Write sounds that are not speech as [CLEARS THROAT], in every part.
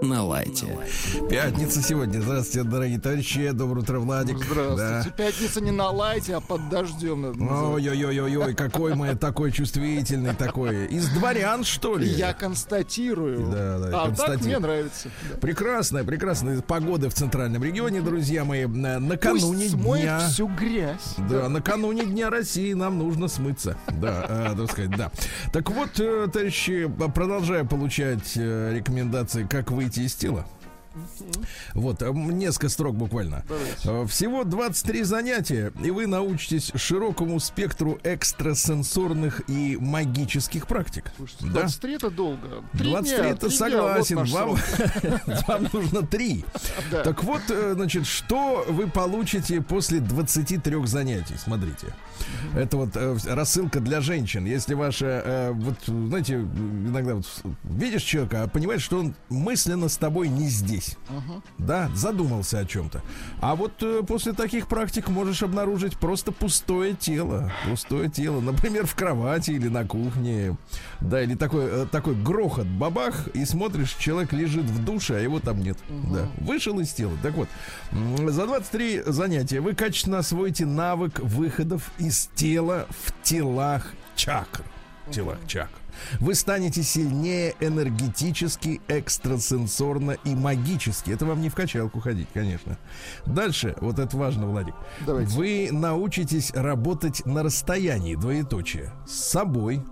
На лайте. Пятница сегодня. Здравствуйте, дорогие товарищи. Доброе утро, Владик. Здравствуйте. Да. Пятница не на лайте, а под дождем. Ой-ой-ой-ой, какой мы такой чувствительный такой. Из дворян, что ли? Я констатирую. Да, да, а так констатирую. мне нравится. Да. Прекрасная, прекрасная погода в центральном регионе, друзья мои. На- Накануне Пусть смоет дня... всю грязь. Да, накануне Дня России нам нужно смыться. Да, э, так сказать, да. Так вот, э, товарищи, продолжаю получать э, рекомендации, как выйти из тела. Вот, э, несколько строк буквально. Э, Всего 23 занятия, и вы научитесь широкому спектру экстрасенсорных и магических практик. Слушайте, Да? 23 это долго. Три 23 дня, это три дня, согласен, вот наш вам, [LAUGHS] вам нужно три. [LAUGHS] Да. Так вот, э, значит, что вы получите после 23 занятий? Смотрите. Это вот э, рассылка для женщин. Если ваша, э, вот, знаете, иногда вот видишь человека, а понимаешь, что он мысленно с тобой не здесь. Да, задумался о чем-то. А вот э, после таких практик можешь обнаружить просто пустое тело. Пустое тело. Например, в кровати или на кухне. Да, или такой, э, такой грохот, бабах, и смотришь, человек лежит в душе, а его там нет. Да. Вышел из тела. Так вот, за 23 занятия вы качественно освоите навык выходов из тела в телах чакр. В телах чакр. Вы станете сильнее энергетически, экстрасенсорно и магически. Это вам не в качалку ходить, конечно. Дальше, вот это важно, Владик. Давайте. Вы научитесь работать на расстоянии, двоеточие, с собой.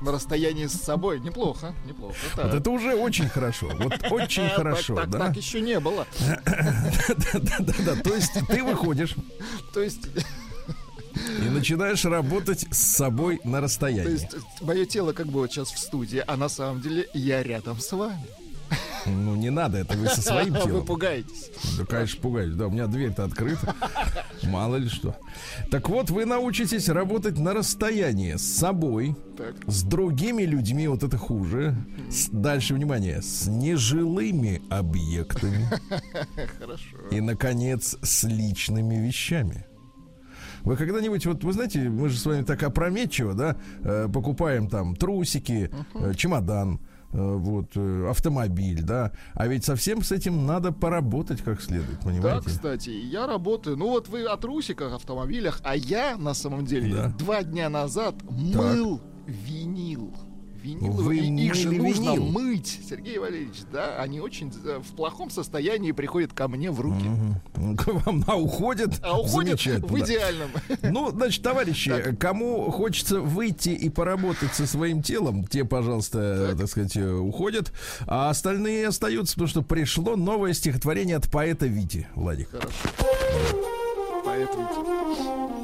На расстоянии с собой. Неплохо, неплохо. Так. Вот это уже очень хорошо. Вот [LAUGHS] очень Так, хорошо, так, да? так еще не было. [LAUGHS] Да-да-да. То есть ты выходишь То есть, и начинаешь работать с собой на то расстоянии. есть мое тело как бы вот сейчас в студии, а на самом деле я рядом с вами. Ну, не надо, это вы со своим [LAUGHS] Вы телом. пугаетесь. Да, конечно, пугаюсь. Да, у меня дверь-то открыта. Мало ли что. Так вот, вы научитесь работать на расстоянии с собой, Так. с другими людьми, вот это хуже. С- дальше, внимание, с нежилыми объектами. [LAUGHS] Хорошо. И, наконец, с личными вещами. Вы когда-нибудь, вот вы знаете, мы же с вами так опрометчиво, да, э, покупаем там трусики, э, чемодан, э, вот, э, автомобиль, да, а ведь совсем с этим надо поработать как следует, Да, понимаете? кстати, я работаю. Ну вот вы о трусиках, автомобилях, а я на самом деле Да. два дня назад мыл винил. Виниловые, Вы и их же мыли нужно винил? мыть, Сергей Валерьевич, да, они очень э, в плохом состоянии приходят ко мне в руки. К вам на уходят. А уходят Замечательно, в да. идеальном. Ну, значит, товарищи, кому хочется выйти и поработать со своим телом, те, пожалуйста, так, сказать, э, уходят, а остальные остаются, потому что пришло новое стихотворение от поэта Вити, Владик. Хорошо. Поэтому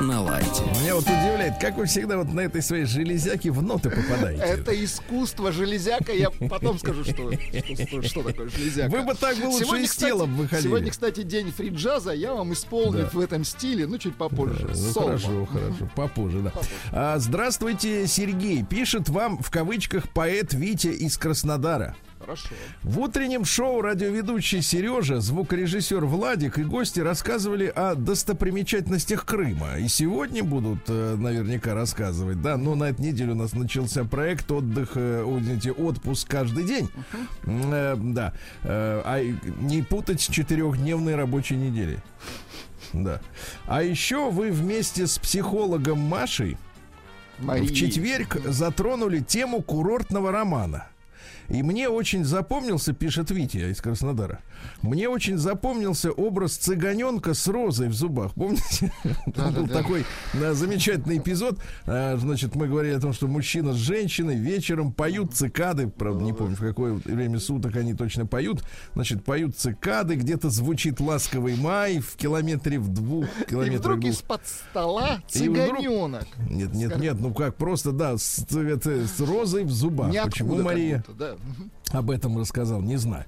На лайте. Меня вот удивляет, как вы всегда вот на этой своей железяке в ноты попадаете. это искусство железяка. Я потом скажу, что, что, что такое железяка. Вы бы так бы лучше Сегодня, из кстати, тела выходили. Сегодня, кстати, день фри-джаза. Я вам исполню Да. в этом стиле, ну, чуть попозже. Ну, Соло. хорошо, хорошо, попозже, да. А, здравствуйте, Сергей. Пишет вам в кавычках поэт Витя из Краснодара. Хорошо. В утреннем шоу радиоведущий Сережа, звукорежиссер Владик и гости рассказывали о достопримечательностях Крыма. И сегодня будут э, наверняка рассказывать, да. Но на этой неделе у нас начался проект отдых, э, извините, отпуск каждый день. М, э, да. Э, а не путать с четырехдневной рабочей неделей. Да. А еще вы вместе с психологом Машей Мария. в четверг затронули тему курортного романа. И мне очень запомнился, пишет Витя из Краснодара, мне очень запомнился образ цыганенка с розой в зубах. Помните? [LAUGHS] Там был такой да, замечательный эпизод. А, значит, мы говорили о том, что мужчина с женщиной вечером поют цикады. Правда, не помню, в какое время суток они точно поют. Значит, поют цикады, где-то звучит ласковый май в километре в двух километрах. И вдруг из-под стола цыганенок. Вдруг... Нет, нет, нет, ну как, просто, да, с, это, с розой в зубах. Ниоткуда Почему Мария да. Об этом рассказал, не знаю.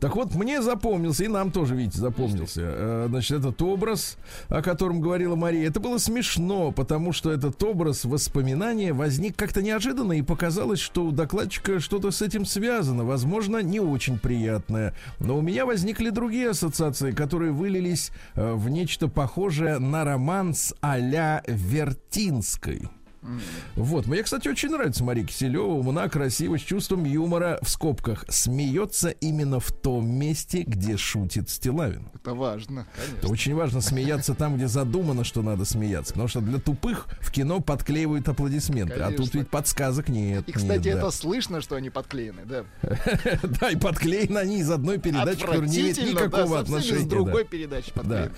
Так вот, мне запомнился, и нам тоже, видите, запомнился, э, значит, этот образ, о котором говорила Мария. Это было смешно, потому что этот образ воспоминания возник как-то неожиданно, и показалось, что у докладчика что-то с этим связано, возможно, не очень приятное. Но у меня возникли другие ассоциации, которые вылились э, в нечто похожее на роман с а-ля Вертинской. Вот. Мне, кстати, очень нравится Мария Киселева. Умна, красива, с чувством юмора в скобках. Смеется именно в том месте, где шутит Стилавин. Это важно, конечно. Это очень важно смеяться там, где задумано, что надо смеяться. Потому что для тупых в кино подклеивают аплодисменты. Конечно. А тут ведь подсказок нет. И, кстати, нет, это да. слышно, что они подклеены, да. [LAUGHS] Да, и подклеены они из одной передачи, которая не имеет никакого отношения. с другой передачи подклеены.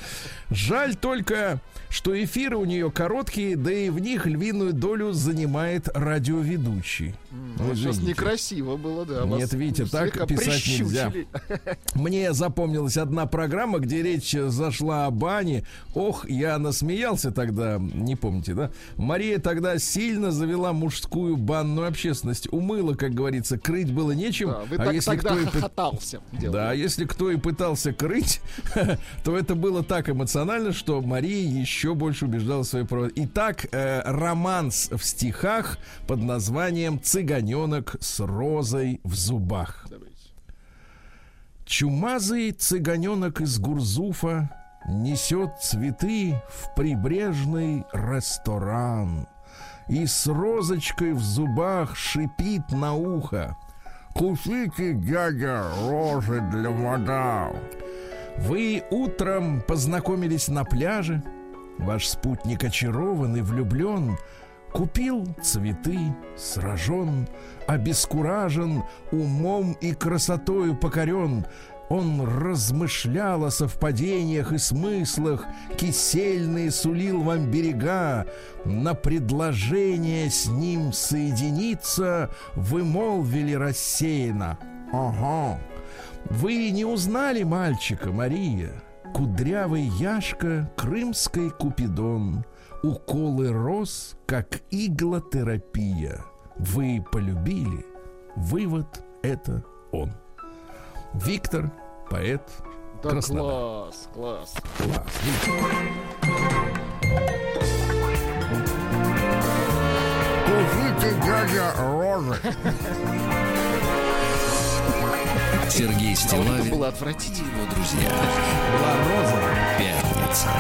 Жаль только, что эфиры у нее короткие, да и в них львиную долю занимает радиоведущий. Ну, сейчас некрасиво было, да. Нет, Витя, так писать прищучили. нельзя. [LAUGHS] Мне запомнилась одна программа, где речь зашла о бане. Ох, я насмеялся тогда, не помните, да? Мария тогда сильно завела мужскую банную общественность. Умыла, как говорится, крыть было нечем. Да, вы а так если кто и хохотался. Да, если кто и пытался крыть, [LAUGHS] то это было так эмоционально, что Мария еще больше убеждала в своей правоте. Итак, э, романс в стихах под названием «Цыганенок с розой в зубах». Чумазый цыганенок из Гурзуфа несет цветы в прибрежный ресторан и с розочкой в зубах шипит на ухо. «Купите, дядя, розы для мадам!» Вы утром познакомились на пляже, Ваш спутник очарован и влюблен, Купил цветы, сражен, обескуражен, Умом и красотою покорен. Он размышлял о совпадениях и смыслах, Кисельные сулил вам берега, На предложение с ним соединиться Вы молвили рассеянно «Ага». Вы не узнали мальчика, Мария? Кудрявый Яшка, крымский купидон, Уколы роз, как иглотерапия. Вы полюбили, вывод это он. Виктор, поэт да Краснодар. класс, класс. Класс. Купите дядя розы. Сергей Стилавин. было отвратительно. Друзья. Была роза. Пятница.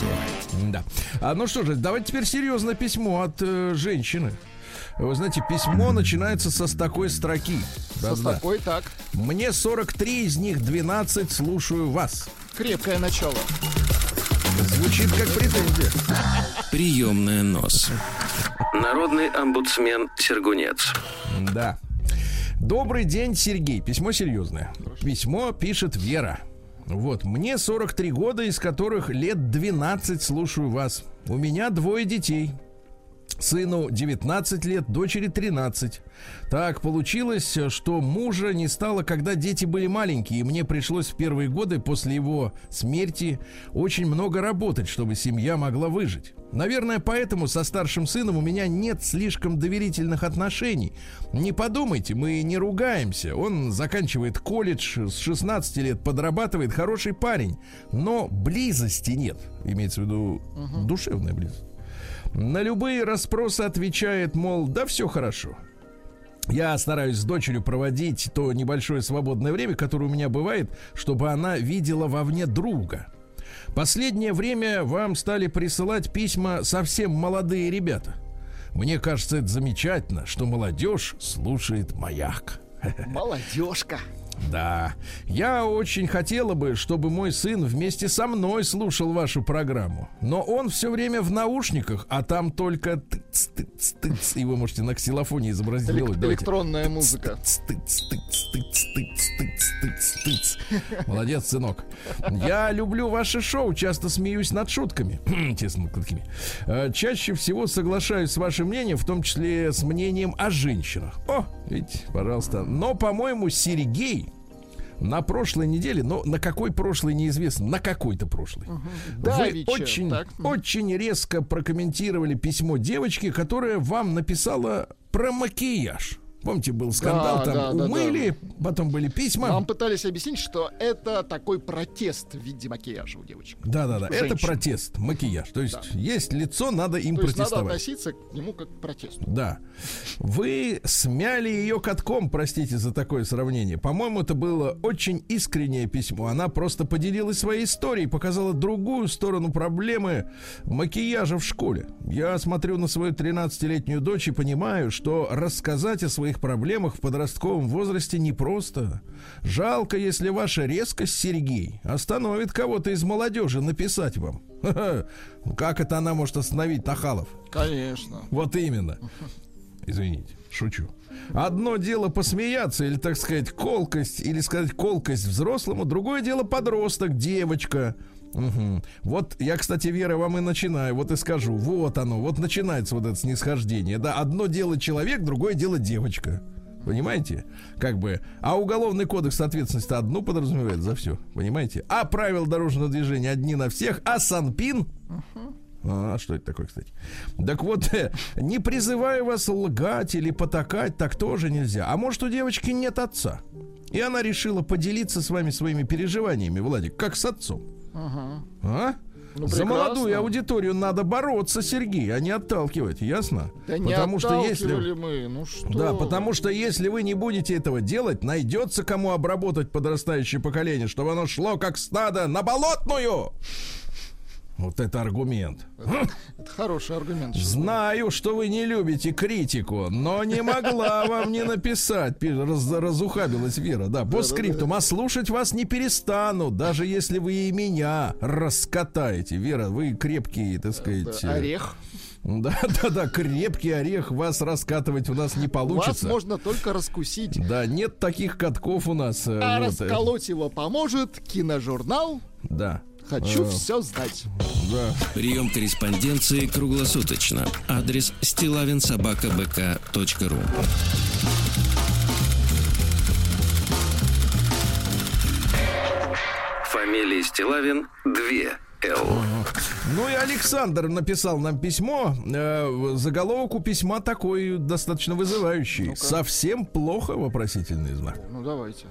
Да. Лайте. Да. А ну что же, давайте теперь серьезное письмо от э, женщины. Вы знаете, письмо начинается со с такой строки. Со с такой, так. Мне 43, из них 12, слушаю вас. Крепкое начало. Звучит как претензия. Приемная нос. Народный омбудсмен Сергунец. Да. Добрый день, Сергей. Письмо серьезное. Письмо пишет Вера. Вот, мне 43 года, из которых лет 12 слушаю вас. У меня двое детей. Сыну 19 лет, дочери 13. Так получилось, что мужа не стало, когда дети были маленькие, и мне пришлось в первые годы после его смерти очень много работать, чтобы семья могла выжить. Наверное, поэтому со старшим сыном у меня нет слишком доверительных отношений. Не подумайте, мы не ругаемся. Он заканчивает колледж, с 16 лет подрабатывает, хороший парень. Но близости нет. Имеется в виду угу. душевная близость. На любые расспросы отвечает, мол, да все хорошо. Я стараюсь с дочерью проводить то небольшое свободное время, которое у меня бывает, чтобы она видела вовне друга. Последнее время вам стали присылать письма совсем молодые ребята. Мне кажется, это замечательно, что молодежь слушает маяк. Молодежка. Да, я очень хотела бы, чтобы мой сын вместе со мной слушал вашу программу. Но он все время в наушниках, а там только тыц, тыц, тыц. И вы можете на ксилофоне изобразить Элек-. Давайте. электронная музыка. Молодец, сынок. Я люблю ваше шоу, часто смеюсь над шутками. [CLEARS THROAT] Честно, какими. Э, Чаще всего соглашаюсь с вашим мнением, в том числе с мнением о женщинах. О, видите, пожалуйста. Но, по-моему, Сергей на прошлой неделе, но на какой прошлой неизвестно, на какой-то прошлой. Вы Давича, очень, так. очень резко прокомментировали письмо девочки, которая вам написала про макияж. Помните, был скандал, Да, там да, да, умыли, потом были письма. Нам пытались объяснить, что это такой протест в виде макияжа у девочек. Да, да, да. Это женщин. протест, макияж. То есть Да. есть лицо, надо им То есть надо протестовать. относиться к нему как к протесту. Да. Вы смяли ее катком, простите за такое сравнение. По-моему, это было очень искреннее письмо. Она просто поделилась своей историей, показала другую сторону проблемы макияжа в школе. Я смотрю на свою 13-летнюю дочь и понимаю, что рассказать о своих проблемах в подростковом возрасте непросто. Жалко, если ваша резкость, Сергей, остановит кого-то из молодежи написать вам. [LAUGHS] Как это она может остановить Нахалов? Конечно. Вот именно. Извините, шучу. Одно дело посмеяться, или, так сказать, колкость, или сказать колкость взрослому, другое дело подросток, девочка. Мгм. Вот я, кстати, Вера, вам и начинаю, вот и скажу. Вот оно, вот начинается вот это снисхождение. Да, одно дело человек, другое дело девочка. Понимаете? Как бы. А уголовный кодекс ответственности одну подразумевает за все. Понимаете? А правила дорожного движения одни на всех, а Санпин а что это такое, кстати? Так вот, э, не призываю вас лгать или потакать, так тоже нельзя. А может, у девочки нет отца? И она решила поделиться с вами своими переживаниями, Владик, как с отцом. Ага. А? Ну, За прекрасно. молодую аудиторию надо бороться, Сергей, а не отталкивать, ясно? Да не потому что если... мы, ну что Да, потому что если вы не будете этого делать, найдется кому обработать подрастающее поколение, чтобы оно шло как стадо на болотную. Вот это аргумент. Это хороший аргумент. Знаю, что вы не любите критику, но не могла вам не написать. Пи- Раз, разухабилась Вера, да, по скриптум. А слушать вас не перестану, даже если вы и меня раскатаете. Вера, вы крепкий, так сказать. э, Орех. Да, да, да, крепкий орех вас раскатывать у нас не Вас получится. можно только раскусить. Да, нет таких катков у нас. э, А вот, э, расколоть его поможет киножурнал Да. «Хочу Э, все знать». Да. Прием корреспонденции круглосуточно. Адрес стилавинсобакабк.ру Фамилия Стилавин 2 Л. Ну и Александр написал нам письмо. Э, заголовок у письма такой достаточно вызывающий. Совсем плохо вопросительный знак. Ну, давайте.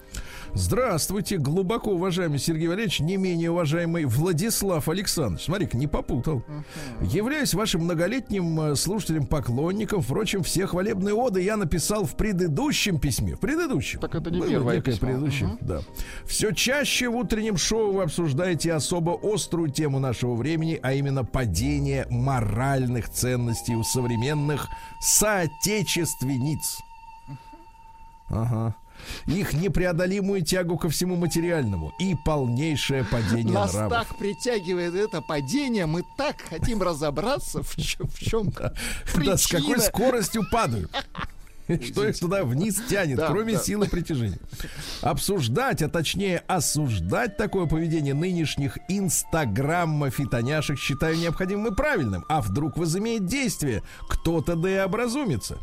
Здравствуйте, глубоко уважаемый Сергей Валерьевич, не менее уважаемый Владислав Александрович. Смотри-ка, не попутал. Являюсь вашим многолетним э, слушателем-поклонником. Впрочем, все хвалебные оды я написал в предыдущем письме. В предыдущем. Так это не Было первое письмо. предыдущее, Мгм. да. Все чаще в утреннем шоу вы обсуждаете особо острую тему нашего времени, а именно падение моральных ценностей у современных соотечественниц. Ага. Их непреодолимую тягу ко всему материальному и полнейшее падение Нас нравов. так притягивает это падение, мы так хотим разобраться, в чем, в чем [LAUGHS] Да, с какой причина. скоростью падают. Что их туда вниз тянет, Да, кроме да. силы притяжения. Обсуждать, а точнее осуждать такое поведение нынешних инстаграммов и тоняшек считаю необходимым и правильным. А вдруг возымеет действие? Кто-то да и образумится.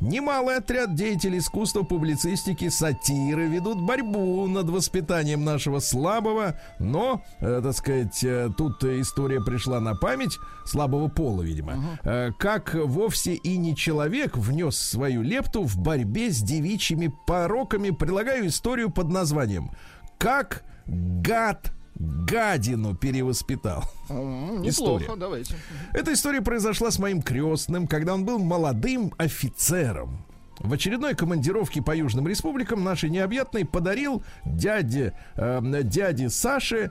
Немалый отряд деятелей искусства, публицистики, сатиры ведут борьбу над воспитанием нашего слабого, но, э, так сказать, э, тут история пришла на память слабого пола, видимо. Э, как вовсе и не человек внес свою лепту в борьбе с девичьими пороками, прилагаю историю под названием «Как гад гадину перевоспитал». М, История. Неплохо, давайте. Эта история произошла с моим крестным, когда он был молодым офицером. В очередной командировке по Южным республикам нашей необъятной подарил дяде, э, дяде Саше,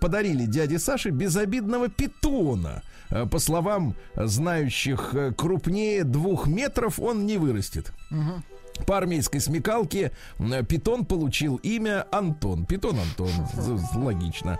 подарили дяде Саше безобидного питона. Э, По словам знающих, э, крупнее двух метров он не вырастет. По армейской смекалке Питон получил имя Антон. Питон Антон. Логично.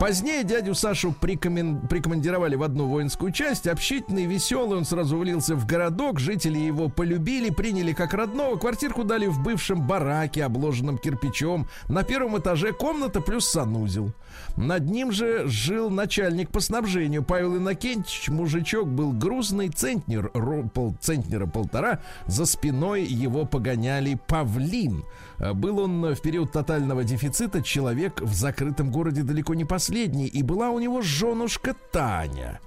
Позднее дядю Сашу прикомен- прикомандировали в одну воинскую часть. Общительный, веселый, он сразу влился в городок. Жители его полюбили, приняли как родного. Квартирку дали в бывшем бараке, обложенном кирпичом. На первом этаже комната плюс санузел. Над ним же жил начальник по снабжению Павел Иннокентьевич. Мужичок был грузный, центнер, пол, центнера полтора. За спиной его погоняли павлин. Э, Был он в период тотального дефицита человек в закрытом городе далеко не последний. И была у него женушка Таня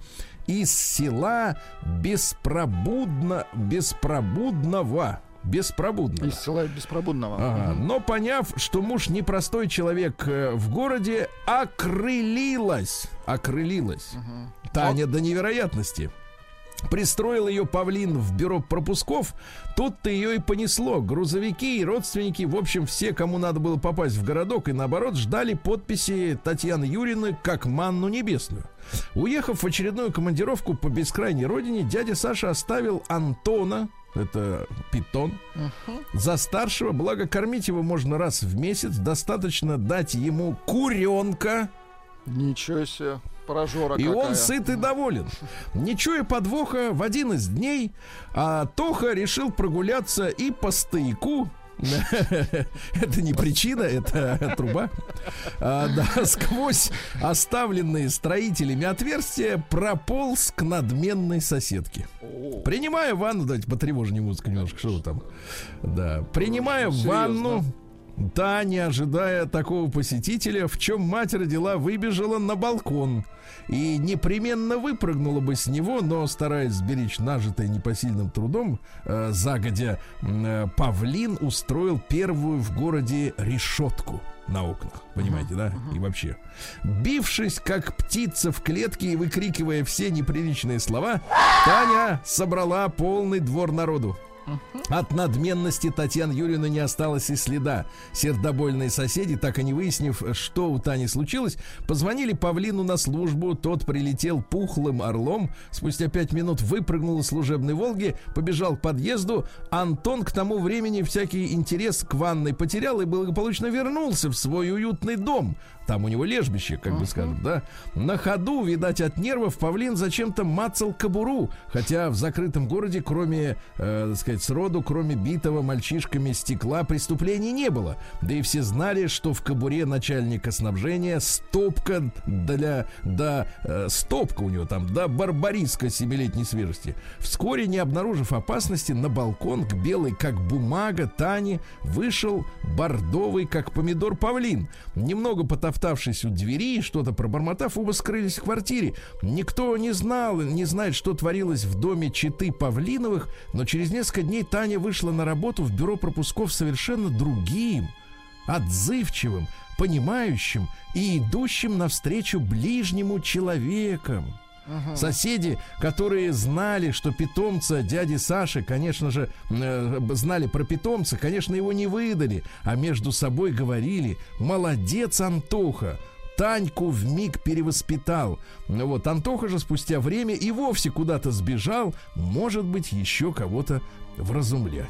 из села Беспробудно, Беспробудного. Беспробудного. Из села Беспробудного. Ага. Но поняв, что муж непростой человек э, в городе, окрылилась. Окрылилась. Таня до невероятности. Пристроил ее павлин в бюро пропусков, тут-то ее и понесло. Грузовики и родственники, в общем, все, кому надо было попасть в городок и наоборот, ждали подписи Татьяны Юрины как манну небесную. Уехав в очередную командировку по бескрайней родине, дядя Саша оставил Антона, это питон, за старшего, благо кормить его можно раз в месяц, достаточно дать ему куренка, Ничего себе. Прожора и какая. он сыт и доволен. Не чуя подвоха, в один из дней а, Тоха решил прогуляться и по стояку. [LAUGHS] Это не причина, это труба. А, да, сквозь оставленные строителями отверстия прополз к надменной соседке. Принимая ванну, давайте потревожим музыку немножко, что там. Да, принимая ванну, та, не ожидая такого посетителя, в чем мать родила, выбежала на балкон и непременно выпрыгнула бы с него, но стараясь сберечь нажитое непосильным трудом, э, загодя э, павлин устроил первую в городе решетку на окнах, понимаете, да? И вообще, бившись как птица в клетке и выкрикивая все неприличные слова, Таня собрала полный двор народу. От надменности Татьяны Юрьевны не осталось и следа. Сердобольные соседи, так и не выяснив, что у Тани случилось, позвонили Павлину на службу. Тот прилетел пухлым орлом. Спустя пять минут выпрыгнул из служебной «Волги», побежал к подъезду. Антон к тому времени всякий интерес к ванной потерял и благополучно вернулся в свой уютный дом. Там у него лежбище, как бы скажем, да. На ходу, видать, от нервов Павлин зачем-то мацал кобуру, хотя в закрытом городе, кроме, э, так сказать, сроду, кроме битого мальчишками стекла, преступлений не было. Да и все знали, что в кобуре начальника снабжения стопка для, да, э, стопка у него там, да, барбариска семилетней свежести. Вскоре, не обнаружив опасности, на балкон к белой, как бумага, Тане вышел бордовый, как помидор, павлин. Немного потоптавшись у двери что-то пробормотав, оба скрылись в квартире. Никто не знал, не знает, что творилось в доме Читы Павлиновых, но через несколько дней Таня вышла на работу в бюро пропусков совершенно другим, отзывчивым, понимающим и идущим навстречу ближнему человеком. Соседи, которые знали, что питомца дяди Саши, конечно же, э, знали про питомца, конечно, его не выдали, а между собой говорили «Молодец, Антоха!» Таньку в миг перевоспитал. Ну Вот Антоха же спустя время и вовсе куда-то сбежал, может быть, еще кого-то вразумлять.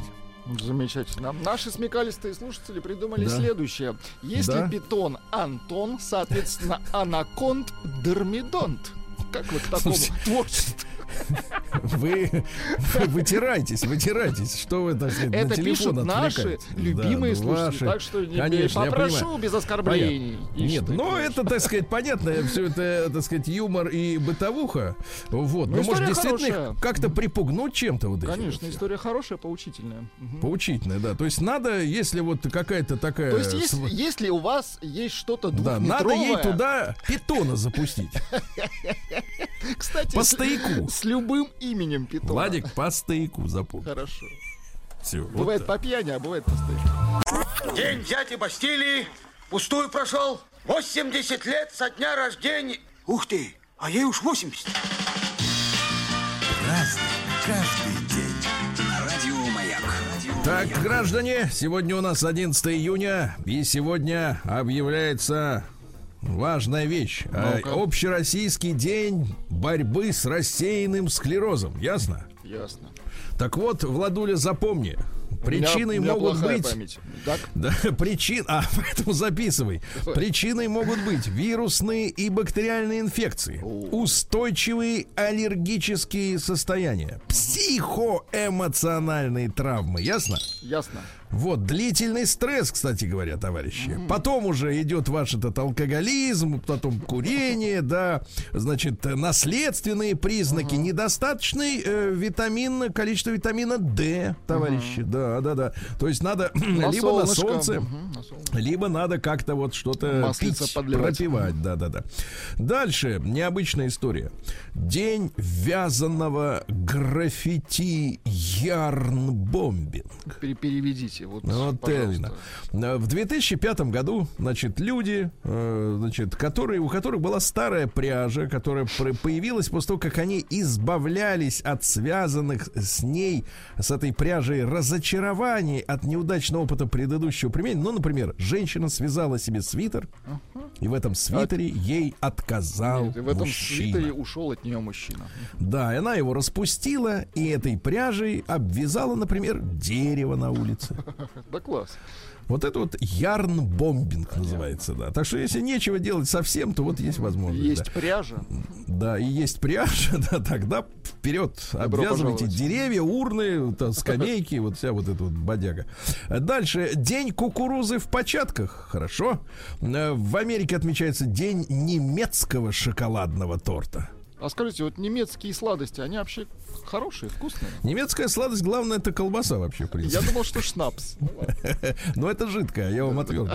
Замечательно. Наши смекалистые слушатели придумали Да. следующее. Если Да. питон Антон, соответственно, анаконд Дермидонт. Как вы к такому творчеству? Вы, вы вытирайтесь, вытирайтесь. Что вы, сказать, на телефон пишут наши любимые Да, ну, слушатели. ваши. Так что не- Конечно, попрошу без оскорблений. Понятно. Нет, ты, но конечно. это, так сказать, понятно, все это, так сказать, юмор и бытовуха. Вот. Ну, Но, может, история действительно как-то припугнуть чем-то вот Конечно, вот. история хорошая, поучительная. Поучительная, да. То есть надо, если вот какая-то такая... То есть, если, если у вас есть что-то Да, надо ей туда питона запустить. [LAUGHS] кстати, По стояку. С любым именем питона. Владик, по стояку запомни. Хорошо. Все. Бывает по пьяни, а бывает по стояку. День дяди Бастилии пустую прошел. 80 лет со дня рождения. Ух ты, а ей уж 80. Так, граждане, сегодня у нас 11 июня, и сегодня объявляется важная вещь. А, Ну-ка. Общероссийский день борьбы с рассеянным склерозом. Ясно? Ясно. Так вот, Владуля, запомни. Причиной У меня могут плохая быть... память. Так? [LAUGHS] Да, причин, а [LAUGHS] поэтому записывай. Причиной могут быть вирусные и бактериальные инфекции, устойчивые аллергические состояния, психоэмоциональные травмы, ясно? Ясно. Вот, длительный стресс, кстати говоря, товарищи. Потом уже идет ваш этот алкоголизм, потом курение, [LAUGHS] да, значит, наследственные признаки, недостаточный э, витамин, количество витамина D, товарищи, да, да, да. То есть надо [CLEARS THROAT] На либо на солнце, Мгм, на солнце. либо надо как-то вот что-то пить, подливать. пропивать, да, да, да. Дальше необычная история. День вязаного граффити ярнбомбинг. Пере- Переведите. Вот, Вот пожалуйста. именно. Э, В 2005 году, значит, люди, э, значит, которые, у которых была старая пряжа, которая появилась после того, как они избавлялись от связанных с ней, с этой пряжей разочарований от неудачного опыта предыдущего применения. Ну, например, женщина связала себе свитер, и в этом свитере ей отказал Нет, и в этом мужчина. свитере ушел от нее мужчина. Да, и она его распустила, и этой пряжей обвязала, например, дерево на улице. Да класс. Вот это вот ярн-бомбинг называется, да. Так что если нечего делать совсем, то вот есть возможность. Есть пряжа. да. да, и есть пряжа, [LAUGHS] да, тогда вперед обвязывайте пожаловать. деревья, урны, то, скамейки, вот вся вот эта вот бодяга. Дальше. День кукурузы в початках. Хорошо. Э, В Америке отмечается день немецкого шоколадного торта. А скажите, вот немецкие сладости, они вообще хорошие, вкусные? Немецкая сладость, главное, это колбаса вообще, в принципе. Я думал, что шнапс. Ну. Но это жидкое, я вам отвел.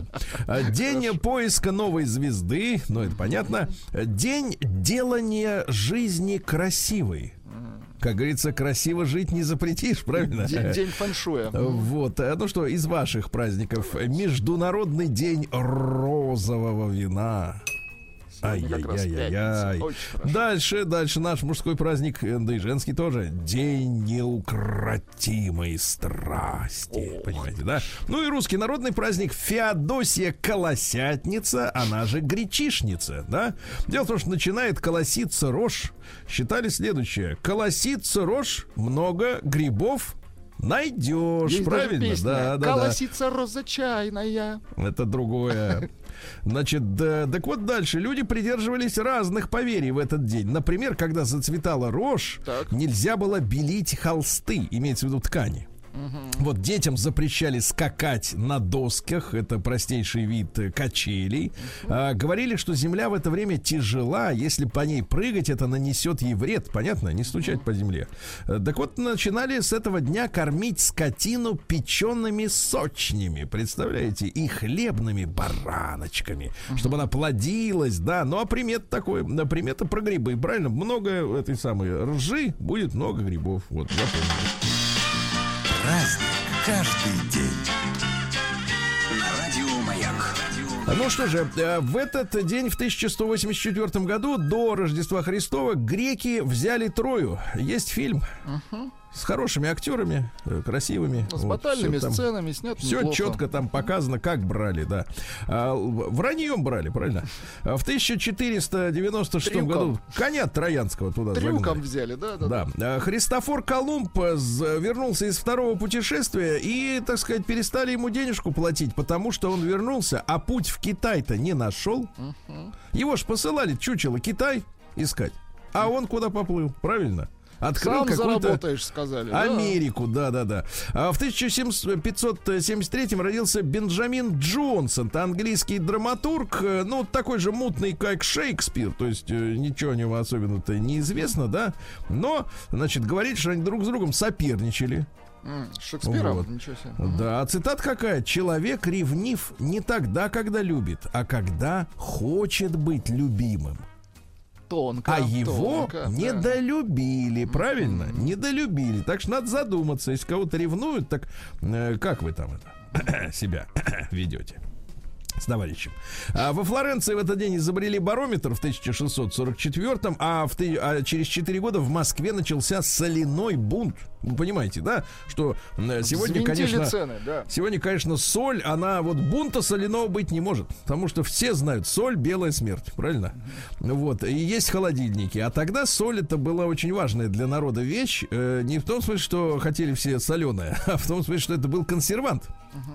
А, День поиска новой звезды, ну это понятно. День делания жизни красивой. Как говорится, красиво жить не запретишь, правильно? День, день фэншуя. Вот, а, ну что, из ваших праздников Международный день розового вина. Сегодня как раз Ай-яй-яй-яй. пятница. Очень хорошо. Дальше, дальше наш мужской праздник, э, да и женский тоже. День неукротимой страсти. Понимаете, да? Ну и русский народный праздник Феодосия Колосятница, она же Гречишница, да? Дело в том, что начинает колоситься рожь. Считали следующее. Колосится рожь, много грибов найдешь. Есть даже правильно? песня. Да, да, да. Колосица роза чайная. Это другое. Значит, да, так вот дальше. Люди придерживались разных поверий в этот день. Например, когда зацветала рожь, Так. нельзя было белить холсты, имеется в виду ткани. Вот детям запрещали скакать на досках, это простейший вид э, качелей. А, говорили, что земля в это время тяжела, если по ней прыгать, это нанесет ей вред, понятно? Не стучать по земле. Э, Так вот, начинали с этого дня кормить скотину печеными сочнями, представляете, и хлебными бараночками, чтобы она плодилась, да. Ну, а примет такой, да, примета про грибы, правильно? Много этой самой ржи, будет много грибов. Вот, запомнили. Праздник каждый день. Радио Маяк. Ну что же, э, в этот день, в 1184 году, до Рождества Христова, греки взяли Трою. Есть фильм с хорошими актерами, э, красивыми. С Вот, батальными там- сценами снят Все неплохо. четко там показано, как брали, да. А, враньем брали, правильно? А В 1496 Трюком. году коня Троянского туда Трюком загнали. взяли, да, да, да. Да. А, Христофор Колумб э, вернулся из второго путешествия и, так сказать, перестали ему денежку платить, потому что он вернулся, а путь в Китай-то не нашел. Его ж посылали чучело Китай искать. А он куда поплыл? Правильно? Открыл Сам заработаешь, сказали. Америку, да, да, да. А в 1573 родился Бенджамин Джонсон, это английский драматург, э, ну, такой же мутный, как Шекспир, то есть э, ничего о него особенно-то неизвестно, да, но, значит, говорит, что они друг с другом соперничали. Шекспиром, Вот. ничего себе. Да, а цитат какая? Человек ревнив не тогда, когда любит, а когда хочет быть любимым. Тонко. А его тонко, да. недолюбили, правильно? Недолюбили. Так что надо задуматься, если кого-то ревнуют, так э, как вы там это [COUGHS] себя [COUGHS] ведете? С товарищем. А во Флоренции в этот день изобрели барометр в 1644 а, в, а через 4 года в Москве начался соляной бунт. Вы понимаете, да? Что м, сегодня, Взвинтили конечно... цены, да. Сегодня, конечно, соль, она вот бунта соляного быть не может. Потому что все знают, соль белая смерть, правильно? Вот. И есть холодильники. А тогда соль это была очень важная для народа вещь. Э, не в том смысле, что хотели все соленое, [LAUGHS] а в том смысле, что это был консервант,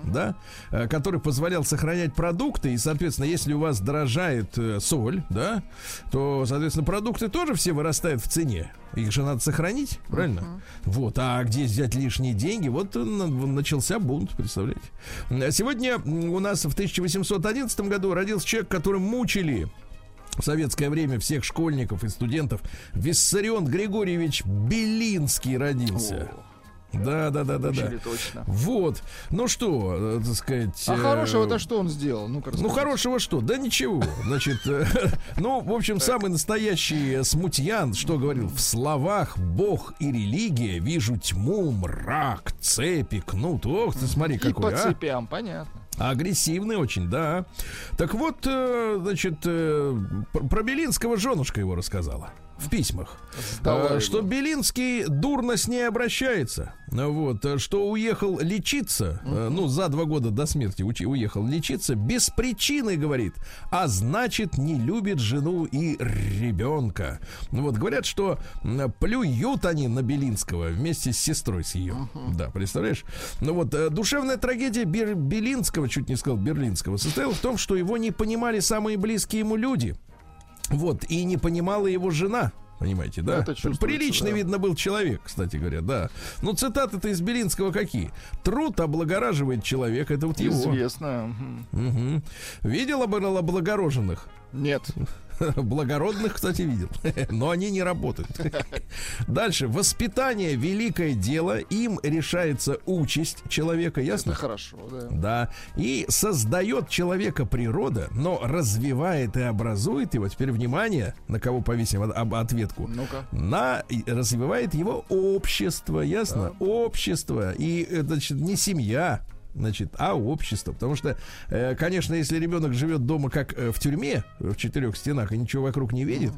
да, э, который позволял сохранять продукты. И, соответственно, если у вас дорожает э, соль, да, то, соответственно, продукты тоже все вырастают в цене. Их же надо сохранить, правильно? Вот. А где взять лишние деньги? Вот э, на- начался бунт, представляете? Сегодня у нас в 1811 году родился человек, которым мучили в советское время всех школьников и студентов. Виссарион Григорьевич Белинский родился. Да, да, да, да, да. Точно. Вот. Ну что, э, так сказать. А э, хорошего-то что он сделал? Ну, расскажите. хорошего что? Да ничего. Значит, э, [LAUGHS] ну, в общем, самый настоящий смутьян, что говорил, в словах Бог и религия вижу тьму, мрак, цепи, кнут. Ох ты, смотри, И какой, по а. цепям, понятно. Агрессивный очень, да. Так вот, значит, пр- про Белинского женушка его рассказала в письмах. Сдала Э, его. Что Белинский дурно с ней обращается. Ну Вот, э, что уехал лечиться, э, ну, за два года до смерти уехал лечиться, без причины, говорит, а значит, не любит жену и ребенка. Ну Вот, говорят, что плюют они на Белинского вместе с сестрой с ее. Да, представляешь? Ну вот, э, душевная трагедия Бер- Белинского, чуть не сказал Берлинского, состояла в том, что его не понимали самые близкие ему люди. Вот, и не понимала его жена. Понимаете, да? Это чувствуется, Приличный, да. видно, был человек, кстати говоря, да. Ну, цитаты-то из Белинского какие? Труд облагораживает человека, это вот его. Известно. Мгм. Мгм. Видел обла- облагороженных? Нет. Благородных, кстати, видел. [LAUGHS] Но они не работают. [LAUGHS] Дальше. Воспитание – великое дело. Им решается участь человека. Ясно? Это хорошо, да. Да. И создает человека природа, но развивает и образует его. Теперь внимание, на кого повесим ответку. Ну-ка. На развивает его общество, ясно? Общество. И это значит, не семья, значит, а общество. Потому что, э, конечно, если ребенок живет дома как э, в тюрьме, в четырех стенах, и ничего вокруг не видит,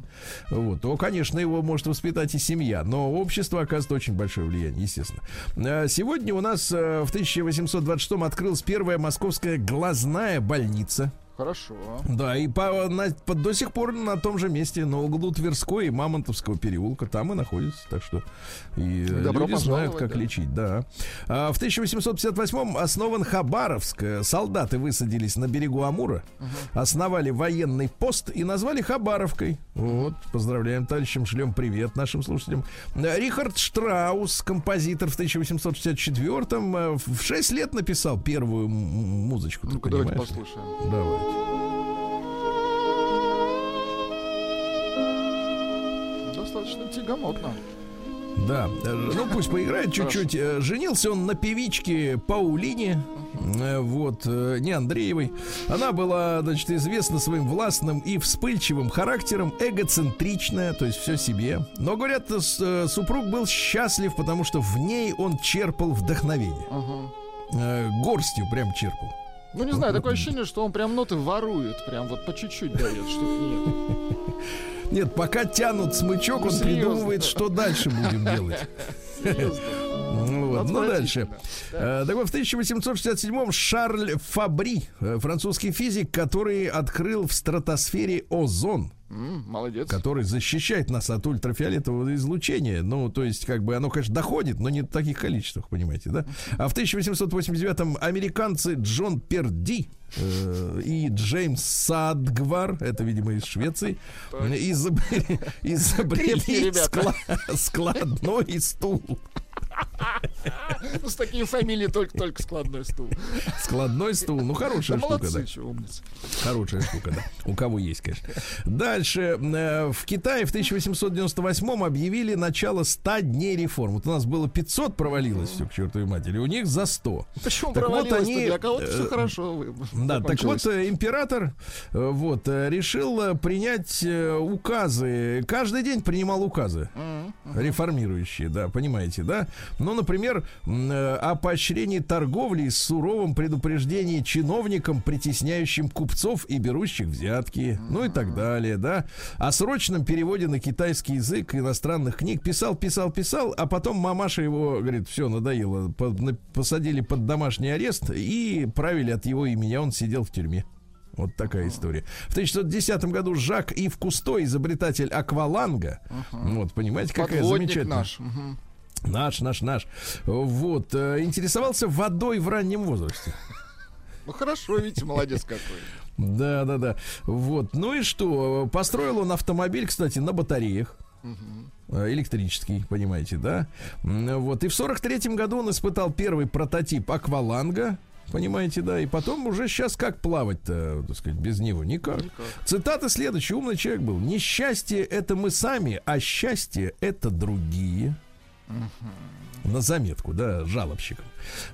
вот, то, конечно, его может воспитать и семья. Но общество оказывает очень большое влияние, естественно. Э, Сегодня у нас э, в 1826 открылась первая московская глазная больница. Хорошо. Да, и по, на- по- до сих пор на том же месте, на углу Тверской и Мамонтовского переулка, там и находится. Так что и Добро люди знают, как да. лечить, да. А, в 1858 основан Хабаровск. Солдаты высадились на берегу Амура, основали военный пост и назвали Хабаровкой. Вот, поздравляем, товарищам, шлем привет нашим слушателям. Рихард Штраус, композитор в 1864-м, э, в 6 лет написал первую музычку. Ну-ка, давайте послушаем. Давайте. Достаточно тягомотно. Да, э, ну пусть поиграет чуть-чуть. Э, Женился он на певичке Паулине, э, вот, не Андреевой. Она была, значит, известна своим властным и вспыльчивым характером, эгоцентричная, то есть все себе. Но, говорят, супруг был счастлив, потому что в ней он черпал вдохновение. Горстью прям черпал. Ну, не знаю, такое ощущение, что он прям ноты ворует, прям вот по чуть-чуть дает, что нет. [LAUGHS] Нет, пока тянут смычок, он Серьезно. придумывает, что дальше будем делать. Ну, вот, ну дальше. Э, Так вот, в 1867-м Шарль Фабри, э, французский физик, который открыл в стратосфере озон, Молодец. который защищает нас от ультрафиолетового излучения. Ну, то есть, как бы оно, конечно, доходит, но не в таких количествах, понимаете, да? А в 1889-м американцы Джон Перди э, и Джеймс Садгвар, это, видимо, из Швеции, изобрели, складной стул. Ну, с такими фамилией только-только складной стул. Складной стул. Ну, Да хорошая штука, да. молодцы, чё, умницы. Хорошая штука, да. У кого есть, конечно. Дальше. э, В Китае в 1898 объявили начало 100 дней реформ. Вот у нас было 500, провалилось все к чертовой матери. У них за 100. Почему Так вот провалилось они, Для кого-то э, все хорошо. вы- Да, так вот, э, император э, вот, э, решил э, принять э, указы. Каждый день принимал указы. Реформирующие, да, понимаете, да? Ну, например, э, о поощрении торговли и суровом предупреждении чиновникам, притесняющим купцов и берущих взятки, ну и так далее, да? О срочном переводе на китайский язык иностранных книг писал, писал, писал, а потом мамаша его, говорит, все, надоело, по- на- посадили под домашний арест и правили от его имени, а он сидел в тюрьме. Вот такая история. В 1910 году Жак Ив Кусто, изобретатель акваланга, вот, понимаете, какая Подводник замечательная. наш. Мгм. Наш, наш, наш. Вот, э, интересовался водой в раннем возрасте. Ну хорошо, видите, молодец какой. Да, да, да. Вот. Ну и что? Построил он автомобиль, кстати, на батареях. Э, Электрический, понимаете, да? Вот. И в сорок третьем году он испытал первый прототип акваланга. Понимаете, да, и потом уже сейчас как плавать-то, так сказать, без него? Никак. Цитата следующая, умный человек был. Несчастье это мы сами, а счастье это другие. На заметку, да, жалобщикам.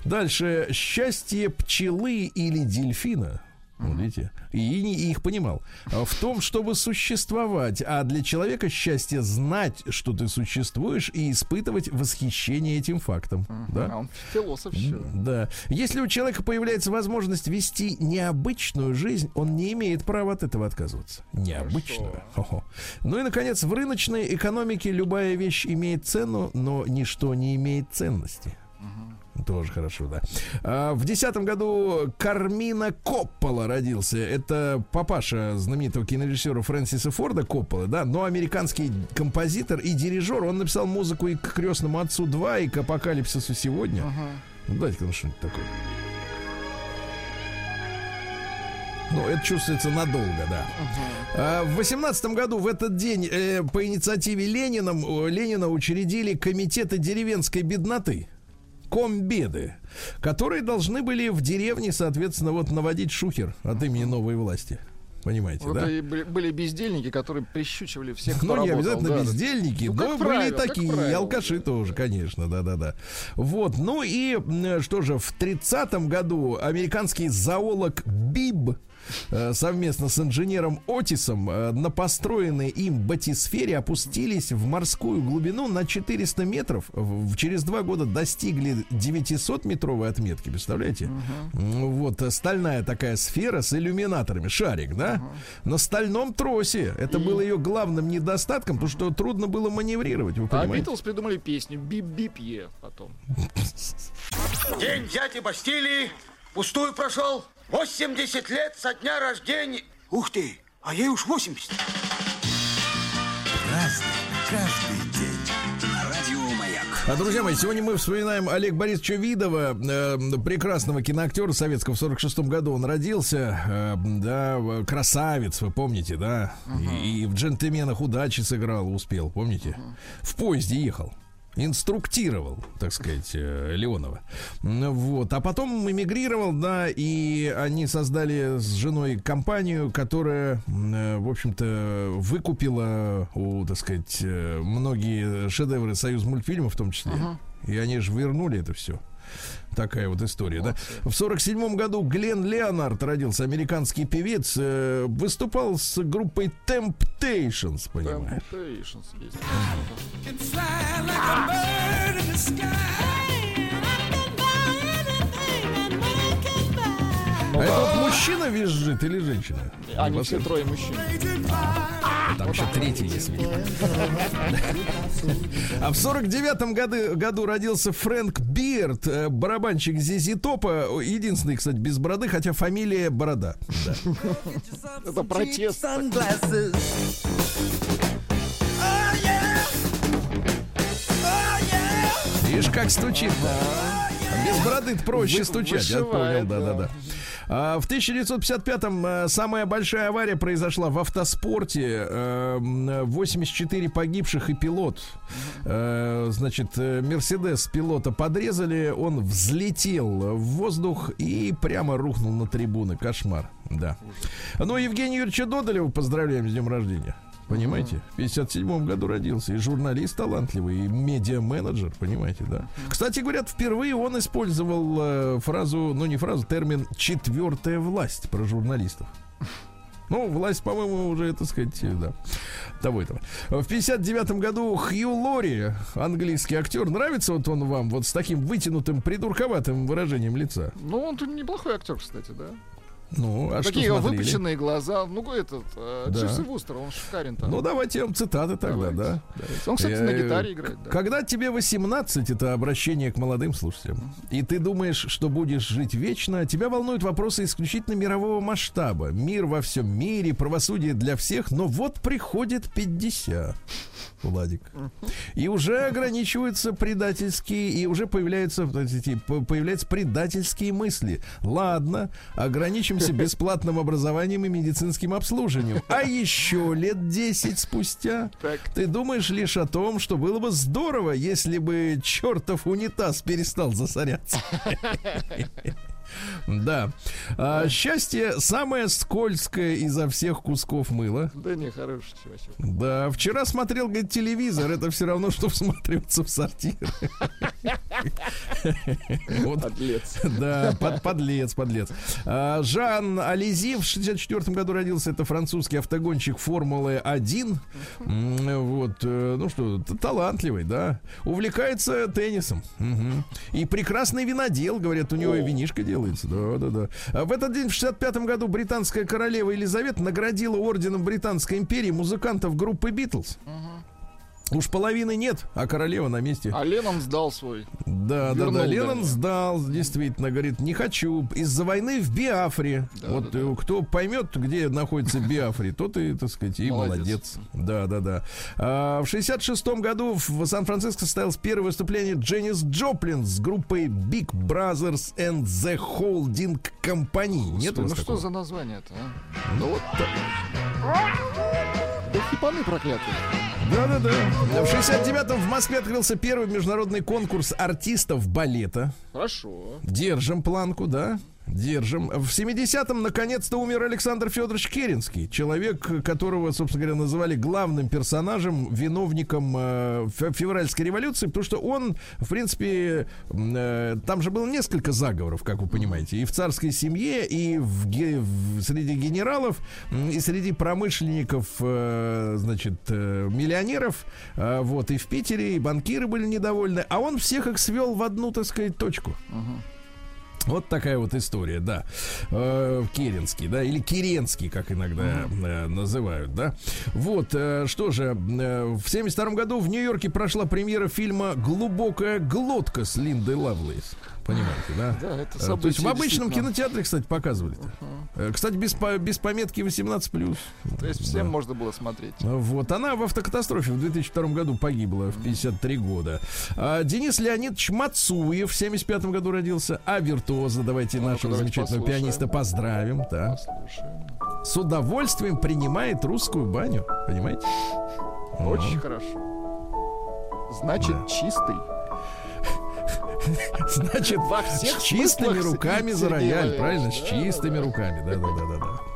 Дальше. Счастье пчелы или дельфина. Вот видите? И, и их понимал. В том, чтобы существовать. А для человека счастье знать, что ты существуешь, и испытывать восхищение этим фактом. Да? А он философ еще. Да. Если у человека появляется возможность вести необычную жизнь, он не имеет права от этого отказываться. Необычную. Хо-хо. Ну и, наконец, в рыночной экономике любая вещь имеет цену, но ничто не имеет ценности. Тоже хорошо, да. А, в десятом году Кармина Коппола родился. Это папаша знаменитого кинорежиссера Фрэнсиса Форда Коппола, да, но американский композитор и дирижер. Он написал музыку и к крестному отцу 2, и к апокалипсису сегодня. Ну, дайте-ка ну, что-нибудь такое. Ну, это чувствуется надолго, да. А, В восемнадцатом году в этот день э, по инициативе Лениным, э, Ленина учредили комитеты деревенской бедноты. Комбеды, которые должны были в деревне, соответственно, вот наводить шухер от имени новой власти. Понимаете, Вот да? и были, бездельники, которые прищучивали всех, кто Ну, не работал, обязательно да. бездельники, Ну, но были правило, такие, и правило, алкаши да. тоже, конечно, да-да-да. Вот, ну и что же, в 30-м году американский зоолог Биб совместно с инженером Отисом э, на построенной им батисфере опустились в морскую глубину на 400 метров. В- через два года достигли 900-метровой отметки, представляете? М, Вот, э, стальная такая сфера с иллюминаторами, шарик, да? На стальном тросе. Это было ее главным недостатком, потому что трудно было маневрировать, вы А понимаете? Битлз придумали песню «Бип-бип-е» потом. День дяди Бастилии пустую прошел. 80 лет со дня рождения. Ух ты, а ей уж 80. Каждый день. Радио Маяк. А, друзья мои, сегодня мы вспоминаем Олега Борисовича Видова, э, прекрасного киноактера советского. В 46 году он родился. э, да, красавец, вы помните, да? И, и в «Джентльменах удачи» сыграл, успел, помните? В поезде ехал. Инструктировал, так сказать, э, Леонова. Вот. А потом эмигрировал, да, и они создали с женой компанию, которая, э, в общем-то, выкупила, у, так сказать, э, многие шедевры Союз мультфильмов в том числе. И они же вернули это все. Такая вот история, да. В сорок седьмом году Глен Леонард родился, американский певец, э, выступал с группой Temptations, понимаешь? Temptations есть. А это вот мужчина визжит или женщина? Они все трое мужчин. Там еще третий есть. видимо. А в сорок девятом году, году родился Фрэнк Бирд, э, барабанщик Зизи Топа. Единственный, кстати, без бороды, хотя фамилия Борода. Да. Это протест. Видишь, как стучит Без бороды проще Вы- стучать, я понял, да-да-да. да. А, в 1955-м э, самая большая авария произошла в автоспорте. Э, м, 84 погибших и пилот. Э, значит, э, Мерседес пилота подрезали, он взлетел в воздух и прямо рухнул на трибуны. Кошмар, да. Ну, Евгения Юрьевича Додолева поздравляем с днем рождения. Понимаете? В 57 году родился. И журналист талантливый, и медиа-менеджер, понимаете, да. Кстати, говорят, впервые он использовал э, фразу, ну не фразу, термин «четвертая власть» про журналистов. Ну, власть, по-моему, уже, так сказать, да, того этого. В 59 году Хью Лори, английский актер, нравится вот он вам вот с таким вытянутым, придурковатым выражением лица? Ну, он тут неплохой актер, кстати, да. Ну, а Такие что смотрели? выпученные глаза. Ну, этот, э, Да. Дживс и Вустер, он шикарен там. Ну, давайте вам цитаты тогда, Давайте, да. Он, кстати, на Э, гитаре играет, да. Когда тебе 18, это обращение к молодым слушателям, и ты думаешь, что будешь жить вечно, тебя волнуют вопросы исключительно мирового масштаба. Мир во всем мире, правосудие для всех, но вот приходит 50. Владик. И уже ограничиваются предательские, и уже появляются, появляются предательские мысли. Ладно, ограничимся бесплатным образованием и медицинским обслуживанием. А еще лет 10 спустя Так. ты думаешь лишь о том, что было бы здорово, если бы чертов унитаз перестал засоряться. [LAUGHS] Да. А, счастье самое скользкое изо всех кусков мыла. Да не, хороший чувачок. Да, вчера смотрел, говорит, телевизор. Это все равно, что [LAUGHS] всматриваться в сортир. Вот. Подлец. Да, под, подлец, подлец. А, Жан Ализи в 64 году родился. Это французский автогонщик Формулы-1. М, Вот, э, ну что, талантливый, да. Увлекается теннисом. Мгм. И прекрасный винодел, говорят, у него и винишко делается. Да, да, да. А в этот день, в 65 году, британская королева Елизавета наградила орденом Британской империи музыкантов группы Битлз. Уж половины нет, а королева на месте. А Леннон сдал свой. Да, да, Вернул, да. Леннон вернее. сдал, действительно, говорит, не хочу. Из-за войны в Биафре. Да, вот да, э, кто поймет, где находится Биафре, тот и, так сказать, и молодец. Молодец. Да, да, да. А, в 66 году в Сан-Франциско состоялось первое выступление Дженнис Джоплин с группой Big Brothers and the Holding Company. Нет Господи, ну что за название-то, а? Ну вот так. Да хипаны проклятые. Да-да-да. В 69-м в Москве открылся первый международный конкурс артистов балета. Хорошо. Держим планку, да? Держим. В 70-м наконец-то умер Александр Федорович Керенский. Человек, которого, собственно говоря, называли главным персонажем, виновником э, фе- февральской революции, потому что он, в принципе, э, там же было несколько заговоров, как вы понимаете, и в царской семье, и в, в- среди генералов, и среди промышленников, э, значит, э, миллионеров, э, вот, и в Питере, и банкиры были недовольны, а он всех их свел в одну, так сказать, точку. Вот такая вот история, да. Э, Керенский, да, или Керенский, как иногда э, называют, да. Вот, э, что же, в 72 году в Нью-Йорке прошла премьера фильма «Глубокая глотка» с Линдой Лавлейс. Понимаете, да? Да, это Э, То есть в обычном кинотеатре, кстати, показывали. Кстати, без, без пометки 18+. То есть всем можно было смотреть. Вот, она в автокатастрофе в 2002 году погибла в 53 года. А, Денис Леонидович Мацуев в 75 году родился. А виртуоза, давайте Ну-ка, нашего давайте замечательного послушаем. пианиста поздравим. Да. Послушаем. С удовольствием принимает русскую баню. Понимаете? Очень Ну, хорошо. Значит, Да. чистый. [LAUGHS] Значит, Во всех с чистыми руками за рояль, правильно? С чистыми руками, да,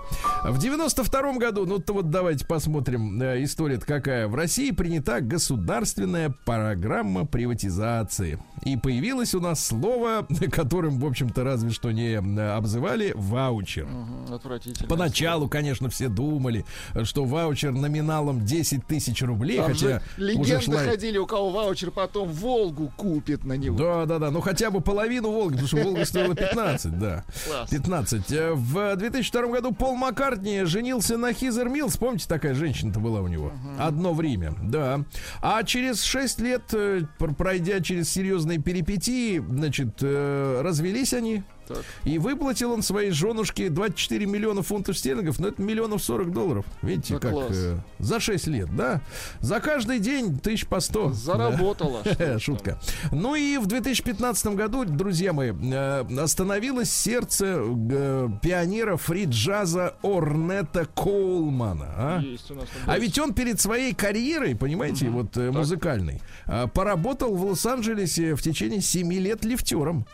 В 92 году, ну то вот давайте посмотрим, э, история-то какая. В России принята государственная программа приватизации. И появилось у нас слово, [LAUGHS] которым, в общем-то, разве что не э, обзывали, ваучер. Мгм, Отвратительно. Поначалу, конечно, все думали, что ваучер номиналом 10 тысяч рублей, Там хотя уже легенды шла... ходили, у кого ваучер потом Волгу купит на него. Да, да, да. Ну хотя бы половину Волги, потому что Волга стоила 15, да. Класс. 15. Э, В 2002 году Пол Маккартни женился на Хизер Милс. Помните, такая женщина-то была у него? Одно время, да. А через 6 лет, э, пр- пройдя через серьезные перипетии, значит, э, развелись они. Так. И выплатил он своей женушке 24 миллиона фунтов стерлингов, но это миллионов 40 долларов. Видите, Да как э, за 6 лет, да? За каждый день тысяч по 100. Да. Заработала. что [LAUGHS] ж там. Шутка. Ну и в 2015 году, друзья мои, э, остановилось сердце э, пионера фри-джаза Орнета Коулмана. А? Есть у нас А ведь он перед своей карьерой, понимаете, вот э, музыкальной, э, поработал в Лос-Анджелесе в течение 7 лет лифтером.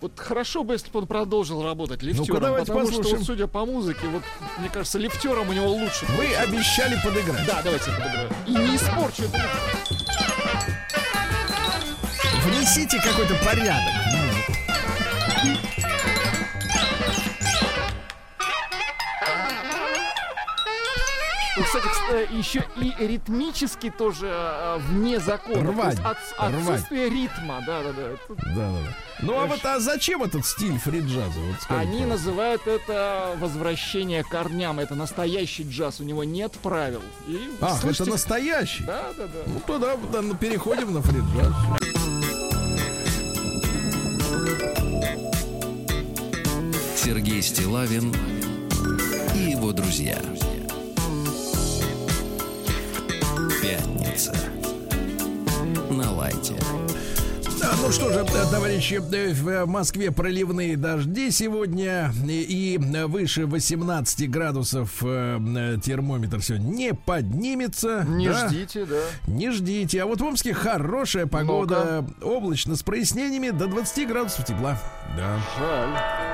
Вот хорошо бы, если бы он продолжил работать лифтером. Ну-ка, давайте потому что, послушаем. вот, судя по музыке, вот, мне кажется, лифтером у него лучше. Вы обещали подыграть. Да, давайте подыграем. И не испорчу. Внесите какой-то порядок. Кстати, кс- э, еще и ритмически тоже э, вне закона. То Рвать, есть от- рвать. отсутствие ритма, да, да, да. Да, да, да. Ну а вот а зачем этот стиль фри-джаза? Вот скажите, Они называют это возвращение к корням. Это настоящий джаз, у него нет правил. И Ах, слушайте- это настоящий? Да, да, да. Ну тогда да, ну, переходим на фри-джаз. Сергей Стилавин и его друзья. Пятница. На лайте. Да, ну что же, э, товарищи, э, в Москве проливные дожди сегодня и выше 18 градусов э, э, термометр сегодня не поднимется. Не да. ждите, да. Не ждите. А вот в Омске хорошая погода. Облачно с прояснениями до 20 градусов тепла. Да. Жаль.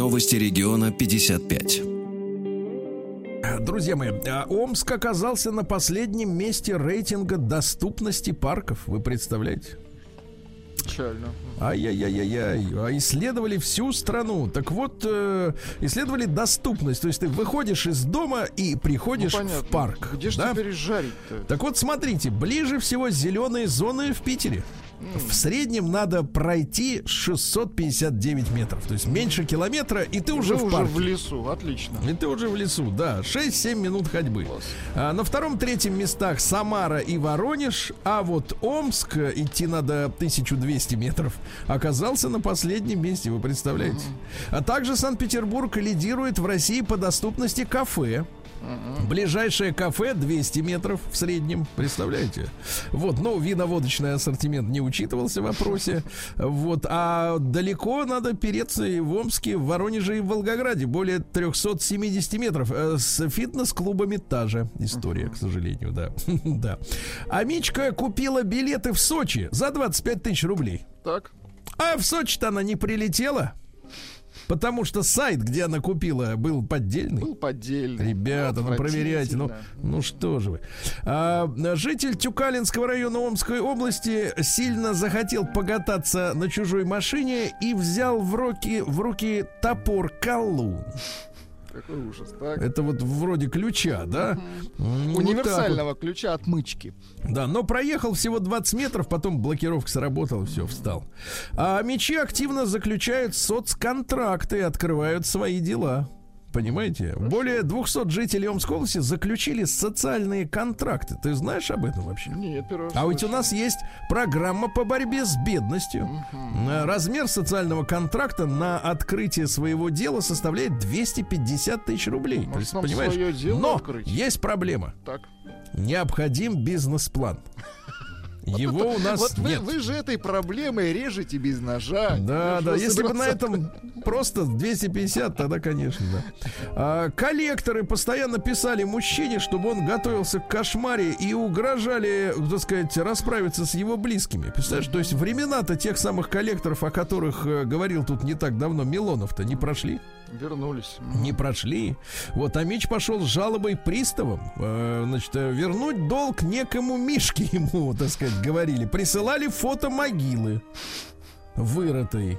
Новости региона 55. Друзья мои, а Омск оказался на последнем месте рейтинга доступности парков. Вы представляете? Печально. Ай-яй-яй-яй. А исследовали всю страну. Так вот, э, исследовали доступность. То есть ты выходишь из дома и приходишь Ну, понятно. в парк. Где же да? теперь жарить-то? Так вот, смотрите, ближе всего зеленые зоны в Питере. В среднем надо пройти 659 метров. То есть меньше километра, и ты уже Вы в уже парке. в лесу, отлично. И ты уже в лесу, да. 6-7 минут ходьбы. А, на втором-третьем местах Самара и Воронеж, а вот Омск, э, идти надо 1200 метров, оказался на последнем месте, вы представляете? А также Санкт-Петербург лидирует в России по доступности кафе. Ближайшее кафе 200 метров в среднем, представляете? Вот, ну, виноводочный ассортимент не учитывался в вопросе. Вот, а далеко надо переться и в Омске, в Воронеже и в Волгограде. Более 370 метров. Э, С фитнес-клубами та же история, к сожалению, да. [LAUGHS] да. А Мичка купила билеты в Сочи за 25 тысяч рублей. Так. А в Сочи-то она не прилетела, потому что сайт, где она купила, был поддельный. Был поддельный. Ребята, ну проверяйте, ну, ну что же вы. А, житель Тюкалинского района Омской области сильно захотел покататься на чужой машине и взял в руки, в руки топор колун. Какой ужас, так. Это вот вроде ключа, да? Вот вот. Универсального ключа отмычки. Да, но проехал всего 20 метров, потом блокировка сработала, все, встал. А мечи активно заключают соцконтракты и открывают свои дела. Понимаете? Более 200 жителей Омской области заключили социальные контракты. Ты знаешь об этом вообще? Нет, первый А ведь у нас есть программа по борьбе с бедностью. Э, Размер социального контракта на открытие своего дела составляет 250 тысяч рублей. Может, То есть, понимаешь? Но открыть? есть проблема. Так. Необходим бизнес-план. Его у нас Вот вы, нет. вы же этой проблемой режете без ножа. Да, Я да, же если бы на этом просто 250, тогда, конечно, да. А, коллекторы постоянно писали мужчине, чтобы он готовился к кошмаре и угрожали, так сказать, расправиться с его близкими. Представляешь, то есть времена-то тех самых коллекторов, о которых э, говорил тут не так давно Милонов-то, не прошли. Вернулись. Не прошли. Вот, а меч пошел с жалобой приставам. Э, значит, э, вернуть долг некому Мишке ему, [LAUGHS] так сказать, говорили. Присылали фото могилы вырытой.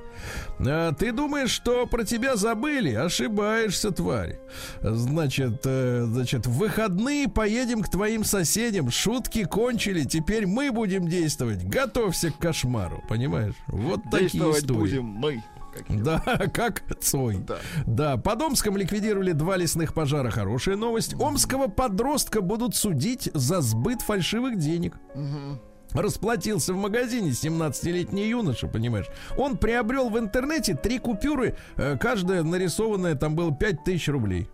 А, ты думаешь, что про тебя забыли? Ошибаешься, тварь. Значит, э, значит, в выходные поедем к твоим соседям. Шутки кончили. Теперь мы будем действовать. Готовься к кошмару. Понимаешь? Вот такие Действовать истории. будем мы. как. Да, [LAUGHS] как Цой. Да. Да, под Омском ликвидировали два лесных пожара. Хорошая новость. Омского подростка будут судить за сбыт фальшивых денег. Расплатился в магазине 17-летний юноша, понимаешь. Он приобрел в интернете три купюры, э, каждая нарисованная, там было 5000 рублей.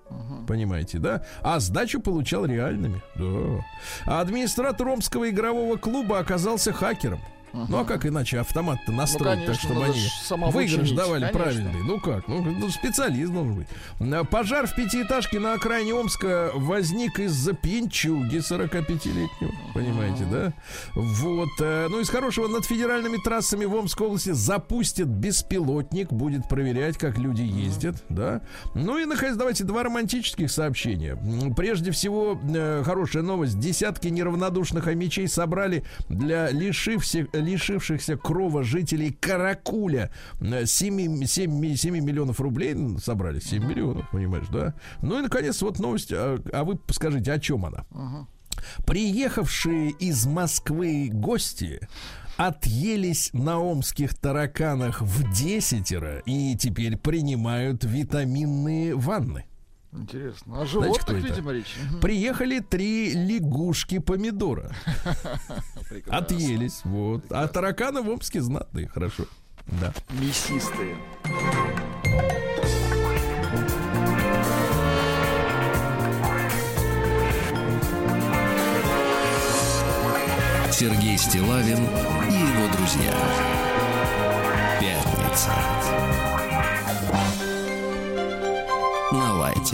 Понимаете, да? А сдачу получал реальными. Да. А администратор Омского игрового клуба оказался хакером. Ну а как иначе автомат-то настроить конечно, так, чтобы они выигрыш давали конечно. правильный? Ну как? Ну, ну, специалист должен быть. А, Пожар в пятиэтажке на окраине Омска возник из-за пьянчуги 45-летнего. Понимаете, да? Вот. э, Ну, из хорошего над федеральными трассами в Омской области запустят беспилотник, будет проверять, как люди ездят, да? Ну и, наконец, давайте два романтических сообщения. Прежде всего, э, хорошая новость. Десятки неравнодушных омичей собрали для лишився- лишившихся крова жителей Каракуля 7, 7, 7 миллионов рублей собрали. 7 миллионов, понимаешь, да? Ну и, наконец, вот новость. А, а вы скажите, о чем она? Приехавшие из Москвы гости отъелись на омских тараканах в десятеро и теперь принимают витаминные ванны. Интересно. Знаете, животных, кто это? видимо, речь. Мгм. Приехали три лягушки помидора. [LAUGHS] Отъелись, вот. А тараканы в Омске знатные, хорошо. Да. Мясистые. Сергей Стилавин и его друзья. Пятница.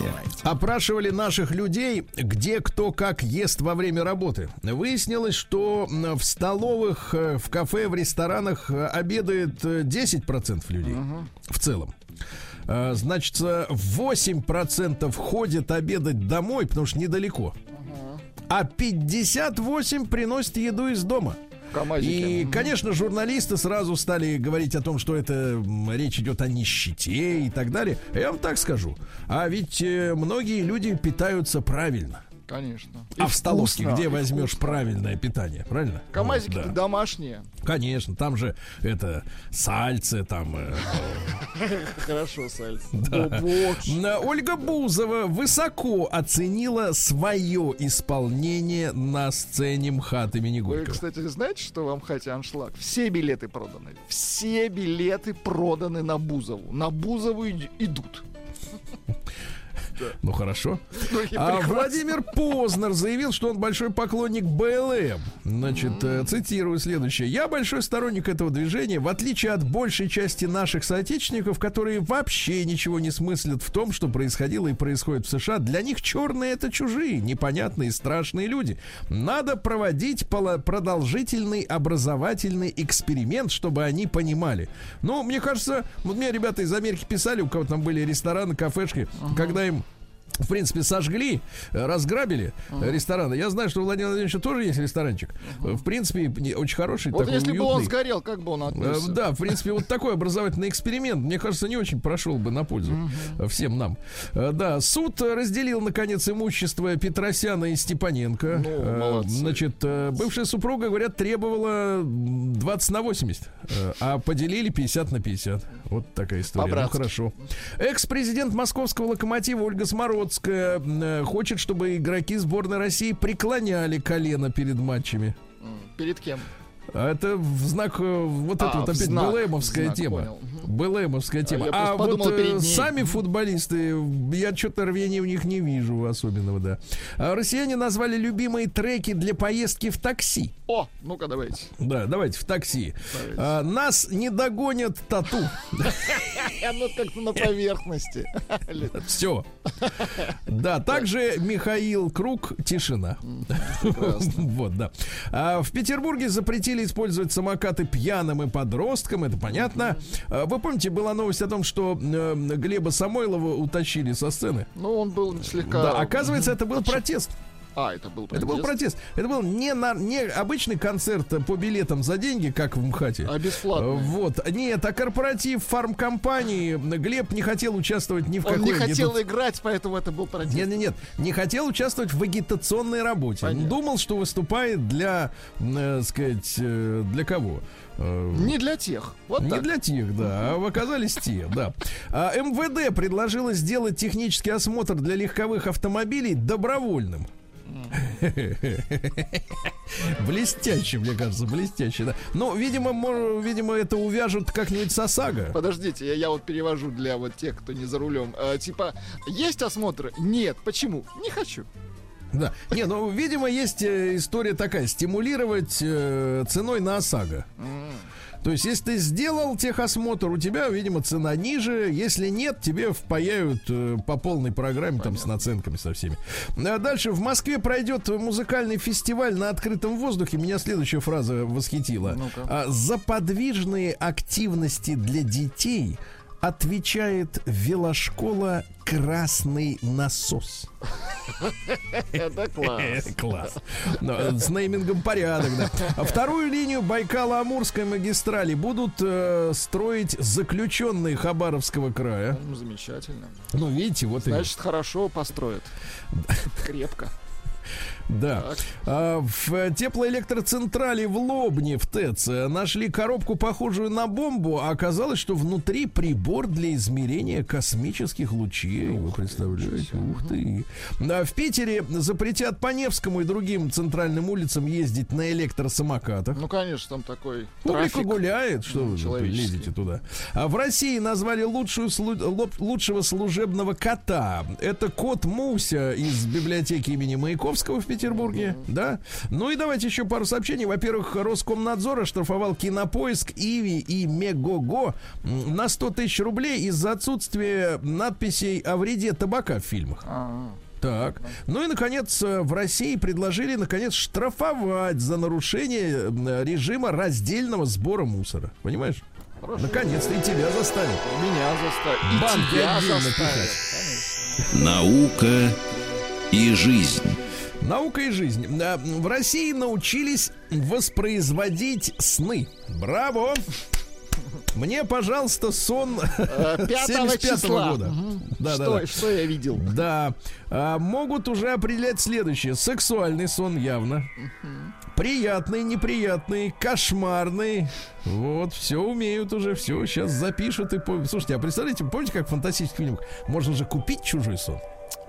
На лайте. Опрашивали наших людей, где кто как ест во время работы. Выяснилось, что в столовых, э, в кафе, в ресторанах э, обедает э, 10% людей в целом. Э, Значит, э, 8% ходят обедать домой, потому что недалеко. А 58 приносят еду из дома. Камазики. И, конечно, журналисты сразу стали говорить о том, что это речь идет о нищете и так далее. Я вам так скажу. А ведь э, многие люди питаются правильно. Конечно. а И в столовке вкусно, где возьмешь вкусно. правильное питание, правильно? Камазики Вот, да. домашние. Конечно, там же это сальцы, там. э, [LAUGHS] Хорошо, сальцы. [LAUGHS] Да. О, боже. На- Ольга Бузова высоко оценила свое исполнение на сцене МХАТ имени Вы, Горького. кстати, знаете, что вам хотя аншлаг? Все билеты проданы. Все билеты проданы на Бузову. На Бузову ид- идут. [LAUGHS] Ну хорошо. Ну, А. Владимир Познер заявил, что он большой поклонник БЛМ. Значит, э, цитирую следующее. Я большой сторонник этого движения, в отличие от большей части наших соотечественников, которые вообще ничего не смыслят в том, что происходило и происходит в США. Для них черные это чужие, непонятные, страшные люди. Надо проводить продолжительный образовательный эксперимент, чтобы они понимали. Ну, мне кажется, вот мне ребята из Америки писали, у кого там были рестораны, кафешки, когда им в принципе, сожгли, э, разграбили э, рестораны. Я знаю, что у Владимира Владимировича тоже есть ресторанчик. Э, В принципе, не- очень хороший, Вот такой если бы он уютный. сгорел, как бы он Э, отнесся? Да, в принципе, вот такой образовательный эксперимент, мне кажется, не очень прошел бы на пользу всем нам. Да, суд разделил, наконец, имущество Петросяна и Степаненко. Ну, молодцы. Значит, бывшая супруга, говорят, требовала м, 20 на 80, э, а поделили 50 на 50. Вот такая история. Ну, По-братски. хорошо. Экс-президент московского локомотива Ольга Смородская э, хочет, чтобы игроки сборной России преклоняли колено перед матчами. Перед кем? А это в знак э, вот А, это вот опять знак, БЛМовская в знак, тема. понял. БЛМовская тема. А, просто вот э, сами футболисты, я что-то рвения у них не вижу особенного, да. А россияне назвали любимые треки для поездки в такси. О, ну-ка давайте. Да, давайте в такси. Давайте. А, нас не догонят тату. [LAUGHS] Оно как-то на поверхности. [LAUGHS] Все. Да, также Михаил Круг «Тишина». [LAUGHS] Вот, да. А в Петербурге запретили использовать самокаты пьяным и подросткам, это понятно. А Вы помните, была новость о том, что э, Глеба Самойлова утащили со сцены? Ну, он был слегка... Да, оказывается, это был протест. А, это был Это был протест. Это был не, на, не обычный концерт по билетам за деньги, как в МХАТе. А бесплатный. Вот. Нет, а корпоратив фармкомпании. Глеб не хотел участвовать ни в Он какой не хотел агитац- играть, поэтому это был протест. нет, нет, нет, не хотел участвовать в агитационной работе. Понятно. Думал, что выступает для, э, сказать, э, для кого? Э, Не для тех. Вот не так. для тех, да, а оказались те, да. А МВД предложило сделать технический осмотр для легковых автомобилей добровольным. Блестяще, мне кажется, блестяще, да. Ну, видимо, мо- видимо, это увяжут как-нибудь с ОСАГО. Подождите, я, я вот перевожу для вот тех, кто не за рулем. Э, типа, есть осмотры? Нет. Почему? Не хочу. Да. Не, ну, видимо, есть э, история такая, стимулировать э, ценой на ОСАГО. То есть, если ты сделал техосмотр, у тебя, видимо, цена ниже. Если нет, тебе впаяют э, по полной программе, там, с наценками, со всеми. А дальше в Москве пройдет музыкальный фестиваль на открытом воздухе. Меня следующая фраза восхитила. Ну-ка. А, За подвижные активности для детей отвечает велошкола «Красный насос». Это класс. [LAUGHS] Класс. С неймингом порядок, да. А Вторую линию Байкало-Амурской магистрали будут э, строить заключенные Хабаровского края. Замечательно. Ну, видите, вот и... Значит, хорошо построят. Крепко. Да. А, в теплоэлектроцентрале в Лобне, в ТЭЦ, э, нашли коробку, похожую на бомбу, а оказалось, что внутри прибор для измерения космических лучей. Вы представляете? Ух ты. А, в Питере запретят по Невскому и другим центральным улицам ездить на электросамокатах. Ну, конечно, там такой Публика трафик. гуляет, что ну, вы лезете туда. А в России назвали лучшую лучшего служебного кота. Это кот Муся из библиотеки имени Маяковского в Петербурге. Да? Ну и давайте еще пару сообщений. Во-первых, Роскомнадзор оштрафовал Кинопоиск, Иви и Мегого на 100 тысяч рублей из-за отсутствия надписей о вреде табака в фильмах. А, Так. Ну и, наконец, э, в России предложили, наконец, штрафовать за нарушение режима раздельного сбора мусора. Понимаешь? Хорошо. Наконец-то и тебя заставят. Меня заставили. И тебя заставят. Наука и жизнь. Наука и жизнь. В России научились воспроизводить сны. Браво! Мне, пожалуйста, сон Э, 5 75 числа. года. Мгм. Да, что, да. что я видел? Да, а, могут уже определять следующее. Сексуальный сон явно. Приятный, неприятный, кошмарный. Вот, все умеют уже, все, сейчас запишут и... Слушайте, а представляете, помните, как в фантастических фильмах можно же купить чужой сон?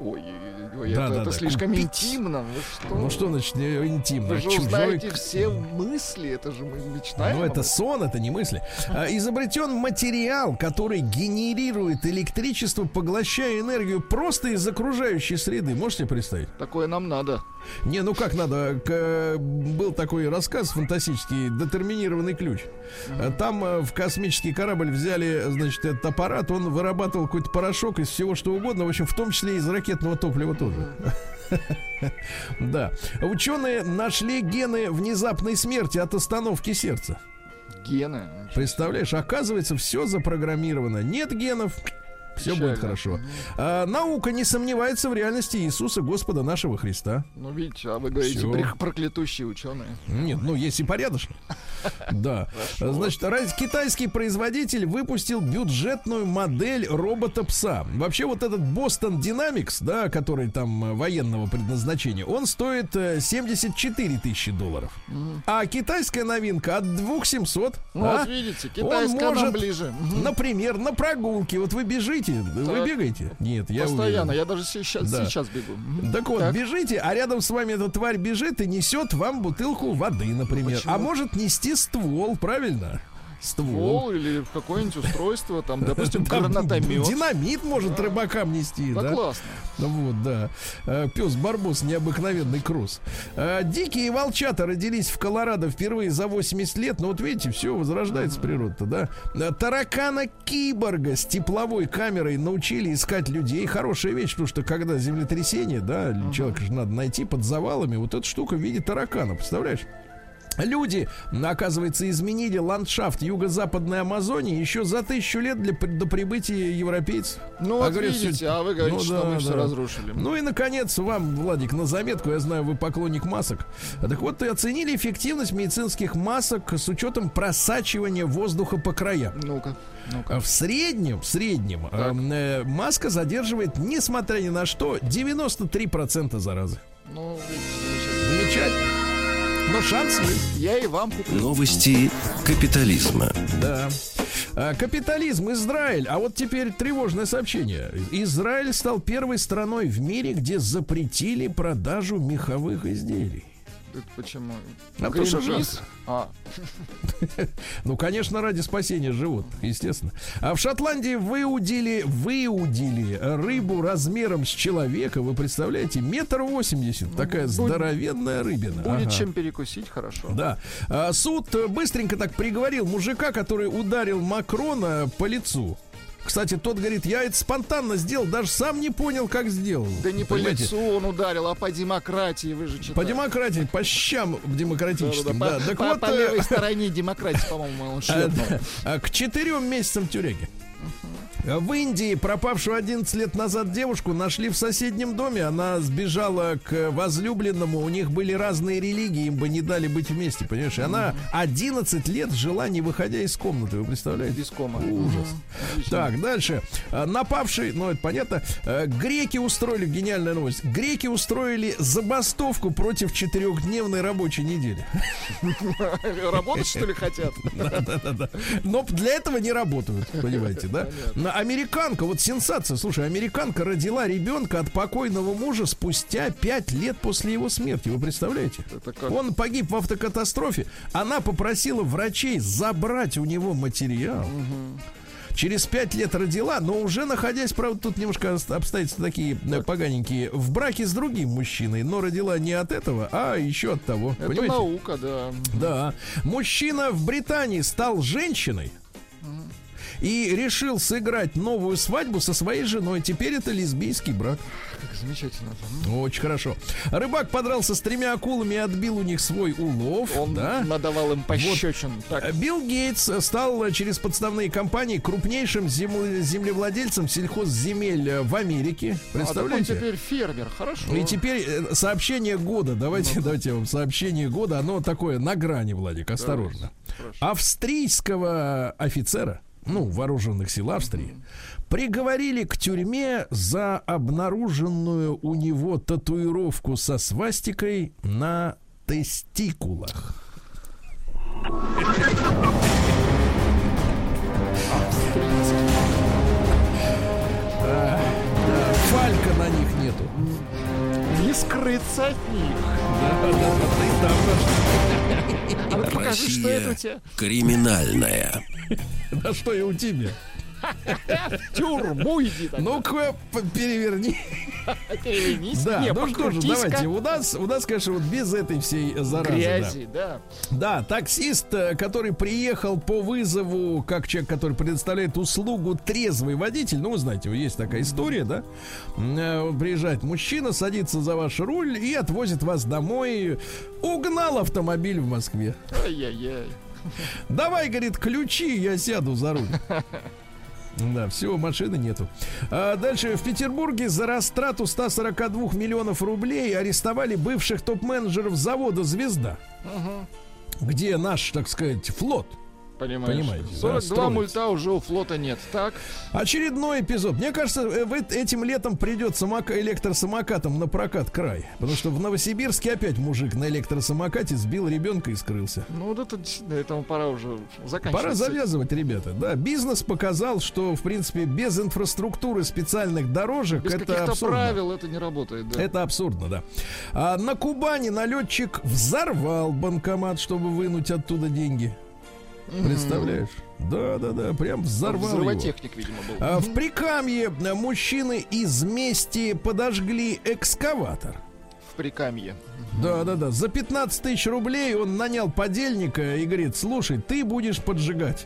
Ой, ой, ой, Да, это, да, это да, слишком купить. интимно. Вы что? Ну что значит интимно? Вы же Чужой узнаете все мысли, это же мы мечтаем. Ну, это сон, это не мысли. А, изобретен материал, который генерирует электричество, поглощая энергию просто из окружающей среды. Можете представить? Такое нам надо. Не, ну как надо? К- был такой рассказ фантастический, детерминированный ключ. А Там э, в космический корабль взяли, значит, этот аппарат, он вырабатывал какой-то порошок из всего что угодно, в общем, в том числе из ракетного топлива тоже. [LAUGHS] Да. Ученые нашли гены внезапной смерти от остановки сердца. Гены. Представляешь, оказывается, все запрограммировано. Нет генов, все будет хорошо. А, наука не сомневается в реальности Иисуса Господа нашего Христа. Ну, видите, а вы говорите, Всё. проклятущие ученые. Нет, ну есть и порядочно. [LAUGHS] Да. Значит, китайский производитель выпустил бюджетную модель робота-пса. Вообще вот этот Boston Dynamics, да, который там э, военного предназначения, он стоит э, 74 тысячи долларов. А китайская новинка от 2700. Ну, а? вот видите, китайская нам ближе. Например, на прогулке. Вот вы бежите, вы Так. бегаете? Нет, я Постоянно, уверен. я даже сейчас, Да. сейчас бегу. Так вот, Так. бежите, а рядом с вами эта тварь бежит и несет вам бутылку воды, например. Почему? А может нести ствол, правильно? Ствол. Пол или в какое-нибудь устройство, там, [LAUGHS] допустим, гранатомет. Динамит может рыбакам нести, Да, классно. Ну Вот, да. Пес Барбос необыкновенный кросс. Э, Дикие волчата родились в Колорадо впервые за 80 лет. Ну вот видите, все возрождается природа, да. Э, Таракана киборга с тепловой камерой научили искать людей. Хорошая вещь, потому что когда землетрясение, да, человека же надо найти под завалами. Вот эта штука в виде таракана, представляешь? Люди, оказывается, изменили ландшафт юго-западной Амазонии еще за тысячу лет для, до прибытия европейцев. Ну, вот говорят, видите, а вы говорите, Ну что да, мы все да. разрушили. Ну и, наконец, вам, Владик, на заметку, я знаю, вы поклонник масок. Так вот, оценили эффективность медицинских масок с учетом просачивания воздуха по краям. Ну-ка, ну-ка. А В среднем, в среднем, эм, э, маска задерживает, несмотря ни на что, 93% заразы. Ну, видите, Замечательно. Но шанс есть. Я и вам куплю. Новости капитализма. Да. А, Капитализм, Израиль. А вот теперь тревожное сообщение. Израиль стал первой страной в мире, где запретили продажу меховых изделий. Почему? А то, что Гринпис? А, Ну, конечно, ради спасения животных, естественно. А в Шотландии выудили, выудили рыбу размером с человека. Вы представляете, метр восемьдесят. Такая здоровенная рыбина. будет Ага. чем перекусить, хорошо. Да. А, суд быстренько так приговорил мужика, который ударил Макрона по лицу. Кстати, тот говорит, я это спонтанно сделал, даже сам не понял, как сделал. Да не по Понимаете? лицу он ударил, а по демократии, вы же читали. По демократии, по щам демократическим. Да-да-да, Да, по, Так по- вот, по э, левой стороне демократии, по-моему, он [LAUGHS] а, шлепнул. да, а, к четырем месяцам тюряги. В Индии пропавшую 11 лет назад девушку нашли в соседнем доме. Она сбежала к возлюбленному. У них были разные религии, им бы не дали быть вместе, понимаешь? И она 11 лет жила, не выходя из комнаты. Вы представляете? Без кома. Ужас. Отлично. Так, дальше. А, Напавший, ну это понятно, э, греки устроили, гениальная новость, греки устроили забастовку против четырехдневной рабочей недели. Работать, что ли, хотят? Да-да-да. Но для этого не работают, понимаете, да? Американка, вот сенсация, слушай, американка родила ребенка от покойного мужа спустя пять лет после его смерти. Вы представляете? Он погиб в автокатастрофе. Она попросила врачей забрать у него материал. Через пять лет родила, но уже находясь, правда, тут немножко обстоятельства такие э, поганенькие, в браке с другим мужчиной, но родила не от этого, а еще от того. Это понимаете? наука, да. Да. Мужчина в Британии стал женщиной и решил сыграть новую свадьбу со своей женой. Теперь это лесбийский брак. Как замечательно. Очень хорошо. Рыбак подрался с тремя акулами и отбил у них свой улов. Он да? надавал им пощечин. Так, Э, Билл Гейтс стал э, через подставные компании крупнейшим земле- землевладельцем сельхозземель э, в Америке. а так он Представляете? теперь фермер, хорошо. И теперь э, сообщение года. Давайте, давайте я вам сообщение года. Оно такое на грани, Владик, осторожно. Австрийского офицера, ну, вооруженных сил Австрии, приговорили к тюрьме за обнаруженную у него татуировку со свастикой на тестикулах. Да, Фалька на них нету. Скрыться от них. Да, да, да, да, и там А ну покажи, что это у тебя. Криминальная. [LAUGHS] Да что и у тебя. [LAUGHS] В тюрьму иди. Ну-ка, переверни. [LAUGHS] перевернись. Да, ну что же, давайте. У нас, у нас, конечно, вот без этой всей заразы. Грязи, да. Да, таксист, э, который приехал по вызову, как человек, который предоставляет услугу трезвый водитель, ну, вы знаете, есть такая история, да? Э, Приезжает мужчина, садится за ваш руль и отвозит вас домой. Угнал автомобиль в Москве. Ай-яй-яй. Давай, говорит, ключи, я сяду за руль. [LAUGHS] Да, всего машины нету. А дальше в Петербурге за растрату 142 миллионов рублей арестовали бывших топ-менеджеров завода «Звезда», где наш, так сказать, флот. Понимаешь. Понимаете, да, 42 строится. мульта уже у флота нет. Так, Очередной эпизод. Мне кажется, э, этим летом придет самока- электросамокатом на прокат край. Потому что в Новосибирске опять мужик на электросамокате сбил ребенка и скрылся. ну вот это действительно, этому пора уже заканчивать. Пора завязывать, ребята. Да, бизнес показал, что, в принципе, без инфраструктуры специальных дорожек Без это абсурдно. правил это не работает, да. Это абсурдно, да. А на Кубани налетчик взорвал банкомат, чтобы вынуть оттуда деньги. Представляешь? Да, да, да, прям взорвал его. Взрывотехник, видимо, был. А в Прикамье э, мужчины из мести подожгли экскаватор. В Прикамье. Да, да, да. За 15 тысяч рублей он нанял подельника и говорит, слушай, ты будешь поджигать.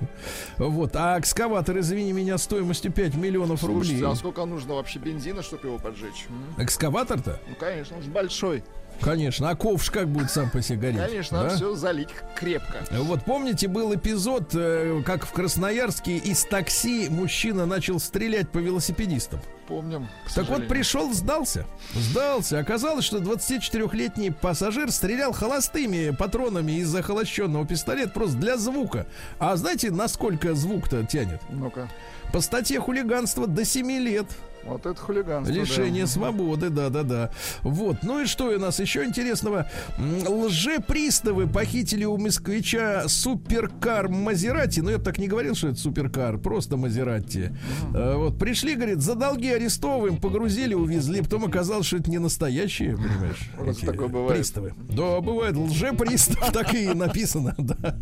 Вот. А экскаватор, извини меня, стоимостью 5 миллионов рублей. Слушайте, а сколько нужно вообще бензина, чтобы его поджечь? Экскаватор-то? Ну, конечно, он же большой. Конечно. А ковш как будет сам по себе гореть? Конечно, да? все залить крепко. Вот помните, был эпизод, э, как в Красноярске из такси мужчина начал стрелять по велосипедистам. Помним. Так вот, пришел, сдался. Сдался. Оказалось, что 24-летний пассажир стрелял холостыми патронами из захолощенного пистолета просто для звука. А знаете, насколько звук-то тянет? Ну-ка. По статье хулиганства до 7 лет. Вот это хулиганство. да. Лишение [LAUGHS] свободы, да-да-да. Вот. Ну и что у нас еще интересного? Лжеприставы похитили у москвича суперкар Мазерати. Ну, я бы так не говорил, что это суперкар, просто Мазерати. Э, Вот. Пришли, говорит, за долги арестовываем, погрузили, увезли. Потом оказалось, что это не настоящие, понимаешь? [LAUGHS] Просто такое бывает. Приставы. Да, бывает. Лжепристав, [LAUGHS] так и написано, да.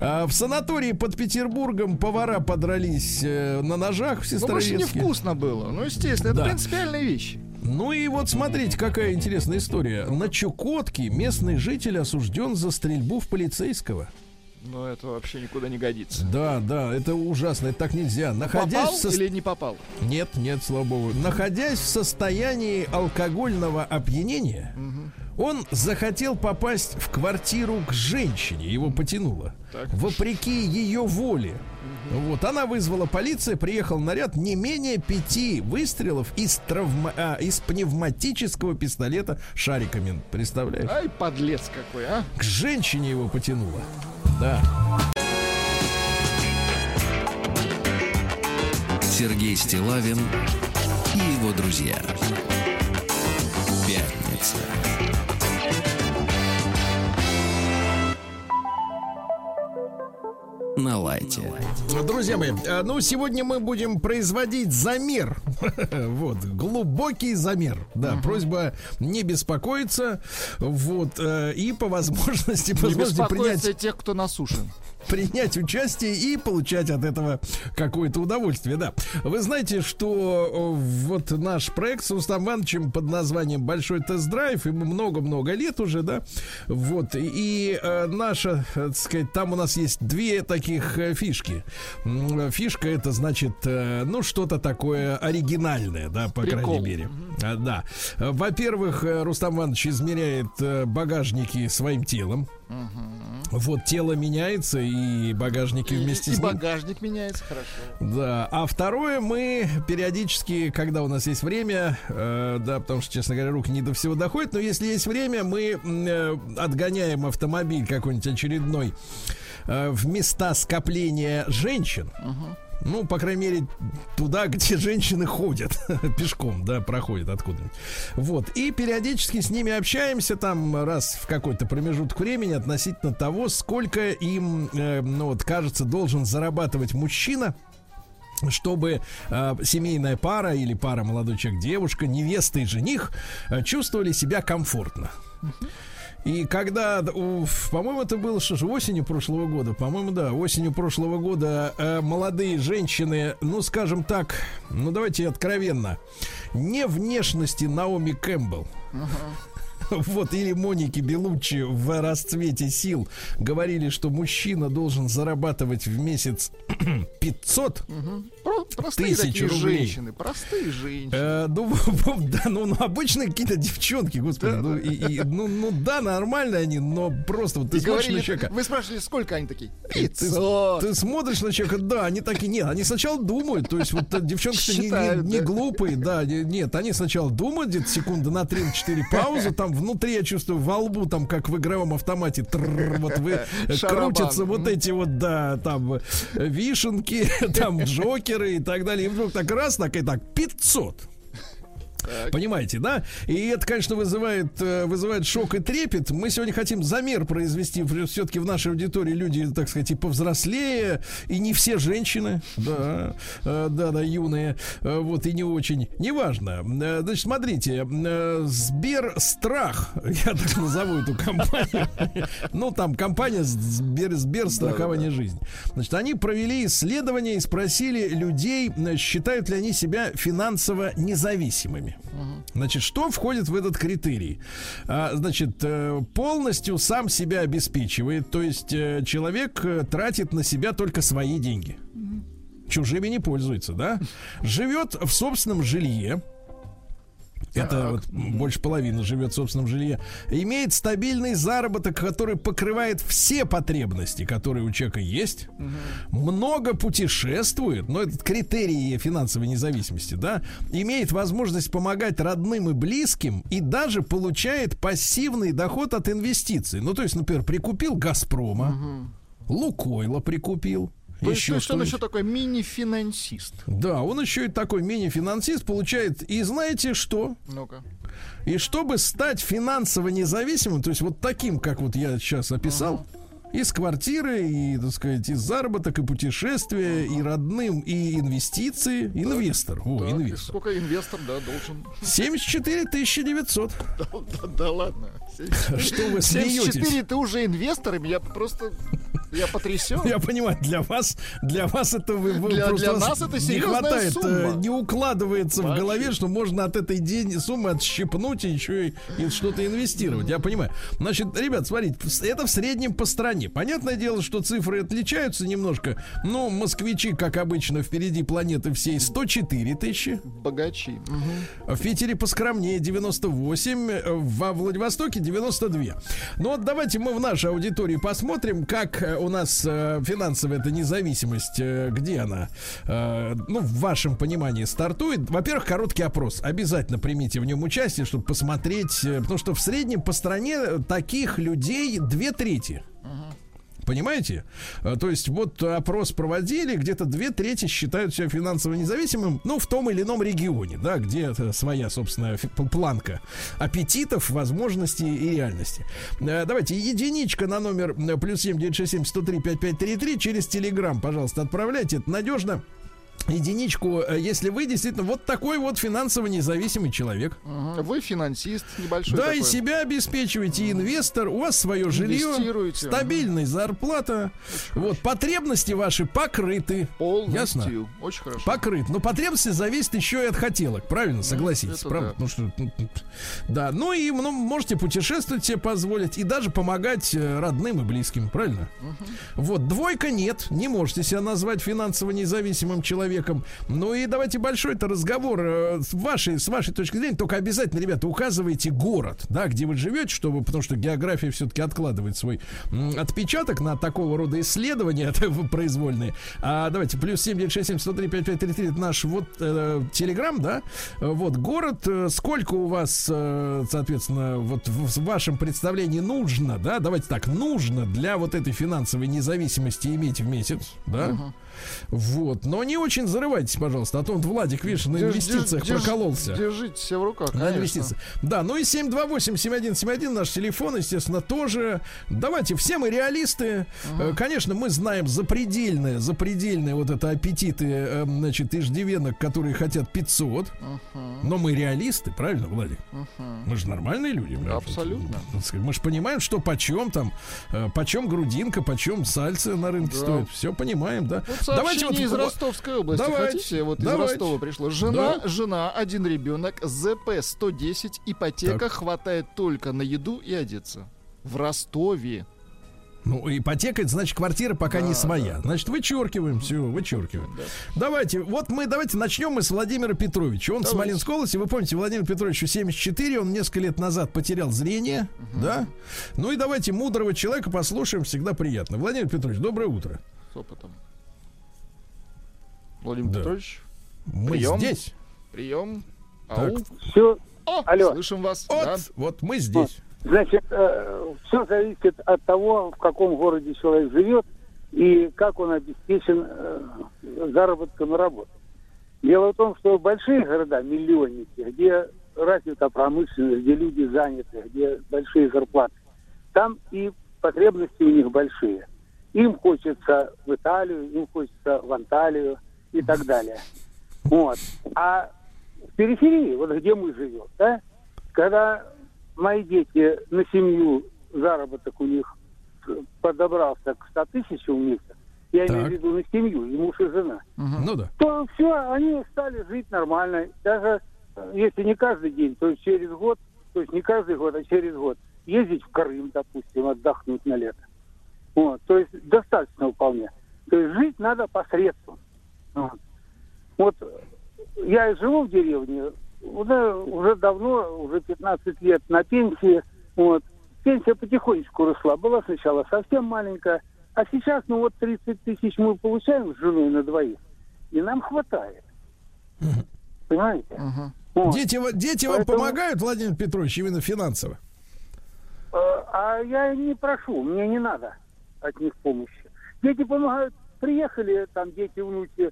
А в санатории под Петербургом повара подрались э, на ножах в Ну, Сестрорецке. невкусно было. Ну, естественно, это Да. принципиальная вещь. Ну и вот смотрите, какая интересная история. На Чукотке местный житель осужден за стрельбу в полицейского. Но это вообще никуда не годится. Да, да, это ужасно, это так нельзя. Находясь Попал в сос- или не попал? Нет, нет, слава богу. Находясь в состоянии алкогольного опьянения, он захотел попасть в квартиру к женщине, его потянуло. Так. Вопреки ее воле. Вот, она вызвала полицию, приехал наряд не менее пяти выстрелов из, травма... а, из пневматического пистолета шариками. Представляешь? Ай, подлец какой, а. К женщине его потянуло. Да. Сергей Стилавин и его друзья. Пятница. На лайте. Друзья мои, э, ну сегодня мы будем производить замер. [LAUGHS] Вот, глубокий замер. Да, просьба не беспокоиться. Вот, э, и по возможности, [LAUGHS] по возможности принять тех, кто насушен. принять участие и получать от этого какое-то удовольствие, да. Вы знаете, что вот наш проект с Рустам Ивановичем под названием «Большой тест-драйв», ему много-много лет уже, да, вот, и э, наша, э, так сказать, там у нас есть две таких э, фишки. Фишка это, значит, э, ну, что-то такое оригинальное, да, по Прикол. крайней мере. А, Да. Э, Во-первых, э, Рустам Иванович измеряет э, багажники своим телом. Вот тело меняется, и багажники вместе и с ним. багажник меняется, хорошо. Да. А второе, мы периодически, когда у нас есть время, э, да, потому что, честно говоря, руки не до всего доходят, но если есть время, мы э, отгоняем автомобиль какой-нибудь очередной э, в места скопления женщин. Ну, по крайней мере, туда, где [LAUGHS] женщины ходят [LAUGHS] пешком, да, проходят откуда-нибудь. Вот. И периодически с ними общаемся там раз в какой-то промежуток времени относительно того, сколько им, э, ну вот, кажется, должен зарабатывать мужчина, чтобы э, семейная пара или пара молодой человек, девушка, невеста и жених э, чувствовали себя комфортно. И когда, по-моему, это было что же, осенью прошлого года, по-моему, да, осенью прошлого года э, молодые женщины, ну, скажем так, ну, давайте откровенно, не внешности Наоми Кэмпбелл, [LAUGHS] вот, или Моники Белуччи в расцвете сил говорили, что мужчина должен зарабатывать в месяц [CLEARS THROAT] 500, Про- простые Тысячу такие рублей. женщины, простые женщины. Э, ну, [LAUGHS] да, ну, ну, обычные какие-то девчонки, господи. ну, и- и, ну, ну, да, нормально они, но просто вот ты И смотришь говорили, на человека. вы спрашивали, сколько они такие? Ты, 500. ты смотришь на человека, да, они такие, нет, они сначала думают, то есть вот э, девчонки не, не- не да. глупые, да, не- нет, они сначала думают, где-то секунды на 3-4 паузы, там внутри я чувствую во лбу, там как в игровом автомате, трррр, вот вы э, [LAUGHS] крутятся вот эти вот, да, там э, вишенки, [LAUGHS] там джокеры и так далее, и вдруг так раз, так и так, 500. Понимаете, да? И это, конечно, вызывает, э, вызывает шок и трепет. Мы сегодня хотим замер произвести. Все-таки в нашей аудитории люди, так сказать, и повзрослее, и не все женщины. Да, э, да, да, юные. Э, Вот, и не очень. Неважно. Значит, смотрите. Сберстрах, [LAUGHS] я так назову эту компанию. Ну, там компания Сбер, Сбер страхование жизни. Значит, они провели исследование и спросили людей, считают ли они себя финансово независимыми. Значит, что входит в этот критерий? А, Значит, э, полностью сам себя обеспечивает, то есть э, человек э, тратит на себя только свои деньги. Чужими не пользуется, да? Живет в собственном жилье. Это вот больше половины живет в собственном жилье. Имеет стабильный заработок, который покрывает все потребности, которые у человека есть. Много путешествует, но это критерии финансовой независимости, да. Имеет возможность помогать родным и близким и даже получает пассивный доход от инвестиций. Ну, то есть, например, прикупил Газпрома, Лукойла прикупил. То еще есть он что-нибудь. еще такой мини-финансист. Да, он еще и такой мини-финансист получает. И знаете что? Ну-ка. И чтобы стать финансово независимым, то есть вот таким, как вот я сейчас описал, из квартиры, и, так сказать, и заработок, и путешествия, и родным, и инвестиции. Инвестор. О, и инвестор. Сколько инвестор, да, должен. 74 900. [LAUGHS] Да, да, да ладно. Что вы 74 смеетесь? ты уже инвестор, и я просто... Я потрясен. Я понимаю, для вас, для вас это вы, вы Для- просто для нас это не хватает, сумма. э, не укладывается в Вообще. голове, что можно от этой день, суммы отщипнуть и еще и, и что-то инвестировать. Я понимаю. Значит, ребят, смотрите, в- это в среднем по стране. Понятное дело, что цифры отличаются немножко. Ну, москвичи, как обычно, впереди планеты всей 104 тысячи. Богачи. Мгм. В Питере поскромнее 98, э, во Владивостоке 92. Ну вот давайте мы в нашей аудитории посмотрим, как э, у нас э, финансовая эта независимость, э, где она, э, ну, в вашем понимании стартует. Во-первых, короткий опрос. Обязательно примите в нем участие, чтобы посмотреть, потому что в среднем по стране таких людей две трети. Понимаете? А, То есть вот опрос проводили, где-то две трети считают себя финансово независимым, ну, в том или ином регионе, да, где своя, п- планка аппетитов, возможностей и реальности. Э, Давайте, единичка на номер э, плюс семь девять шесть семь сто три пять пять три три через Телеграм, пожалуйста, отправляйте, это надежно. Единичку, э, если вы действительно вот такой вот финансово независимый человек. Вы финансист небольшой Да, такой. и себя обеспечиваете, и инвестор, у вас свое жилье, стабильная зарплата. Вот, потребности ваши покрыты. Полностью. Ясно? Очень хорошо. Покрыт. Но потребности зависят еще и от хотелок, правильно? Согласитесь, это правда? да. Ну что, ну, ну, да. Ну и ну, можете путешествовать себе позволить и даже помогать э, родным и близким, правильно? Вот двойка нет, не можете себя назвать финансово независимым человеком. Ну и давайте большой это разговор э, с вашей с вашей точки зрения. Только обязательно, ребята, указывайте город, да, где вы живете, чтобы, потому что география все-таки откладывает свой отпечаток на такого рода исследования [LAUGHS] произвольные. А давайте плюс 7967 103 5533 это наш вот э, телеграм, да. Вот город, э, сколько у вас, э, соответственно, вот в, в вашем представлении нужно, да, давайте так, нужно для вот этой финансовой независимости иметь в месяц, да. Вот, но не очень зарывайтесь, пожалуйста, а то вот Владик, видишь, на Держ- инвестициях держ- прокололся. Держите себя в руках, На конечно. инвестиции. Да, ну и 728-7171 наш телефон, естественно, тоже. Давайте, все мы реалисты. Э, Конечно, мы знаем запредельные, запредельные вот это аппетиты, э, значит, иждивенок, которые хотят 500. Но мы реалисты, правильно, Владик? Мы же нормальные люди. мы, Абсолютно. сказать, Мы же понимаем, что почем там, э, почем грудинка, почем сальцы на рынке Да. стоит. Все понимаем, да. Вот сообщение из Ростовской области. Давайте, Хотите? Вот из давайте. Ростова пришло. Жена, Да. жена, один ребенок, ЗП 110, ипотека Так. хватает только на еду и одеться. В Ростове. Ну, ипотека, это значит, квартира пока не Да, своя. Значит, вычеркиваем, все, вычеркиваем. Давайте, вот мы, давайте начнем мы с Владимира Петровича. Он Давайте. Смоленской области. Вы помните, Владимир Петровичу 74, он несколько лет назад потерял зрение, да? Ну и давайте мудрого человека послушаем, всегда приятно. Владимир Петрович, доброе утро. С опытом. Владимир Да. Петрович, Мы Прием. здесь. прием. Так. Ау. Все, О, Алло. слышим вас. Вот, Да. вот мы здесь. значит, все зависит от того, в каком городе человек живет и как он обеспечен э, заработком и работой. Дело в том, что большие города, миллионники, где развита промышленность, где люди заняты, где большие зарплаты, там и потребности у них большие. Им хочется в Италию, им хочется в Анталию и так далее. Вот. А в периферии, вот где мы живем, да, когда мои дети на семью, заработок у них подобрался к 100 тысячам в месяц, я имею Так. в виду на семью, и муж, и жена, Ну да. то все, они стали жить нормально. Даже э, если не каждый день, то есть через год, то есть не каждый год, а через год, ездить в Крым, допустим, отдохнуть на лето. Вот, то есть достаточно вполне. То есть жить надо посредством. Вот, вот я и живу в деревне, уже, уже давно, уже 15 лет на пенсии. Вот. Пенсия потихонечку росла. Была сначала совсем маленькая, а сейчас, ну вот 30 тысяч мы получаем с женой на двоих, и нам хватает. Понимаете? Мгм. Вот. Дети, дети вам Поэтому- помогают, Владимир Петрович, именно финансово? Э, А я не прошу, мне не надо от них помощи. Дети помогают приехали, там дети, внуки,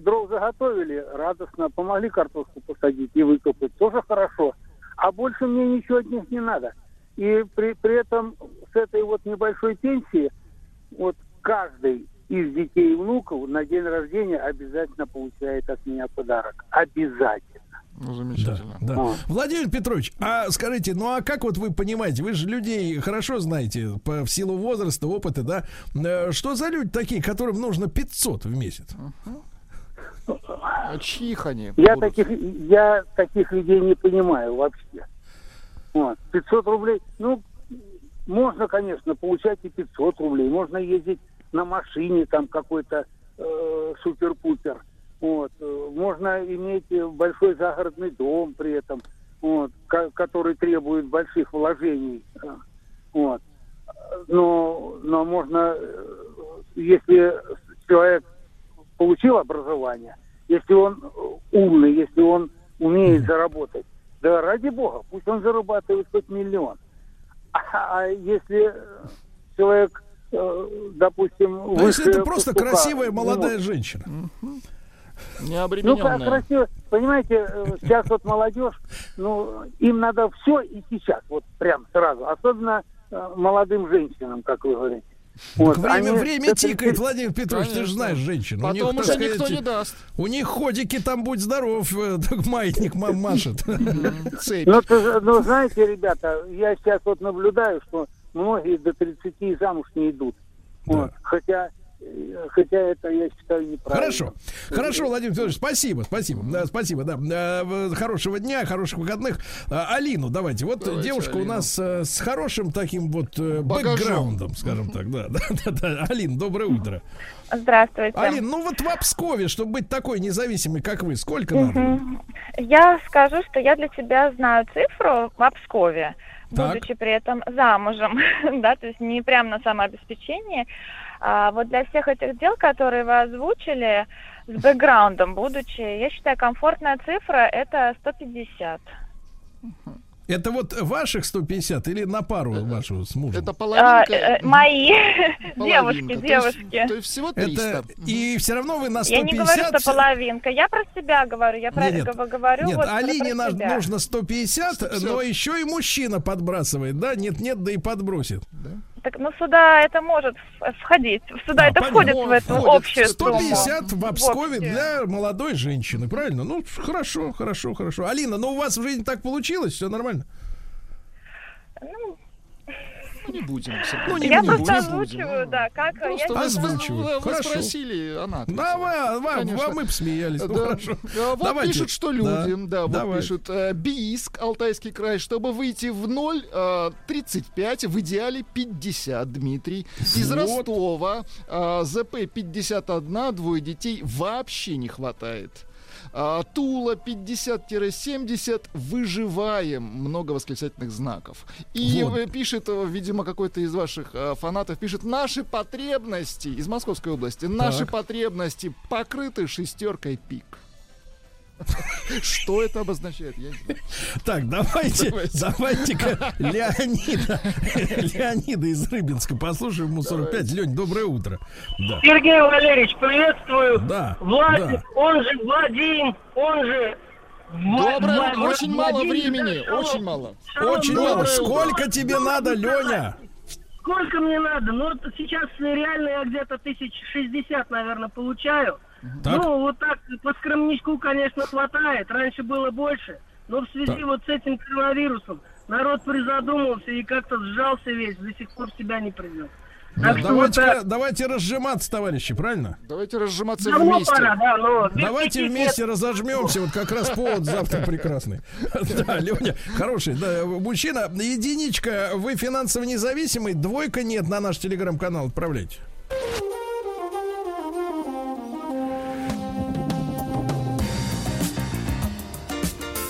дров заготовили, радостно, помогли картошку посадить и выкопать, тоже хорошо. А больше мне ничего от них не надо. И при, при этом с этой вот небольшой пенсии вот каждый из детей и внуков на день рождения обязательно получает от меня подарок. Обязательно. Ну, Да, замечательно. да. А. Владимир Петрович, а скажите, ну а как вот вы понимаете, вы же людей хорошо знаете по, в силу возраста, опыта, да? Э, Что за люди такие, которым нужно 500 в месяц? А чьих они Я будут? таких, я таких людей не понимаю вообще. Вот. 500 рублей, ну, можно, конечно, получать и 500 рублей. Можно ездить на машине там какой-то э, супер-пупер. Вот. Э, Можно иметь большой загородный дом при этом, вот, ко- который требует больших вложений. Э, Вот. Но, но можно, э, если человек получил образование, если он э, умный, если он умеет заработать, да ради бога, пусть он зарабатывает хоть миллион. А, а если человек, э, допустим, Ну, если выше это просто пастуха красивая не молодая может. женщина. Не Ну, как обремененная. красиво. Понимаете, э, сейчас вот молодежь, ну, им надо все и сейчас, вот прям сразу. Особенно молодым женщинам, как вы говорите. Вот, время, они время тикает, 30 Владимир Петрович, ты же Конечно. знаешь женщин. у них, Потом уже сказать, никто не даст. У них ходики там, будь здоров, э, [LAUGHS] так маятник ма- машет. [LAUGHS] Ну, ну, знаете, ребята, я сейчас вот наблюдаю, что многие до 30 замуж не идут. Хотя, хотя это, я считаю, неправильно. Хорошо. Хорошо, Владимир Федорович, спасибо, спасибо. Да, спасибо, да. Э, Хорошего дня, хороших выходных. А, Алину давайте. Вот Давайте девушка у Алину. нас э, с хорошим таким вот э, Багажом. бэкграундом, скажем так. Да, да, да, да. Алин, доброе утро. Здравствуйте. Алин, ну вот в Обскове, чтобы быть такой независимой, как вы, сколько надо? Я скажу, что я для себя знаю цифру в Обскове, Так. будучи при этом замужем, [LAUGHS] да, то есть не прям на самообеспечении. А вот для всех этих дел, которые вы озвучили, с бэкграундом будучи, я считаю, комфортная цифра это 150. Это вот ваших 150 или на пару вашу с мужем? Это А, половинка. э, мои [LAUGHS] девушки, половинка. То есть- девушки. То есть всего 300. Это и все равно вы на Я не 150... говорю, что половинка, я про себя говорю, я про Нет, нет. говорю Нет, вот Алине про себя. нужно 150, 150. но еще и мужчина подбрасывает, да? Нет-нет, да и подбросит. Так, ну сюда это может входить. Сюда А, это понятно. входит в эту Входит. общую сумму. 150 в Обскове для молодой женщины, правильно? Ну, хорошо, хорошо, хорошо. Алина, ну у вас в жизни так получилось, все нормально? Ну, Не будем. Ну, не я будем, просто не озвучиваю, будем. да, как Просто я вы, вы- Озвучиваю. вы- вы Хорошо. спросили, она. Давай, вам, вам мы посмеялись. Ну, Да. хорошо. А Вот Давайте. пишут, что Да. люди, да, вот Давай. пишут, э, Бийск, Алтайский край, чтобы выйти в ноль, э, 35, в идеале 50, Дмитрий. Из Вот. Ростова, э, ЗП 51, двое детей вообще не хватает. А, Тула 50-70, выживаем, много восклицательных знаков. И Вот. э, пишет, э, видимо, какой-то из ваших э, фанатов, пишет, наши потребности из Московской области, наши Так. потребности покрыты шестеркой пик. [LAUGHS] Что это обозначает? Я не знаю. Так, давайте, Давайте. давайте-ка [LAUGHS] Леонида, Леонида из Рыбинска послушаем ему 45. Лень, доброе утро. Да, Сергей Валерьевич, приветствую. да, Влад, да. он же Владим, он же... Доброе утро. Ва- Очень мало Владимир, времени. да. Очень мало. Очень доброе мало. утро. Сколько тебе надо, Леня? Сколько мне надо? Ну, сейчас реально я где-то тысяч шестьдесят, наверное, получаю. Так. Ну, вот так, по скромничку, конечно, хватает. Раньше было больше. Но в связи Так. вот с этим коронавирусом народ призадумался и как-то сжался весь, до сих пор себя не придет. Да, Так что вот давайте, давайте разжиматься, товарищи, правильно? Давайте разжиматься Давно вместе. пора, да, но... Давайте вместе разожмемся, вот как раз повод завтра прекрасный. [LAUGHS] Да, Леня, хороший, да, мужчина, единичка, вы финансово независимый, двойка нет, на наш телеграм-канал отправляйте.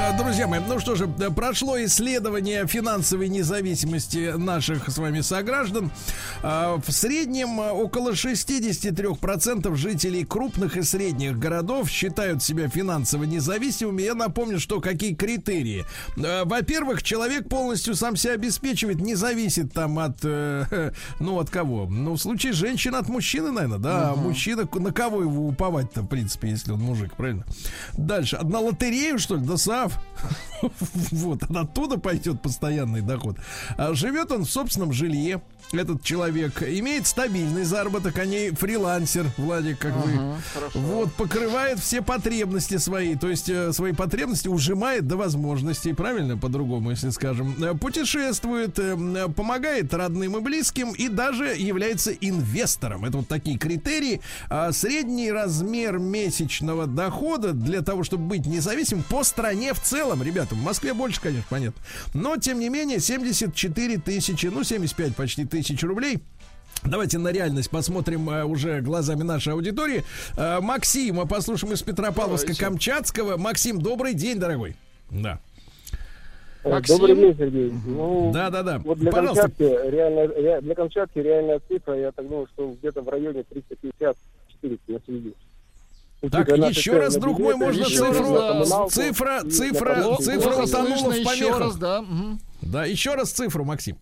Э, Друзья мои, ну что же, э, прошло исследование финансовой независимости наших с вами сограждан. А, В среднем э, около 63% жителей крупных и средних городов считают себя финансово независимыми. Я напомню, что какие критерии. Э, Во-первых, человек полностью сам себя обеспечивает, не зависит там от, э, [LAUGHS] ну, от кого? Ну, в случае женщины от мужчины, наверное, да. А мужчина, на кого его уповать-то, в принципе, если он мужик, правильно? Дальше. На лотерею, что ли? Да сав. [LAUGHS] Вот, оттуда пойдет постоянный доход. А Живет он в собственном жилье. Этот человек имеет стабильный заработок, а не фрилансер, Владик, как вы. Вот, покрывает все потребности свои, то есть э, свои потребности ужимает до возможностей, правильно, по-другому, если скажем. Э, Путешествует, э, м, помогает родным и близким и даже является инвестором. Это вот такие критерии. А средний размер месячного дохода для того, чтобы быть независимым по стране в целом, ребята, в Москве больше, конечно, понятно. Но, тем не менее, 74 тысячи, ну, 75 почти тысяч рублей. Давайте на реальность посмотрим э, уже глазами нашей аудитории. Э, Максима послушаем из Петропавловска-Камчатского. Максим, добрый день, дорогой. Да. Максим? Добрый день, Сергей. Ну, Да, да, да. вот для Пожалуйста. Камчатки, реально, ре- для Камчатки реальная цифра, я так думаю, что где-то в районе 350-400 я следил. Так, еще раз, друг мой, можно цифру, цифра, цифра, цифра утонула в еще помехах. раз, да. Да, еще раз цифру, Максим.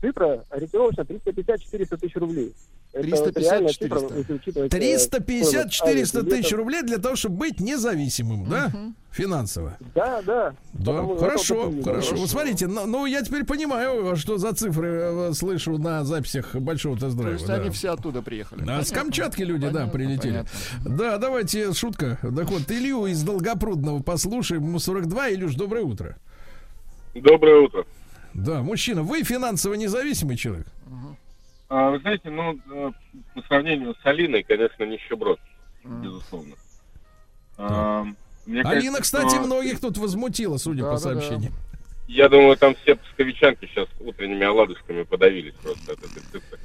Цифра ориентировочно 350-400 тысяч рублей. Это 350-400. реальная цифра, если учитывать, э, 350-400 стоимость тысяч рублей для того, чтобы быть независимым, да? Финансово. Да, да. Да, хорошо, хорошо. Вот смотрите, ну, ну, я теперь понимаю, что за цифры э, слышу на записях большого То тест-драйва. есть да. они все оттуда приехали. А с. Камчатки люди, да, прилетели. Да, давайте шутка. Так вот, Илью из Долгопрудного послушаем. Ему 42. Илюш, доброе утро. Доброе утро. Да, мужчина, вы финансово независимый человек? А, вы знаете, ну, э, по сравнению с Алиной, конечно, нищеброд, безусловно. А, мне Алина, кажется, кстати, что- многих тут возмутила, судя по Да-да-да. сообщениям. Я думаю, там все псковичанки сейчас утренними оладушками подавились просто от этой цифры.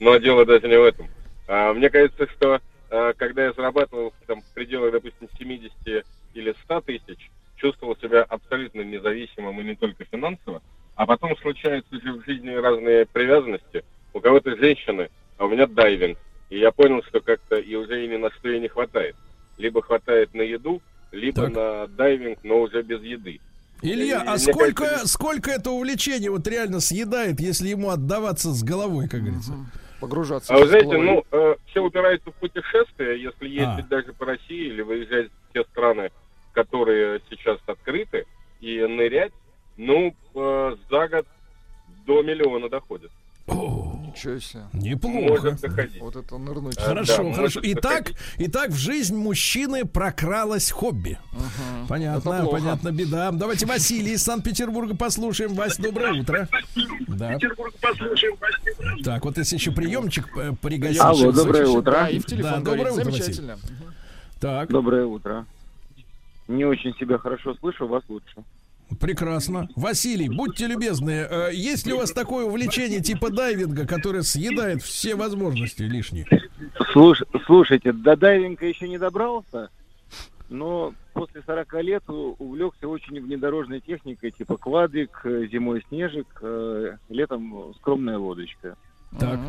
Но дело даже не в этом. А, мне кажется, что а, когда я зарабатывал там, в пределах, допустим, 70 или 100 тысяч, чувствовал себя абсолютно независимым и не только финансово, а потом случаются же в жизни разные привязанности. У кого-то женщины, а у меня дайвинг. И я понял, что как-то и уже и ни на что и не хватает. Либо хватает на еду, либо Так. на дайвинг, но уже без еды. Илья, И а сколько, кажется, сколько это увлечение вот реально съедает, если ему отдаваться с головой, как говорится? Погружаться. А вы знаете, головой. ну, э, все упирается в путешествия. Если ездить А. даже по России или выезжать в те страны, которые сейчас открыты, и нырять, ну, э, за год до миллиона доходит. Ничего себе. Неплохо. Вот это нырнуть. А, Хорошо, да, хорошо. Итак, итак, в жизнь мужчины прокралось хобби. Мгм. Понятно, понятно, беда. Давайте Василий из Санкт-Петербурга послушаем. Вась, доброе утро. Да. Так, вот если еще приемчик э, пригасить. Алло, доброе утро. Да, и в телефон Да, доброе утро, Замечательно. Так, Доброе утро. Не очень себя хорошо слышу, вас лучше. Прекрасно. Василий, будьте любезны, э, есть ли у вас такое увлечение типа дайвинга, которое съедает все возможности лишние? Слуш- слушайте, до дайвинга еще не добрался, но после 40 лет увлекся очень внедорожной техникой, типа квадрик, э, зимой снежик, э, летом скромная лодочка. Так.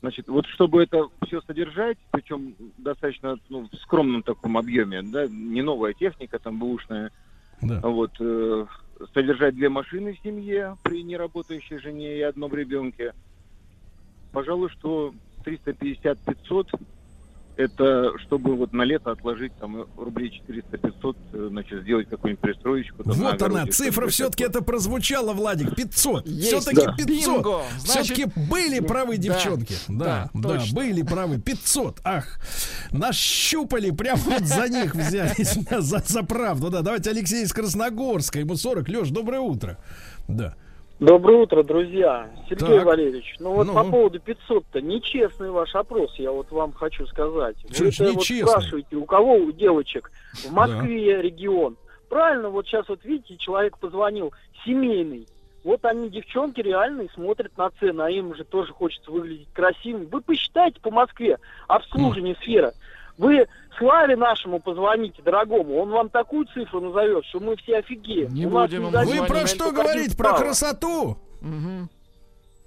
Значит, вот чтобы это все содержать, причем достаточно ну, в скромном таком объеме, да, не новая техника, там бэушная, Да. вот, э, содержать две машины в семье при неработающей жене и одном ребенке, пожалуй, что 350-500 это чтобы вот на лето отложить там рублей 400-500, э, значит, сделать какую-нибудь пристроечку. там, Вот она, огороде, цифра все-таки это прозвучало, Владик, 500. Есть, Все-таки да. 500. Бинго. Значит, Все-таки были правы да, девчонки. Да, да, да, были правы. 500. Ах, нащупали, прямо вот за них взялись, [LAUGHS] за, за правду. Да, давайте Алексей из Красногорска, ему 40. Леш, доброе утро. Да. Доброе утро, друзья. Сергей Так. Валерьевич, ну вот Ну. по поводу 500-то, нечестный ваш опрос, я вот вам хочу сказать. Вы это вот спрашиваете, у кого у девочек в Москве регион. Правильно, вот сейчас вот видите, человек позвонил, семейный. Вот они, девчонки, реально и смотрят на цены, а им же тоже хочется выглядеть красивым. Вы посчитайте по Москве, обслуживание сфера. Вы Славе нашему позвоните, дорогому, он вам такую цифру назовет, что мы все офигеем. Не У будем Вы про что это говорите? Про красоту? Мгм.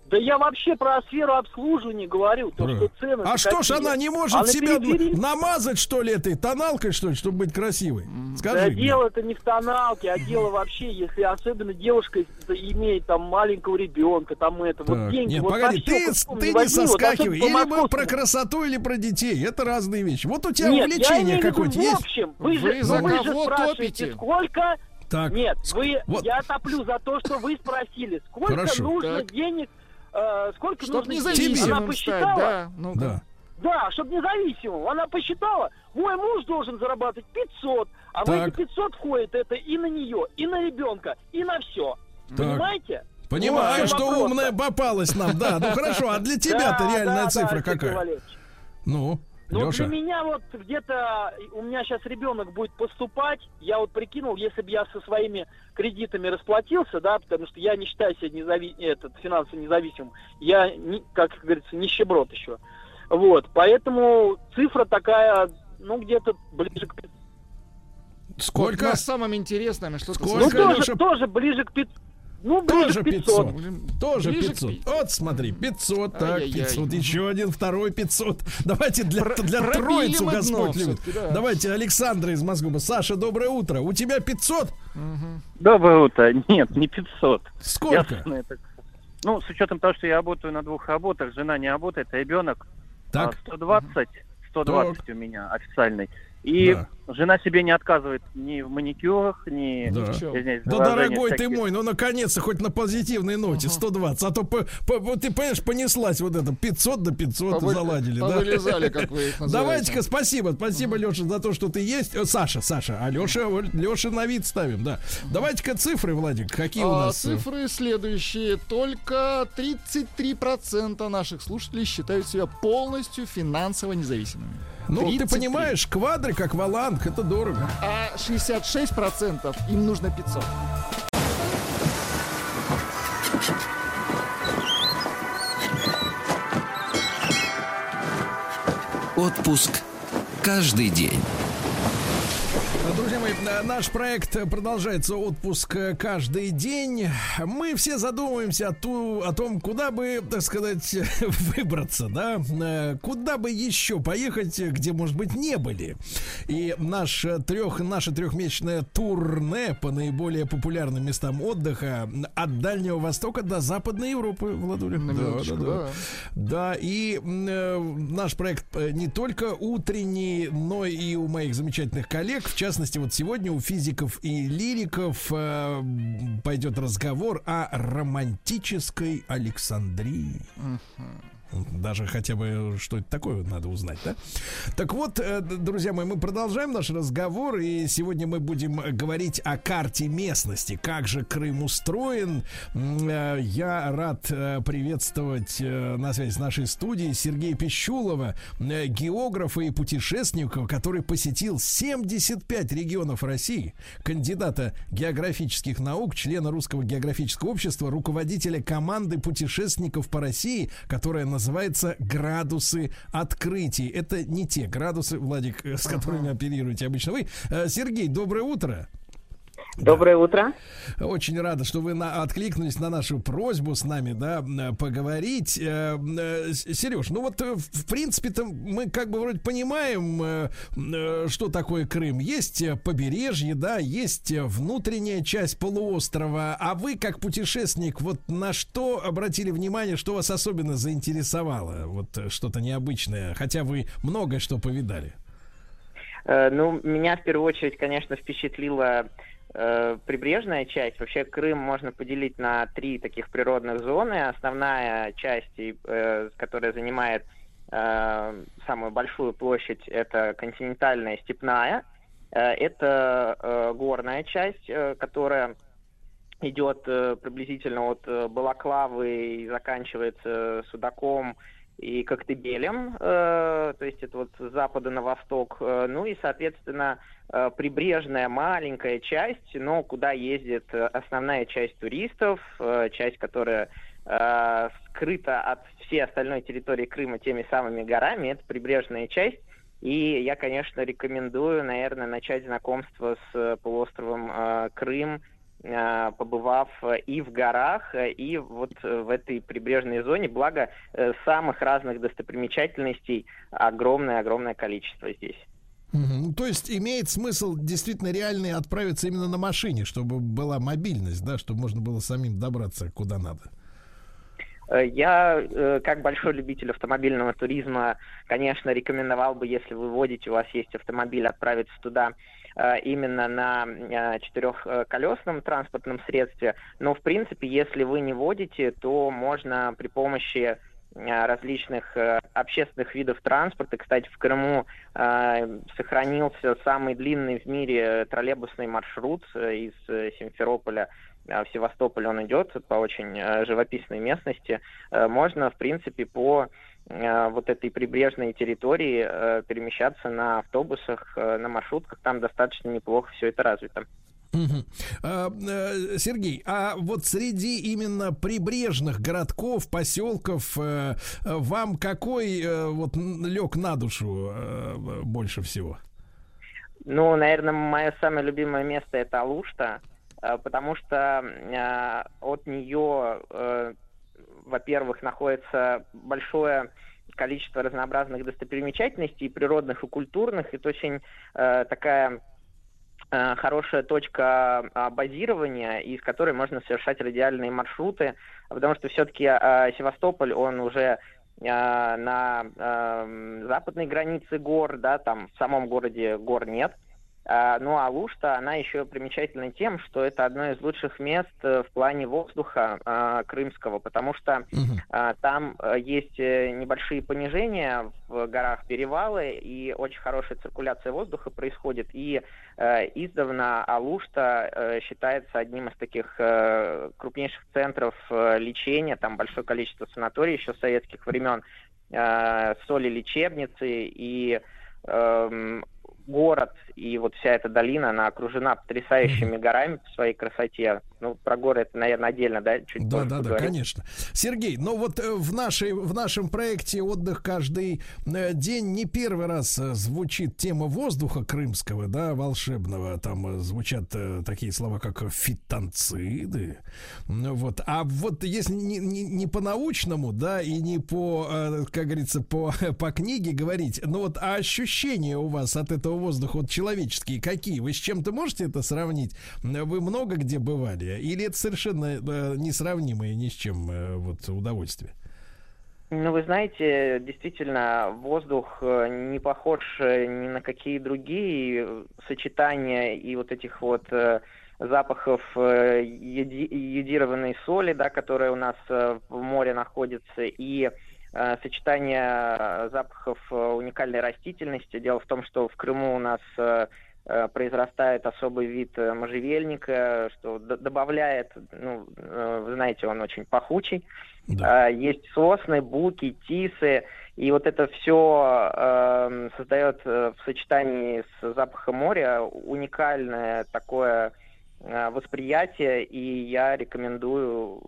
Да я вообще про сферу обслуживания говорю, то, что цены... А что ж она не может А на себя периферии- намазать, что ли, этой тоналкой, что ли, чтобы быть красивой? Да Скажи мне. дело-то не в тоналке, а дело вообще, если особенно девушка имеет там маленького ребенка, там это, вот Так, деньги, Нет, вот погоди, на ты, ты не возьми, вот соскакивай. по Или мы про красоту, или про детей. Это разные вещи. Вот у тебя Нет, я увлечение имею в виду какое-то в есть? общем, вы, Вы же, за вы же кого спрашиваете, топите? сколько... Так, Нет, вы, вот. я топлю за то, что вы спросили, сколько Хорошо. нужно Так. денег, э, сколько Чтоб нужно денег. Она независимым стать, посчитала, да. Ну, да. Да, чтобы независимым. Она посчитала, мой муж должен зарабатывать 500, а в Так. эти 500 входит это и на нее, и на ребенка, и на все. Понимаете? Понимаю, в чем что умная попалась нам, да. Ну хорошо, а для [LAUGHS] тебя-то реальная цифра какая? Ну, Ну, Леша. для меня вот где-то, у меня сейчас ребенок будет поступать, я вот прикинул, если бы я со своими кредитами расплатился, да, потому что я не считаю себя незави... этот, финансово независимым, я, не, как говорится, нищеброд еще. Вот, поэтому цифра такая, ну, где-то ближе к... Вот Сколько? на самом интересном, что Сколько? Ну, тоже, Леша? тоже ближе к 500. Ну, Тоже к 500. 500. Тоже Ближе к 500. пи- Вот смотри, 500, так, Ай-яй-яй. 500, еще один, второй 500. Давайте для, Про- для троицу Господь любит. да. Давайте Александра из Москвы. Саша, доброе утро. У тебя 500? Доброе утро. Нет, не 500. Сколько? Ясно это. Ну, с учетом того, что я работаю на двух работах, жена не работает, а ребенок Так. а, 120, 120 у меня официальный. И Да. Жена себе не отказывает ни в маникюрах, ни... Да. извиняюсь, Да, дорогой ты всякие. мой, ну наконец-то хоть на позитивной ноте 120, а то по- по- вот ты понимаешь, понеслась вот это 500 до 500 Повы- заладили, да? повылезали, как вы их. [LAUGHS] Давайте-ка спасибо, спасибо, Леша, за то, что ты есть. Э, Саша, Саша, а Леша, Леша на вид ставим, да. Давайте-ка цифры, Владик, какие у А, нас? э, цифры следующие. Только 33% наших слушателей считают себя полностью финансово независимыми. Ну, ты 33. понимаешь, квадры, как валанг, это дорого. А 66% им нужно 500. Отпуск каждый день. Друзья мои, э, наш проект продолжается отпуск э, каждый день. Мы все задумываемся о, ту, о том, куда бы, так сказать, [LAUGHS] выбраться, да, Э, куда бы еще поехать, где, может быть, не были. И наш трех, наше трехмесячное турне по наиболее популярным местам отдыха от Дальнего Востока до Западной Европы, Владуля. Минуточку, да. Да, и м, э, наш проект не только утренний, но и у моих замечательных коллег. В частности, вот сегодня у физиков и лириков э, пойдет разговор о романтической Александрии. Даже хотя бы что это такое надо узнать, да? Так вот, э, друзья мои, мы продолжаем наш разговор, и сегодня мы будем э, говорить о карте местности, как же Крым устроен. Э, Я рад э, приветствовать э, на связи с нашей студией Сергея Пищулова, э, географа и путешественника, который посетил 75 регионов России, кандидата географических наук, члена Русского географического общества, руководителя команды путешественников по России, которая называется «Градусы открытий». Это не те градусы, Владик, э, с которыми оперируете обычно вы. Э, Сергей, доброе утро. Доброе утро. Очень рада, что вы на, откликнулись на нашу просьбу с нами, да, поговорить. Э, э, Сереж, ну вот, э, в принципе-то мы как бы вроде понимаем, что такое Крым. Есть побережье, да, есть внутренняя часть полуострова. А вы, как путешественник, вот на что обратили внимание, что вас особенно заинтересовало? Вот что-то необычное, хотя вы много что повидали. Ну, меня в первую очередь, конечно, впечатлила э, прибрежная часть. Вообще Крым можно поделить на три таких природных зоны. Основная часть, э, которая занимает э, самую большую площадь, это континентальная степная. Э, это э, горная часть, э, которая идет э, приблизительно от э, Балаклавы и заканчивается Судаком и Коктебелем, э, то есть это вот с запада на восток, э, ну и, соответственно, э, прибрежная маленькая часть, но куда ездит э, основная часть туристов, э, часть, которая э, скрыта от всей остальной территории Крыма теми самыми горами, это прибрежная часть. И я, конечно, рекомендую, наверное, начать знакомство с э, полуостровом э, Крым, побывав и в горах, и вот в этой прибрежной зоне. Благо, самых разных достопримечательностей огромное-огромное количество здесь. Ну, то есть имеет смысл действительно реальный отправиться именно на машине, чтобы была мобильность, да, чтобы можно было самим добраться куда надо. Э, я, э, как большой любитель автомобильного туризма, конечно, рекомендовал бы, если вы водите, у вас есть автомобиль, отправиться туда э, именно на четырехколесном транспортном средстве. Но, в принципе, если вы не водите, то можно при помощи различных общественных видов транспорта. Кстати, в Крыму сохранился самый длинный в мире троллейбусный маршрут из Симферополя в Севастополь он идет по очень э, живописной местности, э, можно, в принципе, по э, вот этой прибрежной территории перемещаться на автобусах, на маршрутках. Там достаточно неплохо все это развито. А, Сергей, а вот среди именно прибрежных городков, поселков, вам какой вот лег на душу больше всего? Ну, наверное, мое самое любимое место это Алушта. Э, потому что э, от нее, э, во-первых, находится большое количество разнообразных достопримечательностей, природных и культурных. Это очень такая хорошая точка базирования, из которой можно совершать радиальные маршруты, потому что все-таки Севастополь, он уже на западной границе гор, да, там в самом городе гор нет, а, ну а Лушта, она еще примечательна тем, что это одно из лучших мест э, в плане воздуха э, крымского, потому что э, там есть э, небольшие понижения в горах, перевалы, и очень хорошая циркуляция воздуха происходит. И э, издавна Алушта э, считается одним из таких э, крупнейших центров э, лечения, там большое количество санаторий еще советских времен, э, соли лечебницы и эм, город и вот вся эта долина, она окружена потрясающими горами по своей красоте. Ну, про горы это, наверное, отдельно, да? Чуть да, да, да, конечно. Сергей, но вот э, в, нашей, в нашем проекте «Отдых каждый э, день» не первый раз э, звучит тема воздуха крымского, да, волшебного. Там звучат такие слова, как фитонциды. Вот. А вот если не, не, не по-научному, да, и не по, как говорится, по, [LAUGHS] по книге говорить, ну вот, а ощущения у вас от этого воздуха, вот человеческие, какие? Вы с чем-то можете это сравнить? Вы много где бывали? Или это совершенно э, несравнимое ни с чем э, вот удовольствие? Ну, вы знаете, действительно, воздух э, не похож ни на какие другие сочетания и вот этих вот запахов йодированной соли, да, которая у нас в море находится, и сочетание запахов уникальной растительности. Дело в том, что в Крыму у нас Э, произрастает особый вид э, можжевельника, что добавляет, ну, э, вы знаете, он очень пахучий. Да. Есть сосны, буки, тисы, и вот это все э, создает в сочетании с запахом моря уникальное такое восприятие, и я рекомендую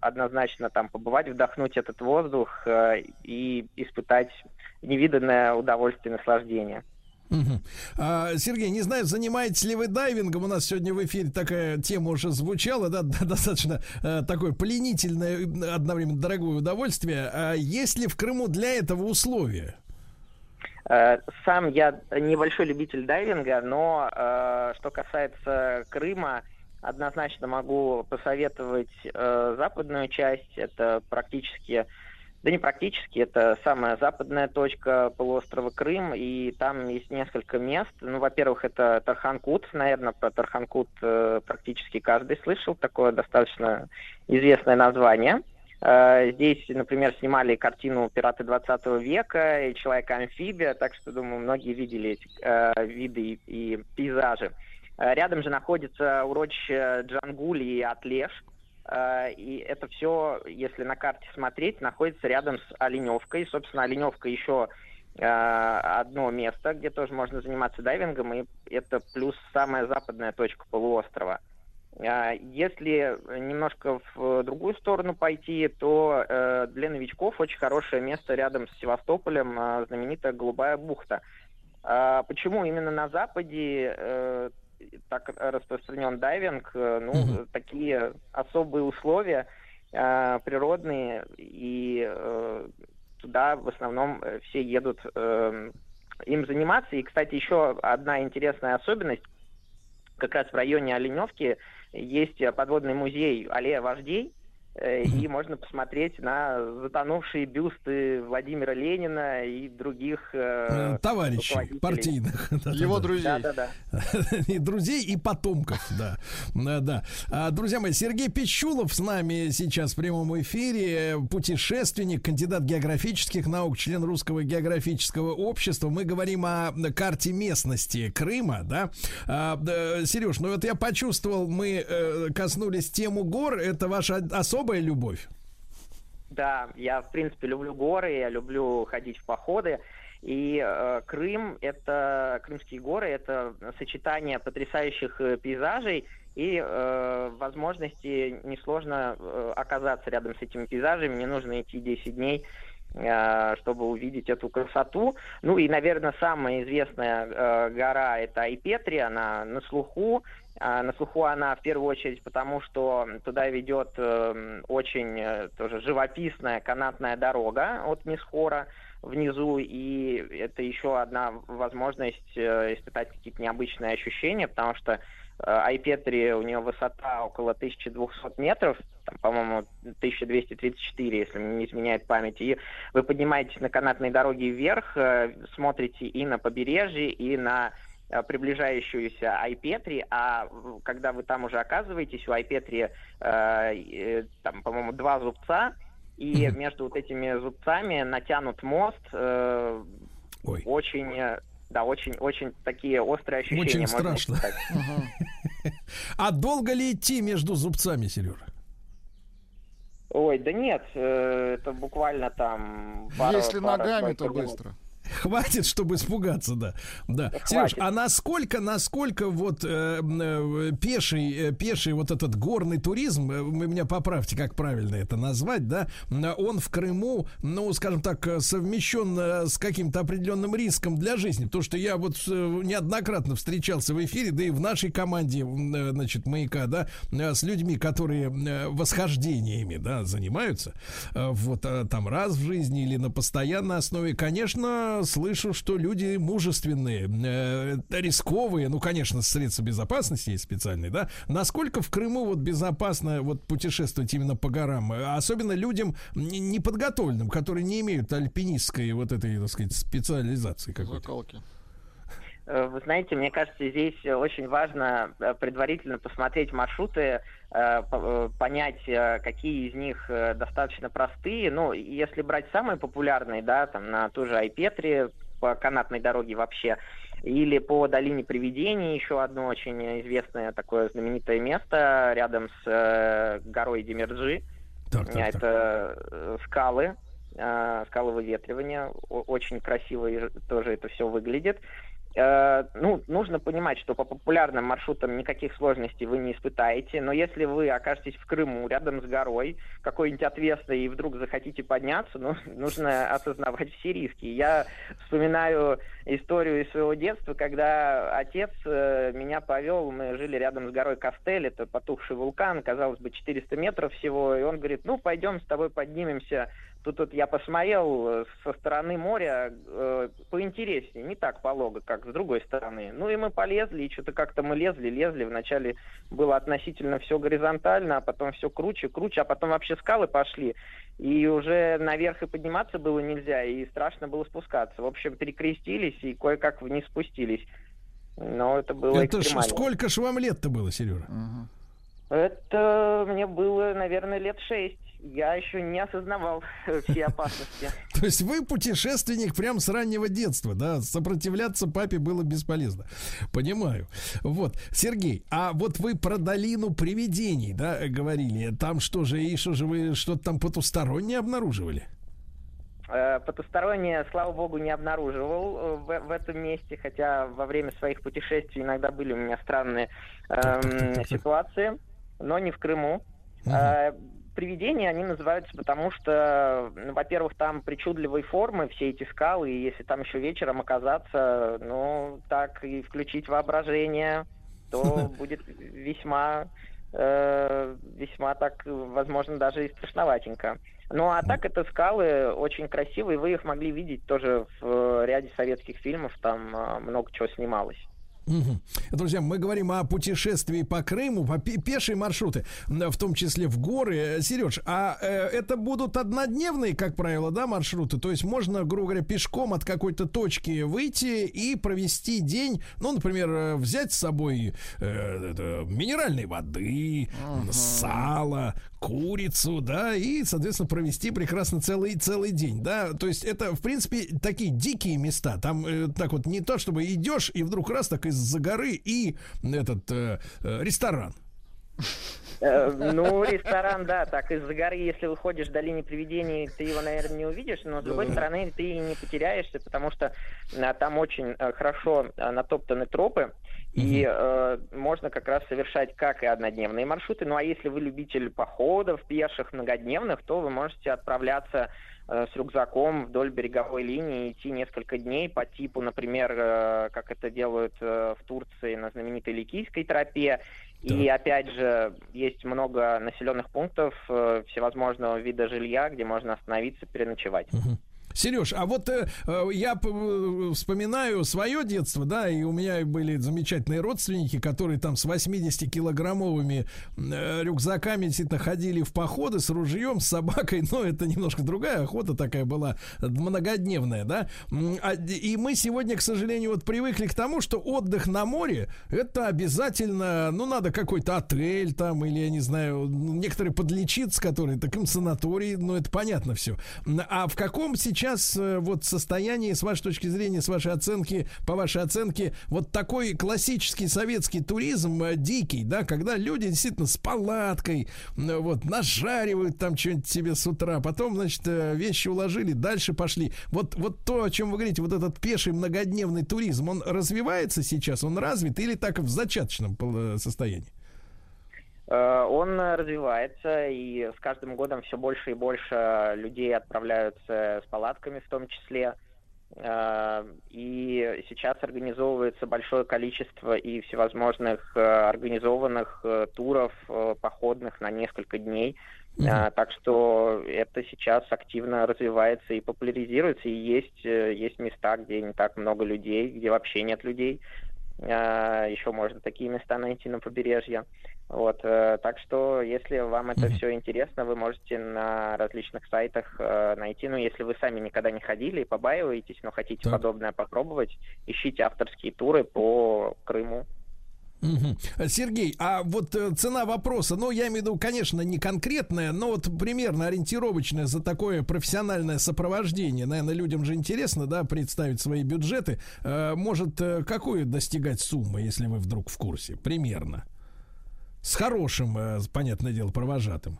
однозначно там побывать, вдохнуть этот воздух и испытать невиданное удовольствие и наслаждение. А, Сергей, не знаю, занимаетесь ли вы дайвингом? У нас сегодня в эфире такая тема уже звучала, да, [LAUGHS] достаточно а, такое пленительное, одновременно дорогое удовольствие. А есть ли в Крыму для этого условия? Э, сам я небольшой любитель дайвинга, но э, что касается Крыма, однозначно могу посоветовать э, западную часть. Это практически да не практически, это самая западная точка полуострова Крым, и там есть несколько мест. Ну, во-первых, это Тарханкут, наверное, про Тарханкут практически каждый слышал, такое достаточно известное название. Э, здесь, например, снимали картину «Пираты 20 века» и «Человек-амфибия», так что, думаю, многие видели эти э, виды и, и пейзажи. Э, рядом же находится урочище Джангули и Атлеш – и это все, если на карте смотреть, находится рядом с Оленевкой. Собственно, Оленевка еще одно место, где тоже можно заниматься дайвингом, и это плюс самая западная точка полуострова. Э, если немножко в другую сторону пойти, то для новичков очень хорошее место рядом с Севастополем, знаменитая Голубая бухта. А почему именно на Западе э, так распространен дайвинг? Э, Ну, Мгм. такие особые условия э, природные, и э, туда в основном э, все едут э, им заниматься. И, кстати, еще одна интересная особенность. Как раз в районе Оленевки есть э, подводный музей «Аллея вождей», и можно посмотреть на затонувшие бюсты Владимира Ленина и других э, Э, Товарищей партийных. [LAUGHS] Его друзей. [LAUGHS] И друзей, и потомков, да. Да, да. А, Друзья мои, Сергей Печулов с нами сейчас в прямом эфире, путешественник, кандидат географических наук, член Русского географического общества. Мы говорим о карте местности Крыма, да. А, Сереж, ну вот я почувствовал, мы э, коснулись тему гор, это ваша особая любовь? Да, я в принципе люблю горы, я люблю ходить в походы. И э, Крым это Крымские горы это сочетание потрясающих э, пейзажей и э, возможности несложно э, оказаться рядом с этими пейзажами. Не нужно идти 10 дней, э, чтобы увидеть эту красоту. Ну и, наверное, самая известная э, гора это Айпетри, она на слуху. А на слуху она в первую очередь потому, что туда ведет э, очень э, тоже живописная канатная дорога от Мисхора внизу, и это еще одна возможность э, испытать какие-то необычные ощущения, потому что э, Айпетри, у нее высота около 1200 метров, там, по-моему, 1234, если не изменяет память, и вы поднимаетесь на канатной дороге вверх, смотрите и на побережье, и на приближающуюся Айпетри, а когда вы там уже оказываетесь, у Айпетри, э, э, там, по-моему, два зубца, и между вот этими зубцами натянут мост, э, очень, э, да, очень, очень такие острые ощущения. Очень страшно. [LAUGHS] А долго ли идти между зубцами, Сережа? Ой, да нет, э, это буквально там Если ногами, то быстро. Хватит, чтобы испугаться, да. Да. Сереж, а насколько, насколько вот э, э, пеший, э, пеший вот этот горный туризм, э, вы меня поправьте, как правильно это назвать, да, он в Крыму, ну, скажем так, э, совмещен э, с каким-то определенным риском для жизни, потому что я вот э, неоднократно встречался в эфире, да и в нашей команде, э, значит, маяка, да, э, с людьми, которые э, восхождениями, да, занимаются, э, вот э, там раз в жизни или на постоянной основе, конечно, слышу, что люди мужественные, э, рисковые, ну, конечно, средства безопасности есть специальные, да. Насколько в Крыму вот безопасно вот путешествовать именно по горам, Э, особенно людям не- неподготовленным, которые не имеют альпинистской вот этой, так сказать, специализации какой-то. Э, Вы знаете, мне кажется, здесь очень важно э, предварительно посмотреть маршруты, понять, э, какие из них э, достаточно простые. Ну, если брать самые популярные, да, там на ту же Айпетре, по канатной дороге вообще, или по долине привидений, еще одно очень известное такое знаменитое место рядом с э, горой Демирджи. Так, так, это э, скалы, э, скалы выветривания. Очень красиво тоже это все выглядит. Э, Ну, нужно понимать, что по популярным маршрутам никаких сложностей вы не испытаете, но если вы окажетесь в Крыму, рядом с горой, какой-нибудь отвесной, и вдруг захотите подняться, ну, [LAUGHS] нужно осознавать все риски. Я вспоминаю историю из своего детства, когда отец э, меня повел, мы жили рядом с горой Костель, это потухший вулкан, казалось бы, 400 метров всего, и он говорит, ну, пойдем с тобой поднимемся Тут вот я посмотрел э, со стороны моря э, поинтереснее, не так полого, как с другой стороны. Ну и мы полезли, и что-то как-то мы лезли, лезли. Вначале было относительно все горизонтально, а потом все круче, круче, а потом вообще скалы пошли. И уже наверх и подниматься было нельзя, и страшно было спускаться. В общем, перекрестились и кое-как вниз спустились. Но это было Это ж сколько ж вам лет-то было, Сережа? Это мне было, наверное, лет шесть. Я еще не осознавал все [LAUGHS] опасности. То есть вы путешественник прям с раннего детства, да? Сопротивляться папе было бесполезно. Понимаю. Вот, Сергей, а вот вы про долину привидений, да, говорили. Там что же, и что же вы что-то там потустороннее обнаруживали? Э, Потустороннее, слава богу, не обнаруживал э, в, в этом месте, хотя во время своих путешествий иногда были у меня странные эм, ситуации, но не в Крыму. Э, привидения, они называются потому, что, ну, во-первых, там причудливые формы, все эти скалы, и если там еще вечером оказаться, ну, так и включить воображение, то [LAUGHS] будет весьма, э, весьма так, возможно, даже и страшноватенько. Ну, а так это скалы очень красивые, вы их могли видеть тоже в ряде советских фильмов, там э, много чего снималось. Друзья, мы говорим о путешествии по Крыму, по пе- пешие маршруты, в том числе в горы. Сереж, а э, это будут однодневные, как правило, да, маршруты? То есть можно, грубо говоря, пешком от какой-то точки выйти и провести день, ну, например, э, взять с собой э, это, минеральной воды, сало, курицу, да, и, соответственно, провести прекрасно целый, целый день, да. То есть это, в принципе, такие дикие места. Там э, так вот не то, чтобы идешь и вдруг раз так из-за горы и этот э, э, ресторан. Э, Ну, ресторан, да, так из-за горы, если выходишь в долине привидений, ты его, наверное, не увидишь, но с другой стороны, ты не потеряешься, потому что а, там очень а, хорошо а, натоптаны тропы, и э, можно как раз совершать как и однодневные маршруты, ну а если вы любитель походов пеших, многодневных, то вы можете отправляться э, с рюкзаком вдоль береговой линии, идти несколько дней по типу, например, э, как это делают э, в Турции на знаменитой Ликийской тропе, и опять же, есть много населенных пунктов э, всевозможного вида жилья, где можно остановиться, переночевать. Сереж, а вот э, э, я э, вспоминаю свое детство, да, и у меня были замечательные родственники, которые там с 80-килограммовыми э, рюкзаками действительно ходили в походы с ружьем, с собакой, но это немножко другая охота такая была, многодневная, да. А И мы сегодня, к сожалению, вот привыкли к тому, что отдых на море, это обязательно, ну, надо какой-то отель там, или, я не знаю, некоторые подлечиться, которые таким санаторий, ну, это понятно все. А в каком сейчас э, вот состоянии, с вашей точки зрения, с вашей оценки, по вашей оценке, вот такой классический советский туризм э, дикий, да, когда люди действительно с палаткой, вот, нажаривают там что-нибудь себе с утра, потом, значит, э, вещи уложили, дальше пошли. Вот, вот то, о чем вы говорите, вот этот пеший многодневный туризм, он развивается сейчас, он развит или так в зачаточном состоянии? Э, Он развивается, и с каждым годом все больше и больше людей отправляются с палатками в том числе. Э, И сейчас организовывается большое количество и всевозможных э, организованных туров походных на несколько дней. Э, Так что это сейчас активно развивается и популяризируется, и есть, есть места, где не так много людей, где вообще нет людей. Э, Еще можно такие места найти на побережье. Вот, э, так что, если вам это все интересно, вы можете на различных сайтах э, найти. Ну, если вы сами никогда не ходили и побаиваетесь, но хотите подобное попробовать, ищите авторские туры по Крыму. Мгм. Сергей, а вот э, цена вопроса, ну, я имею в виду, конечно, не конкретная, но вот примерно ориентировочная за такое профессиональное сопровождение. Наверное, людям же интересно, да, представить свои бюджеты. Э, может, э, какую достигать суммы, если вы вдруг в курсе? Примерно. С хорошим, понятное дело, провожатым.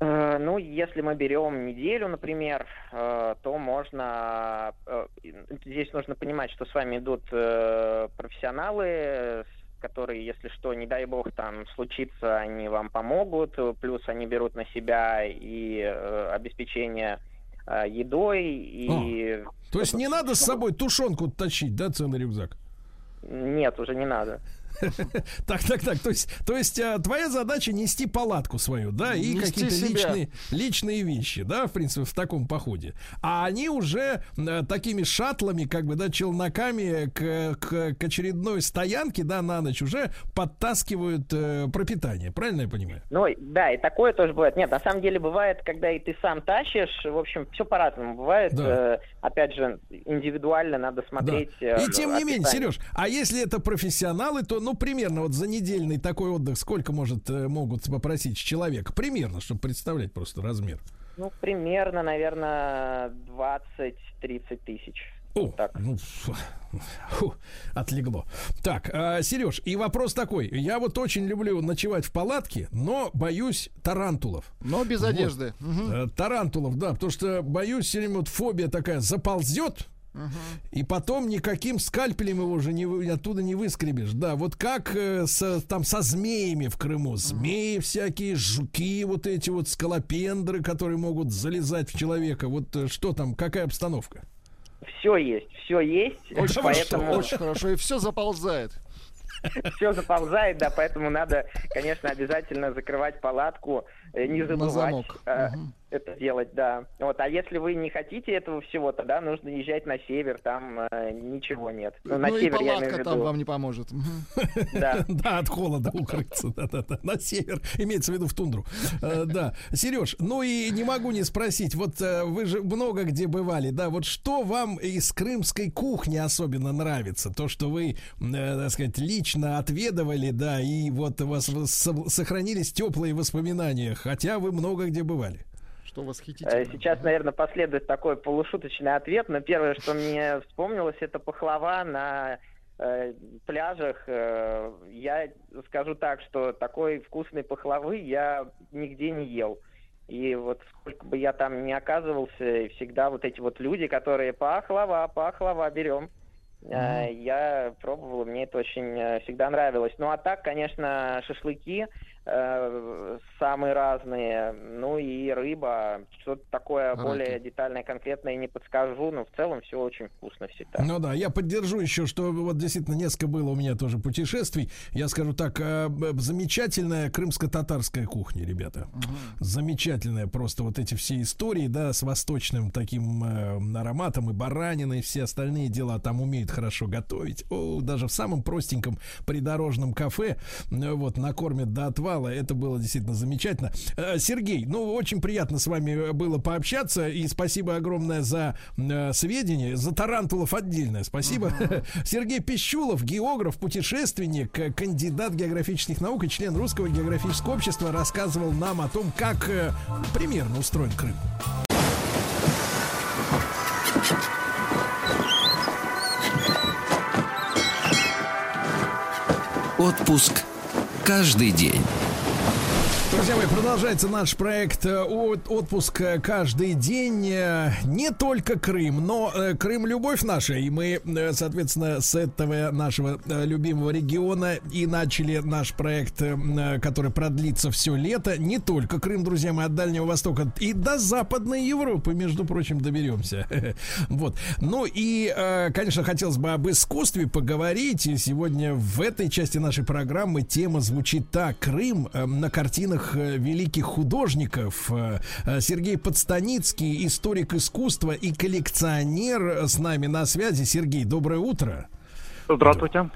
Ну, если мы берем неделю, например, то можно... Здесь нужно понимать, что с вами идут профессионалы, которые, если что, не дай бог, там случится, они вам помогут, плюс они берут на себя и э, обеспечение э, едой, и... То есть не надо с собой тушенку тащить, да, целый рюкзак? Нет, уже не надо. [LAUGHS] Так, так, так. То есть, то есть а, твоя задача нести палатку свою, да, и какие-то личные, личные вещи, да, в принципе, в таком походе. А они уже э, такими шаттлами, как бы, да, челноками к, к, к очередной стоянке, да, на ночь уже подтаскивают э, пропитание. Правильно я понимаю? Ну, да, и такое тоже бывает. Нет, на самом деле бывает, когда и ты сам тащишь, в общем, все по-разному бывает. Да. Э, опять же, индивидуально надо смотреть. э, И тем не менее. Сереж, а если это профессионалы, то, ну, примерно вот за недельный такой отдых сколько может э, могут попросить человек? Примерно, чтобы представлять просто размер. Ну, примерно, наверное, 20-30 тысяч. О, ну, фу, отлегло. Так, Сереж, и вопрос такой. Я вот очень люблю ночевать в палатке, но боюсь тарантулов. Но без Вот. одежды. Мгм. Э, Тарантулов, да, потому что боюсь все время вот фобия такая заползет, И потом никаким скальпелем его уже не, оттуда не выскребешь. Да, вот как э, со, там со змеями в Крыму. Змеи всякие, жуки, вот эти вот скалопендры, которые могут залезать в человека. Вот э, что там, какая обстановка? Все есть, все есть, Очень поэтому хорошо, очень хорошо. И все заползает. все заползает, да, поэтому надо, конечно, обязательно закрывать палатку, э, не забывать замок. э, это делать, да. Вот, а если вы не хотите этого всего, тогда нужно езжать на север, там э, ничего нет. Ну, на Ну и север я имею в палатка там виду. вам не поможет. Да. [LAUGHS] Да, от холода укрыться. Да, да, да. На север. Имеется в виду в тундру. Э, Да. Сереж, ну и не могу не спросить. Вот э, вы же много где бывали, да? Вот что вам из крымской кухни особенно нравится? То, что вы, э, так сказать, лично отведывали, да, и вот у вас со- сохранились теплые воспоминания, хотя вы много где бывали. Что Э, восхитительно. Сейчас, наверное, последует такой полушуточный ответ, но первое, что мне вспомнилось, это пахлава на э, пляжах. Э, я скажу так, что такой вкусной пахлавы я нигде не ел. И вот сколько бы я там ни оказывался, всегда вот эти вот люди, которые пахлава, пахлава, берем. Э, Я пробовал, мне это очень э, всегда нравилось. Ну а так, конечно, шашлыки э, самые разные, ну и рыба, что-то такое Раки. более детальное, конкретное не подскажу, но в целом все очень вкусно всегда. Ну да, я поддержу еще, что вот действительно несколько было у меня тоже путешествий. Я скажу так, э, замечательная крымско-татарская кухня, ребята. Замечательная просто вот эти все истории, да, с восточным таким э, ароматом и бараниной, и все остальные дела там умеют хорошо готовить. О, даже в самом простеньком придорожном кафе э, вот накормят до отвала. Это было действительно замечательно. Э, Сергей, ну очень приятно с вами было пообщаться и спасибо огромное за э, сведения, за тарантулов отдельное спасибо. [LAUGHS] Сергей Пищулов, географ, путешественник, э, кандидат географических наук и член Русского географического общества, рассказывал нам о том, как э, примерно устроен Крым. Отпуск каждый день. Друзья мои, продолжается наш проект э, от, «Отпуск э, каждый день». Э, Не только Крым, но Крым – любовь наша. И мы, соответственно, с этого нашего любимого региона и начали наш проект, который продлится все лето. Не только Крым, друзья мои, от Дальнего Востока и до Западной Европы, между прочим, доберемся. [LAUGHS] Вот. Ну и, конечно, хотелось бы об искусстве поговорить. И сегодня в этой части нашей программы тема звучит так. Крым на картинах э, великих художников. Э, э, Сергей Подстаницкий, историк искусства и коллекционер с нами на связи. Сергей, доброе утро. Здравствуйте.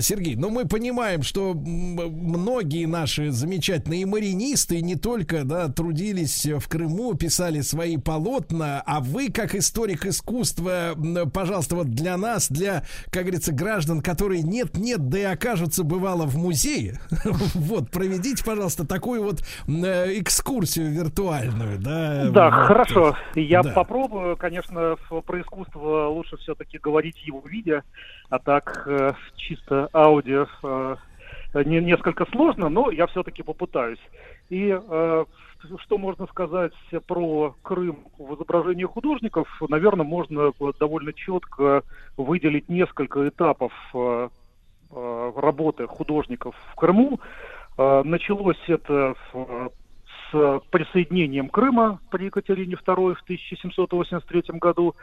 Сергей, ну мы понимаем, что многие наши замечательные маринисты не только да, трудились в Крыму, писали свои полотна, а вы, как историк искусства, пожалуйста, вот для нас, для, как говорится, граждан, которые нет-нет, да и окажутся, бывало, в музее, [LAUGHS] вот, проведите, пожалуйста, такую вот э, экскурсию виртуальную, да. Да, вот. хорошо. Я Да. попробую. Конечно, про искусство лучше все-таки говорить его видя, а так э, чисто аудио э, не, несколько сложно, но я все-таки попытаюсь. И э, что можно сказать про Крым в изображении художников? Наверное, можно вот довольно четко выделить несколько этапов э, э, работы художников в Крыму. Э, Началось это в- с присоединением Крыма при Екатерине II в 1783 году.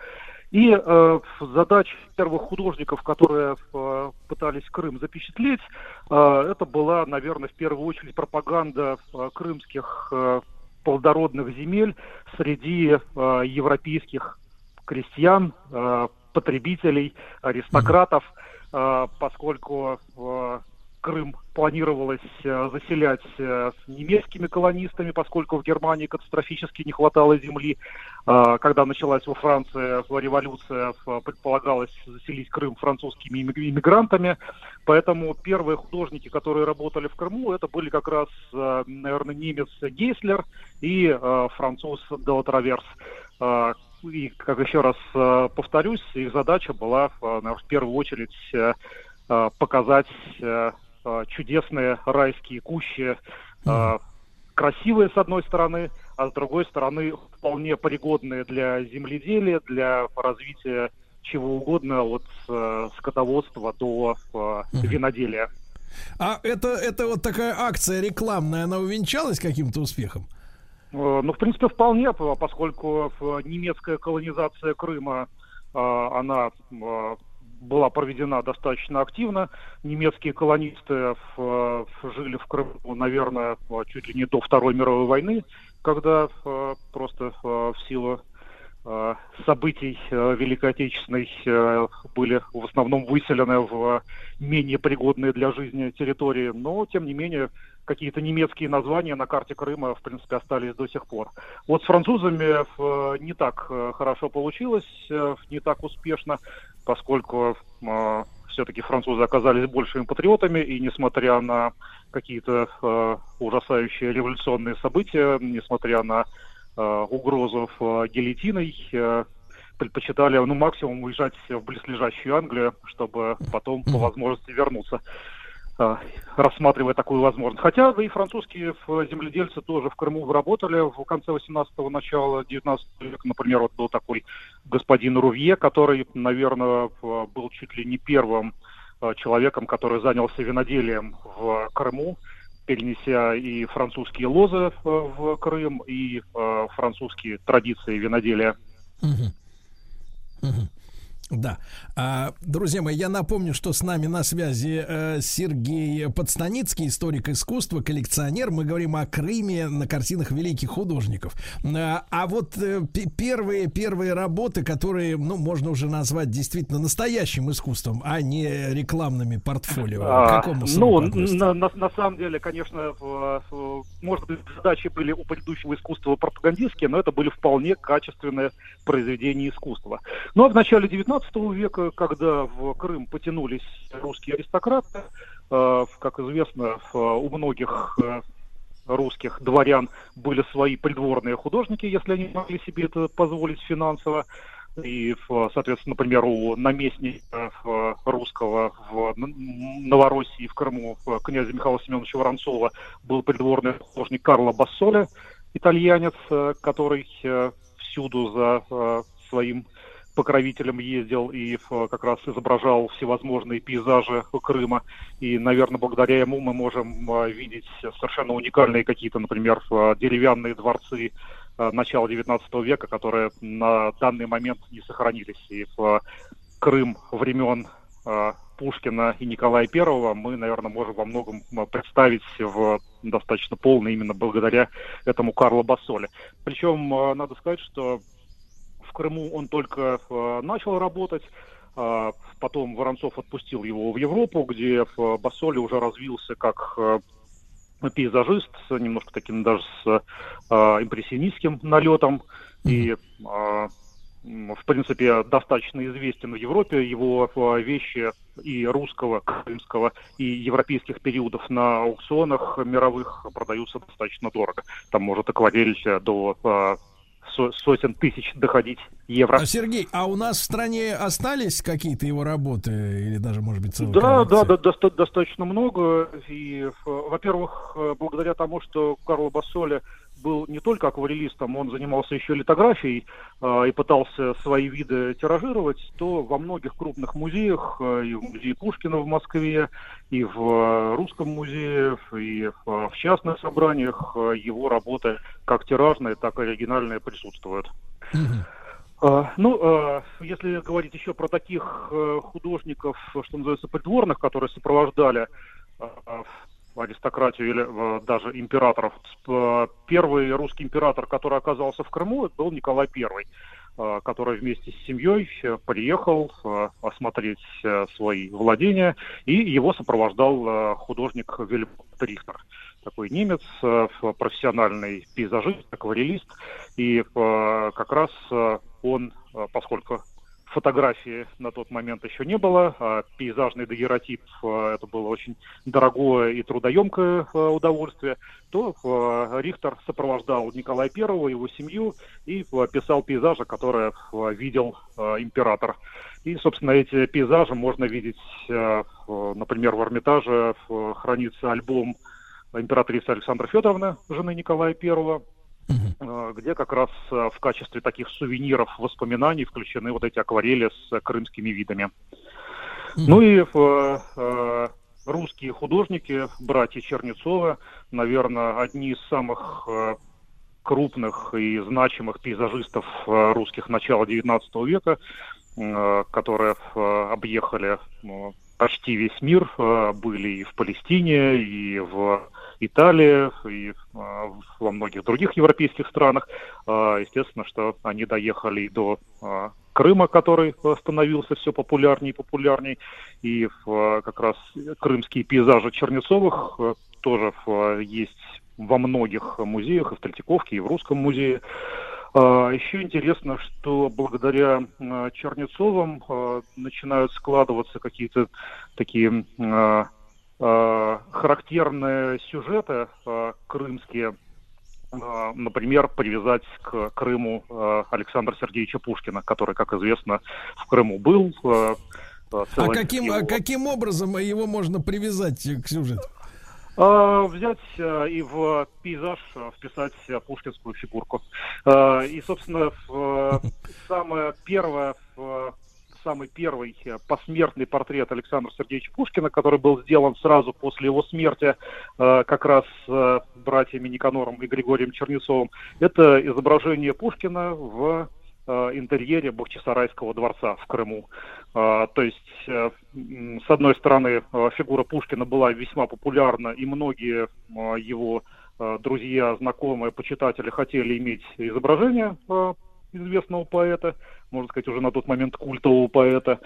И э, задача первых художников, которые э, пытались Крым запечатлеть, э, это была, наверное, в первую очередь пропаганда э, крымских э, плодородных земель среди э, европейских крестьян, э, потребителей, аристократов, э, поскольку э, Крым планировалось э, заселять э, немецкими колонистами, поскольку в Германии катастрофически не хватало земли. Э, Когда началась во Франции революция, предполагалось заселить Крым французскими имми- иммигрантами. Поэтому первые художники, которые работали в Крыму, это были как раз, э, наверное, немец Гейслер и француз Делатраверс. Э, И, как еще раз повторюсь, их задача была, в первую очередь показать чудесные райские кущи, э, красивые с одной стороны, а с другой стороны вполне пригодные для земледелия, для развития чего угодно, от э, скотоводства до э, виноделия. А это, это вот такая акция рекламная, она увенчалась каким-то успехом? Э, Ну, в принципе, вполне, поскольку э, немецкая колонизация Крыма, э, она э, была проведена достаточно активно. Немецкие колонисты в- в- жили в Крыму, наверное, э, чуть ли не до Второй мировой войны, когда э, просто э, в силу э, событий э, Великой Отечественной э, были в основном выселены в менее пригодные для жизни территории. Но, тем не менее, какие-то немецкие названия на карте Крыма, в принципе, остались до сих пор. Вот с французами э, не так э, хорошо получилось, э, не так успешно, поскольку все-таки французы оказались большими патриотами, и несмотря на какие-то э, ужасающие революционные события, несмотря на э, угрозу э, гильотиной, э, предпочитали, ну, максимум уезжать в близлежащую Англию, чтобы потом по возможности вернуться, э, рассматривая такую возможность. Хотя да и французские земледельцы тоже в Крыму работали в конце 18-го, начала 19 века. Например, вот был такой господин Рувье, который, наверное, был чуть ли не первым э, человеком, который занялся виноделием в Крыму, перенеся и французские лозы в Крым, и э, французские традиции виноделия. Мгм. Мгм. Да. А, друзья мои, я напомню, что с нами на связи э, Сергей Подстаницкий, историк искусства, коллекционер. Мы говорим о Крыме на картинах великих художников. А, а вот э, пе- первые, первые работы, которые, ну, можно уже назвать действительно настоящим искусством, а не рекламными портфолио. А, какому ну, на, на- на самом деле, конечно, может быть, задачи были у предыдущего искусства пропагандистские, но это были вполне качественные произведения искусства. Ну а в начале 19 века, когда в Крым потянулись русские аристократы, э, как известно, у многих э, русских дворян были свои придворные художники, если они могли себе это позволить финансово. И, соответственно, например, у наместника в, русского в Новороссии, в Крыму, князя Михаила Семеновича Воронцова, был придворный художник Карло Бассоли, итальянец, э, который э, всюду за э, своим покровителем ездил и э, как раз изображал всевозможные пейзажи Крыма. И, наверное, благодаря ему мы можем э, видеть совершенно уникальные какие-то, например, э, деревянные дворцы начала XIX века, которые на данный момент не сохранились. И в Крым времен Пушкина и Николая Первого мы, наверное, можем во многом представить в достаточно полно именно благодаря этому Карло Бассоле. Причем надо сказать, что Крыму он только э, начал работать, а потом Воронцов отпустил его в Европу, где э, Бассоли уже развился как э, пейзажист, немножко таким даже с импрессионистским налетом. И, м, в принципе, достаточно известен в Европе. Его вещи и русского, крымского, и европейских периодов на аукционах мировых продаются достаточно дорого. Там может акварель до со- сотен тысяч доходить евро. А, Сергей, а у нас в стране остались какие-то его работы или даже, может быть, целая Да, да, да, доста- достаточно много. И, во-первых, э, благодаря тому, что Карло Бассоли был не только акварелистом, он занимался еще литографией э, и пытался свои виды тиражировать, то во многих крупных музеях, э, и в музее Пушкина в Москве, и в э, Русском музее, и в, в частных собраниях э, его работы как тиражные, так и оригинальные присутствуют. Ну, если говорить еще про таких э, художников, что называется, придворных, которые сопровождали аристократию или даже императоров, первый русский император, который оказался в Крыму, был Николай I, э, который вместе с семьей э, приехал э, осмотреть свои владения, и его сопровождал художник Вильб Рихтер. Такой немец, профессиональный пейзажист, акварелист, и как раз он, поскольку фотографии на тот момент еще не было, а пейзажный дагеротип э, это было очень дорогое и трудоемкое э, удовольствие, то э, Рихтер сопровождал Николая Первого, его семью, и писал пейзажи, которые видел император. И, собственно, эти пейзажи можно видеть, например, в Эрмитаже хранится альбом императрицы Александры Федоровны, жены Николая Первого. Э, где как раз э, в качестве таких сувениров, воспоминаний включены вот эти акварели с э, крымскими видами. Ну и э, русские художники, братья Чернецовы, наверное, одни из самых крупных и значимых пейзажистов русских начала XIX века, которые объехали э, почти весь мир, были и в Палестине, и в Италии, и э, во многих других европейских странах. Э, Естественно, что они доехали и до э, Крыма, который становился все популярнее и популярнее, и как раз крымские пейзажи Чернецовых тоже есть во многих музеях, и в Третьяковке, и в Русском музее. А, Еще интересно, что благодаря Чернецовым начинают складываться какие-то такие характерные сюжеты э, крымские, Э, например, привязать к Крыму э, Александра Сергеевича Пушкина, который, как известно, в Крыму был. э, э, А каким, его- а каким образом его можно привязать к сюжету? Взять э, и в пейзаж э, вписать э, пушкинскую фигурку. Э, И, собственно, в, э, самое первое, самый первый э, посмертный портрет Александра Сергеевича Пушкина, который был сделан сразу после его смерти, э, как раз э, братьями Никанором и Григорием Чернецовым, это изображение Пушкина в интерьере Бахчисарайского дворца в Крыму. То есть, с одной стороны, фигура Пушкина была весьма популярна, и многие его друзья, знакомые, почитатели хотели иметь изображение известного поэта, можно сказать, уже на тот момент культового поэта.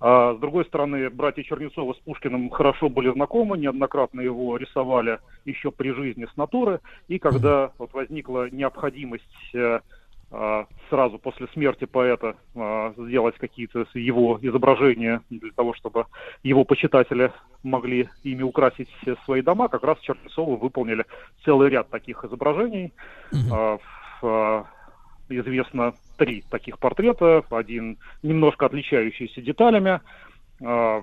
А с другой стороны, братья Чернецовы с Пушкиным хорошо были знакомы, неоднократно его рисовали еще при жизни с натуры, и когда вот возникла необходимость э, а, сразу после смерти поэта а, сделать какие-то его изображения для того, чтобы его почитатели могли ими украсить свои дома, как раз Чернецовы выполнили целый ряд таких изображений. А, Известно три таких портрета, один немножко отличающийся деталями. А,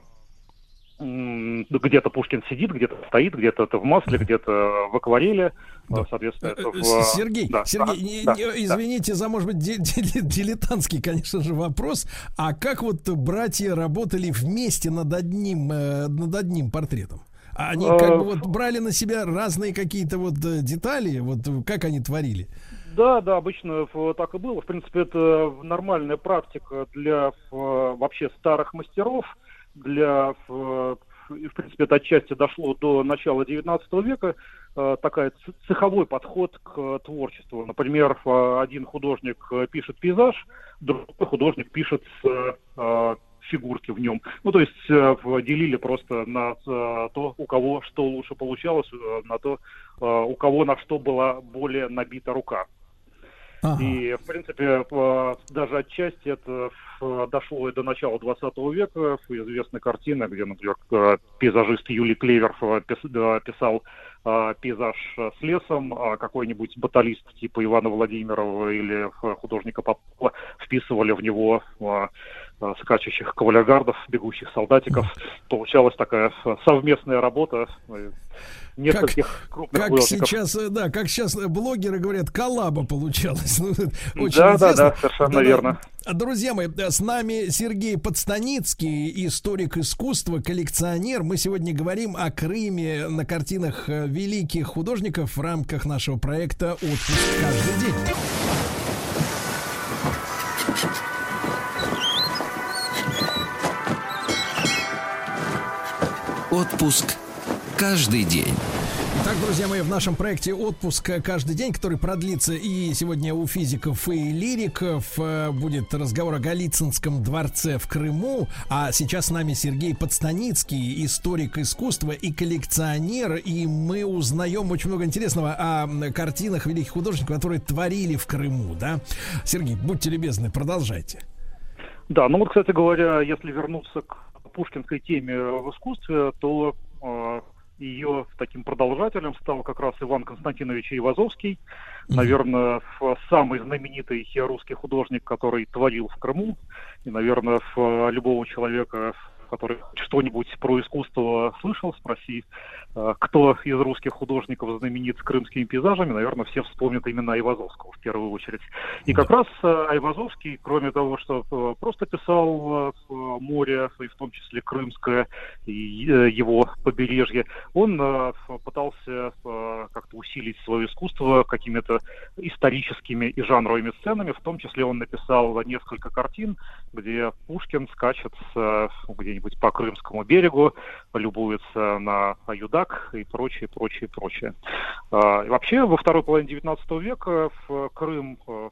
Где-то Пушкин сидит, где-то стоит, где-то это в масле, где-то в акварели. А, Соответственно, это в... Э, Сергей, Да, Сергей, ага, не- да, не- да. извините за, может быть, ди- ди- дилетантский, конечно же, вопрос. А как вот братья работали вместе над одним, э, над одним портретом? Они как Э, бы вот брали на себя разные какие-то вот э, детали, вот э, как они творили? Да, да, обычно так и было. В принципе, это нормальная практика для вообще старых мастеров, для в, принципе, это отчасти дошло до начала XIX века, э, такая цеховой подход к творчеству. Например, один художник пишет пейзаж, другой художник пишет э, фигурки в нем. Ну, то есть э, делили просто на то, у кого что лучше получалось, на то, у кого на что была более набита рука. И, в принципе, даже отчасти это э, дошло и до начала 20 века. Известная картина, где, например, э, пейзажист Юлий Клевер э, писал пейзаж с лесом, а какой-нибудь баталист типа Ивана Владимирова или художника Попова вписывали в него скачущих кавалергардов, бегущих солдатиков. Получалась такая э, совместная работа э, нескольких крупных Как художников. сейчас, э, да, как сейчас э, блогеры говорят, коллаба получалась. [LAUGHS] Ну, очень Да, да, интересно. да, совершенно верно. Друзья мои, э, с нами Сергей Подстаницкий, историк искусства, коллекционер. Мы сегодня говорим о Крыме на картинах э, великих художников в рамках нашего проекта «Отпуск каждый день». Отпуск каждый день. Так, друзья мои, в нашем проекте «Отпуск каждый день», который продлится и сегодня у физиков и лириков, э, будет разговор о Голицынском дворце в Крыму. А сейчас с нами Сергей Подстаницкий, историк искусства и коллекционер. И мы узнаем очень много интересного о картинах великих художников, которые творили в Крыму, да? Сергей, будьте любезны, продолжайте. Да, ну вот, кстати говоря, если вернуться к пушкинской теме в искусстве, то э, ее таким продолжателем стал как раз Иван Константинович Ивазовский, наверное, в- самый знаменитый русский художник, который творил в Крыму, и, наверное, в любого человека который что-нибудь про искусство слышал, спроси, кто из русских художников знаменит с крымскими пейзажами, наверное, все вспомнят именно Айвазовского в первую очередь. И как раз э, Айвазовский, кроме того, что э, просто писал э, море, и в том числе крымское, и э, его побережье, он э, пытался э, как-то усилить свое искусство какими-то историческими и жанровыми сценами, в том числе он написал несколько картин, где Пушкин скачет где-нибудь по Крымскому берегу, любуется на Аюдак и прочее, прочее, прочее. А, и вообще, во второй половине 19 века в Крым э,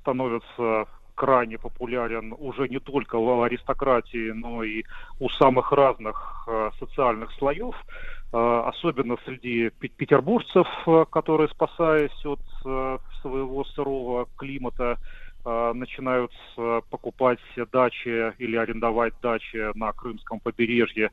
становится крайне популярен уже не только в аристократии, но и у самых разных э, социальных слоев, э, особенно среди пе- петербуржцев, которые, спасаясь от своего сырого климата, начинают покупать дачи или арендовать дачи на Крымском побережье.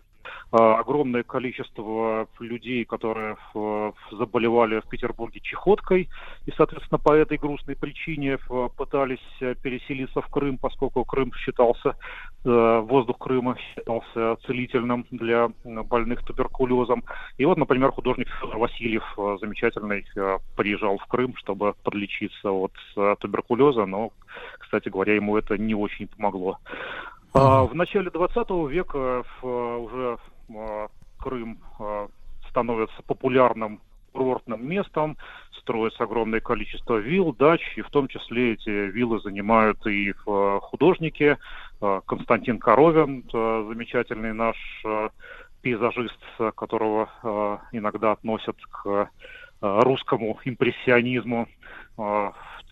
Э, Огромное количество людей, которые э, заболевали в Петербурге чехоткой, и, соответственно, по этой грустной причине э, пытались переселиться в Крым, поскольку Крым считался, воздух Крыма считался целительным для больных туберкулезом. И вот, например, художник Федор Васильев, замечательный, приезжал в Крым, чтобы подлечиться от туберкулеза, но, кстати говоря, ему это не очень помогло. А, В начале 20 века э, уже э, Крым становится популярным курортным местом, строится огромное количество вилл, дач, и в том числе эти виллы занимают и художники. Константин Коровин, замечательный наш пейзажист, которого иногда относят к русскому импрессионизму.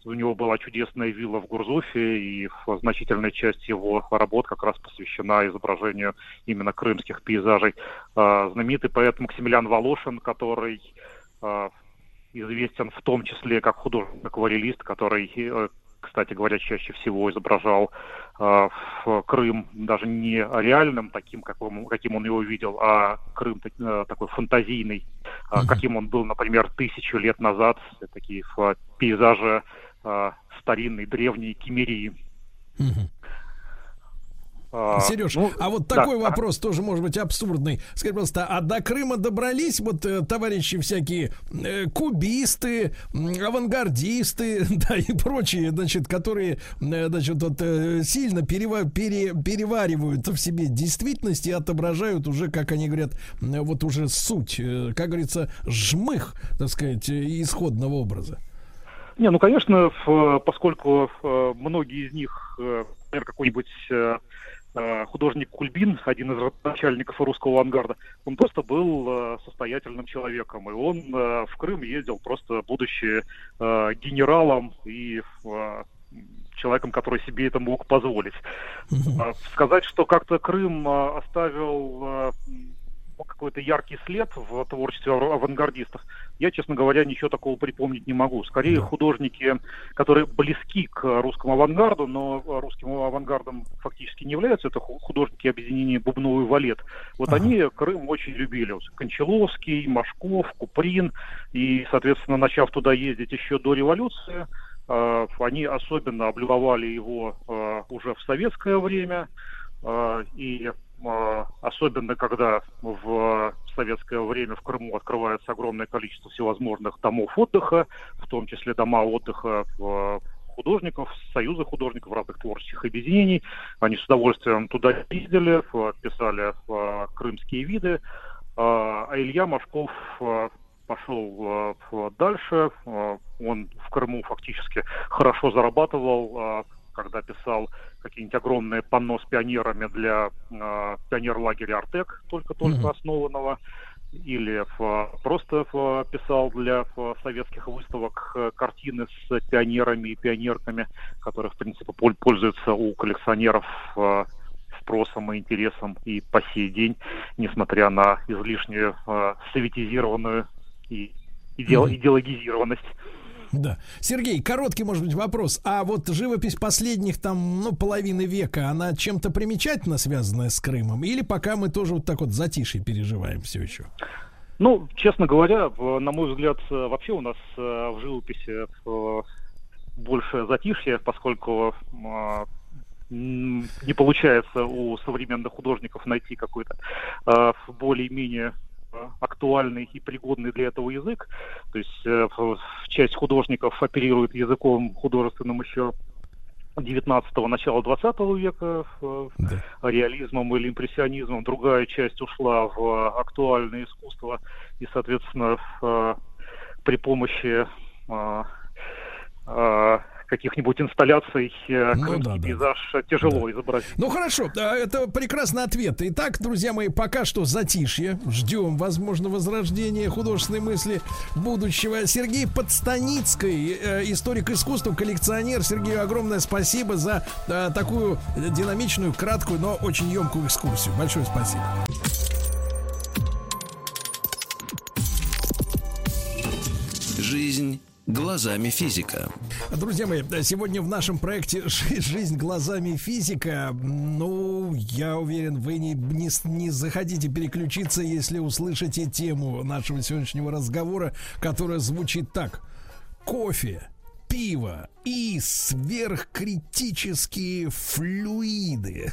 У него была чудесная вилла в Гурзуфе, и значительная часть его работ как раз посвящена изображению именно крымских пейзажей. Э, Знаменитый поэт Максимилиан Волошин, который э, известен в том числе как художник-акварелист, который, э, кстати говоря, чаще всего изображал э, в Крым даже не реальным таким, каким, каким он его видел, а Крым э, такой фантазийный, э, каким он был, например, тысячу лет назад, такие э, пейзажи э, старинной, древней Кемерии. А, Сереж, ну, а вот да, такой ага. вопрос тоже может быть абсурдный. Скажи, пожалуйста, а до Крыма добрались вот э, товарищи всякие э, кубисты, авангардисты, [LAUGHS] да и прочие, значит, которые, э, значит, вот э, сильно перева- пере- переваривают в себе действительность и отображают уже, как они говорят, вот уже суть, как говорится, жмых, так сказать, исходного образа. Не, ну, конечно, поскольку многие из них, э, например, какой-нибудь э, э, художник Кульбин, один из начальников русского авангарда, он просто был состоятельным человеком, и он в Крым ездил просто будучи генералом и человеком, который себе это мог позволить. Сказать, что как-то Крым оставил какой-то яркий след в творчестве ав- авангардистов, я, честно говоря, ничего такого припомнить не могу. Скорее, художники, которые близки к русскому авангарду, но русским авангардом фактически не являются, это ху- художники объединения Бубновый валет. Вот они Крым очень любили. Кончаловский, Машков, Куприн. И, соответственно, начав туда ездить еще до революции, э, они особенно облюбовали его э, уже в советское время. Э, И особенно когда в советское время в Крыму открывается огромное количество всевозможных домов отдыха, в том числе дома отдыха э, художников, союза художников разных творческих объединений. Они с удовольствием туда ездили, э, писали крымские виды. А а Илья Машков пошел дальше. Он в Крыму фактически хорошо зарабатывал, когда писал какие-нибудь огромные панно с пионерами для э, пионер-лагеря «Артек», только-только основанного, или в- просто в- писал для в, советских выставок э, картины с пионерами и пионерками, которые, в принципе, пол- пользуются у коллекционеров э, спросом и интересом и по сей день, несмотря на излишнюю э, советизированную и идео- Мгм. Да. Сергей, короткий, может быть, вопрос. А вот живопись последних там, ну, половины века, она чем-то примечательно связанная с Крымом? Или пока мы тоже вот так вот затишье переживаем все еще? Ну, честно говоря, на мой взгляд, э, вообще у нас э, в живописи э, больше затишье, поскольку не получается у современных художников найти какой-то более-менее актуальный и пригодный для этого язык. То есть э, часть художников оперирует языком художественным еще 19-го, начала 20 века, э, реализмом или импрессионизмом. Другая часть ушла в актуальное искусство и, соответственно, э, при помощи каких-нибудь инсталляций э, Ну крымский да, да. пейзаж э, тяжело изобразить. Ну хорошо, да, это прекрасный ответ. Итак, друзья мои, пока что затишье. Ждем, возможно, возрождения художественной мысли будущего. Сергей Подстаницкий, э, историк искусства, коллекционер. Сергею огромное спасибо за э, такую динамичную, краткую, но очень емкую экскурсию. Большое спасибо. Жизнь глазами физика. Друзья мои, сегодня в нашем проекте «Жи- «Жизнь глазами физика». Ну, я уверен, вы не, не, не захотите переключиться, если услышите тему нашего сегодняшнего разговора, которая звучит так. Кофе, пиво и сверхкритические флюиды.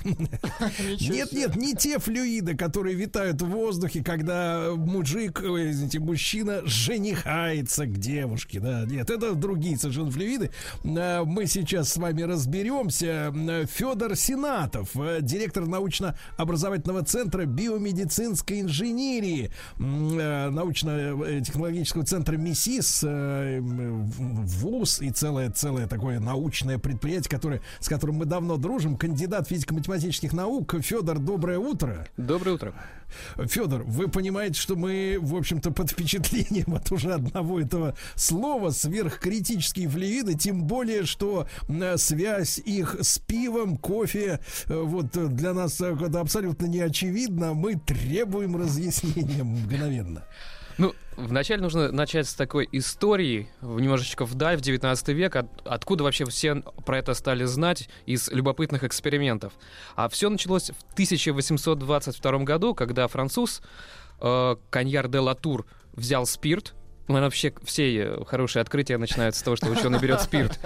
Нет, нет, не те флюиды, которые витают в воздухе, когда мужик, извините, мужчина женихается к девушке. Да, нет, это другие совершенно флюиды. А, Мы сейчас с вами разберемся. Федор Сенатов, э, директор научно-образовательного центра биомедицинской инженерии, э, научно-технологического центра МИСИС, э, ВУЗ и целое, целое такое научное предприятие, которое, с которым мы давно дружим, кандидат физико-математических наук. Федор, доброе утро. Доброе утро. Федор, вы понимаете, что мы, в общем-то, под впечатлением от уже одного этого слова сверхкритические флюиды, тем более, что связь их с пивом, кофе, э, вот э, для нас это абсолютно не очевидно. Мы требуем разъяснения [LAUGHS] мгновенно. Ну, вначале нужно начать с такой истории, немножечко вдаль, в 19 век, от- откуда вообще все про это стали знать из любопытных экспериментов. А все началось в 1822 году, когда француз э, Каньяр де Латур взял спирт, ну, вообще все э, хорошие открытия начинаются с того, что ученый берет спирт.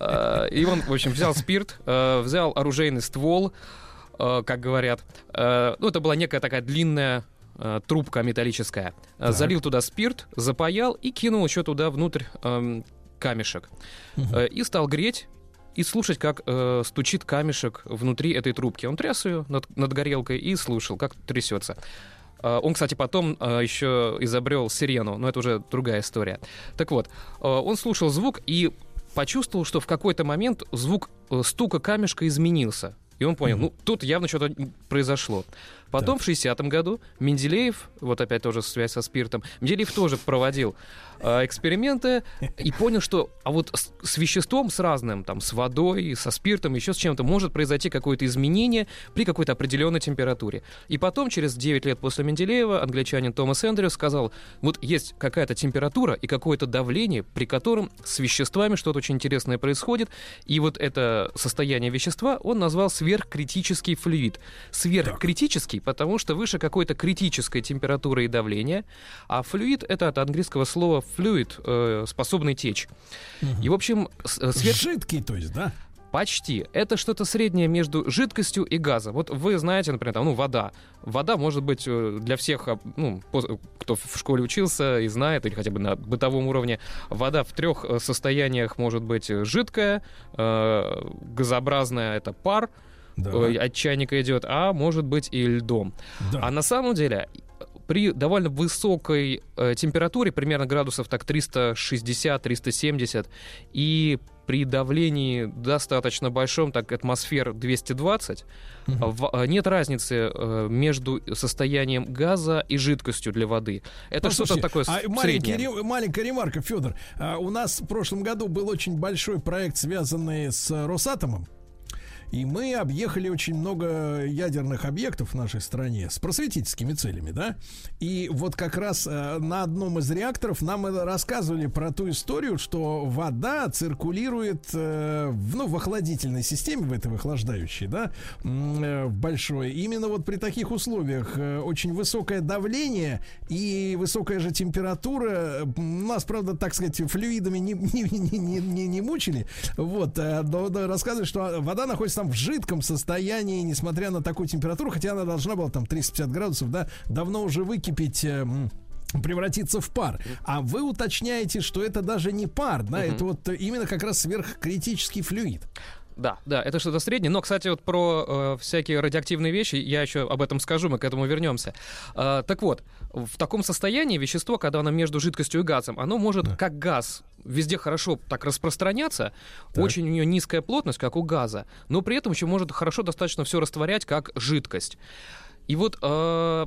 Э, И он, в общем, взял спирт, э, взял оружейный ствол, как говорят. Ну, это была некая такая длинная трубка металлическая. Э, Так. Залил туда спирт, запаял и кинул еще туда внутрь эм, камешек. Э, И стал греть и слушать, как э, стучит камешек внутри этой трубки. Он тряс ее над, над горелкой и слушал, как трясется. Э, Он, кстати, потом э, еще изобрел сирену, но это уже другая история. Так вот, э, он слушал звук и почувствовал, что в какой-то момент звук э, стука камешка изменился. И он понял, ну, тут явно что-то произошло. Потом в 60-м году Менделеев, вот опять тоже связь со спиртом, Менделеев тоже проводил э, эксперименты и понял, что а вот с, с веществом, с разным, там, с водой, со спиртом, еще с чем-то, может произойти какое-то изменение при какой-то определенной температуре. И потом, через 9 лет после Менделеева, англичанин Томас Эндрю сказал, вот есть какая-то температура и какое-то давление, при котором с веществами что-то очень интересное происходит, и вот это состояние вещества он назвал сверхкритический флюид. Сверхкритический, потому что выше какой-то критической температуры и давления, а флюид — это от английского слова fluid, э, способный течь. И, в общем... э, сверх- Жидкий, то есть, да? Почти. Это что-то среднее между жидкостью и газом. Вот вы знаете, например, там, ну, вода. Вода может быть э, для всех, а, ну, кто в школе учился и знает, или хотя бы на бытовом уровне, вода в трех состояниях может быть жидкая, газообразная — это пар, э, от чайника идет, а может быть и льдом. А на самом деле при довольно высокой э, температуре, примерно градусов так 360-370, и при давлении достаточно большом, так атмосфер 220, в- э, нет разницы э, между состоянием газа и жидкостью для воды. Это что-то Послушайте, такое а маленький среднее. ре- маленькая ремарка, Федор. А, у нас в прошлом году был очень большой проект, связанный с Росатомом. И мы объехали очень много ядерных объектов в нашей стране с просветительскими целями, да? И вот как раз э, на одном из реакторов нам рассказывали про ту историю, что вода циркулирует э, в, ну, в охладительной системе, в этой охлаждающей, да, э, в большой. Именно вот при таких условиях очень высокое давление и высокая же температура. Нас, правда, так сказать, флюидами не, [LAUGHS] не, не, не, не- не мучили. Вот, э, но, но рассказывают, что вода находится там в жидком состоянии, несмотря на такую температуру, хотя она должна была там 350 градусов, да, давно уже выкипеть. э, превратиться в пар. А вы уточняете, что это даже не пар, да, Мгм. это вот именно как раз сверхкритический флюид. Да, да, это что-то среднее. Но, кстати, вот про э, всякие радиоактивные вещи я еще об этом скажу, мы к этому вернемся. Э, так вот, в таком состоянии вещество, когда оно между жидкостью и газом, оно может как газ везде хорошо так распространяться, очень у нее низкая плотность, как у газа, но при этом еще может хорошо достаточно все растворять как жидкость. И вот э,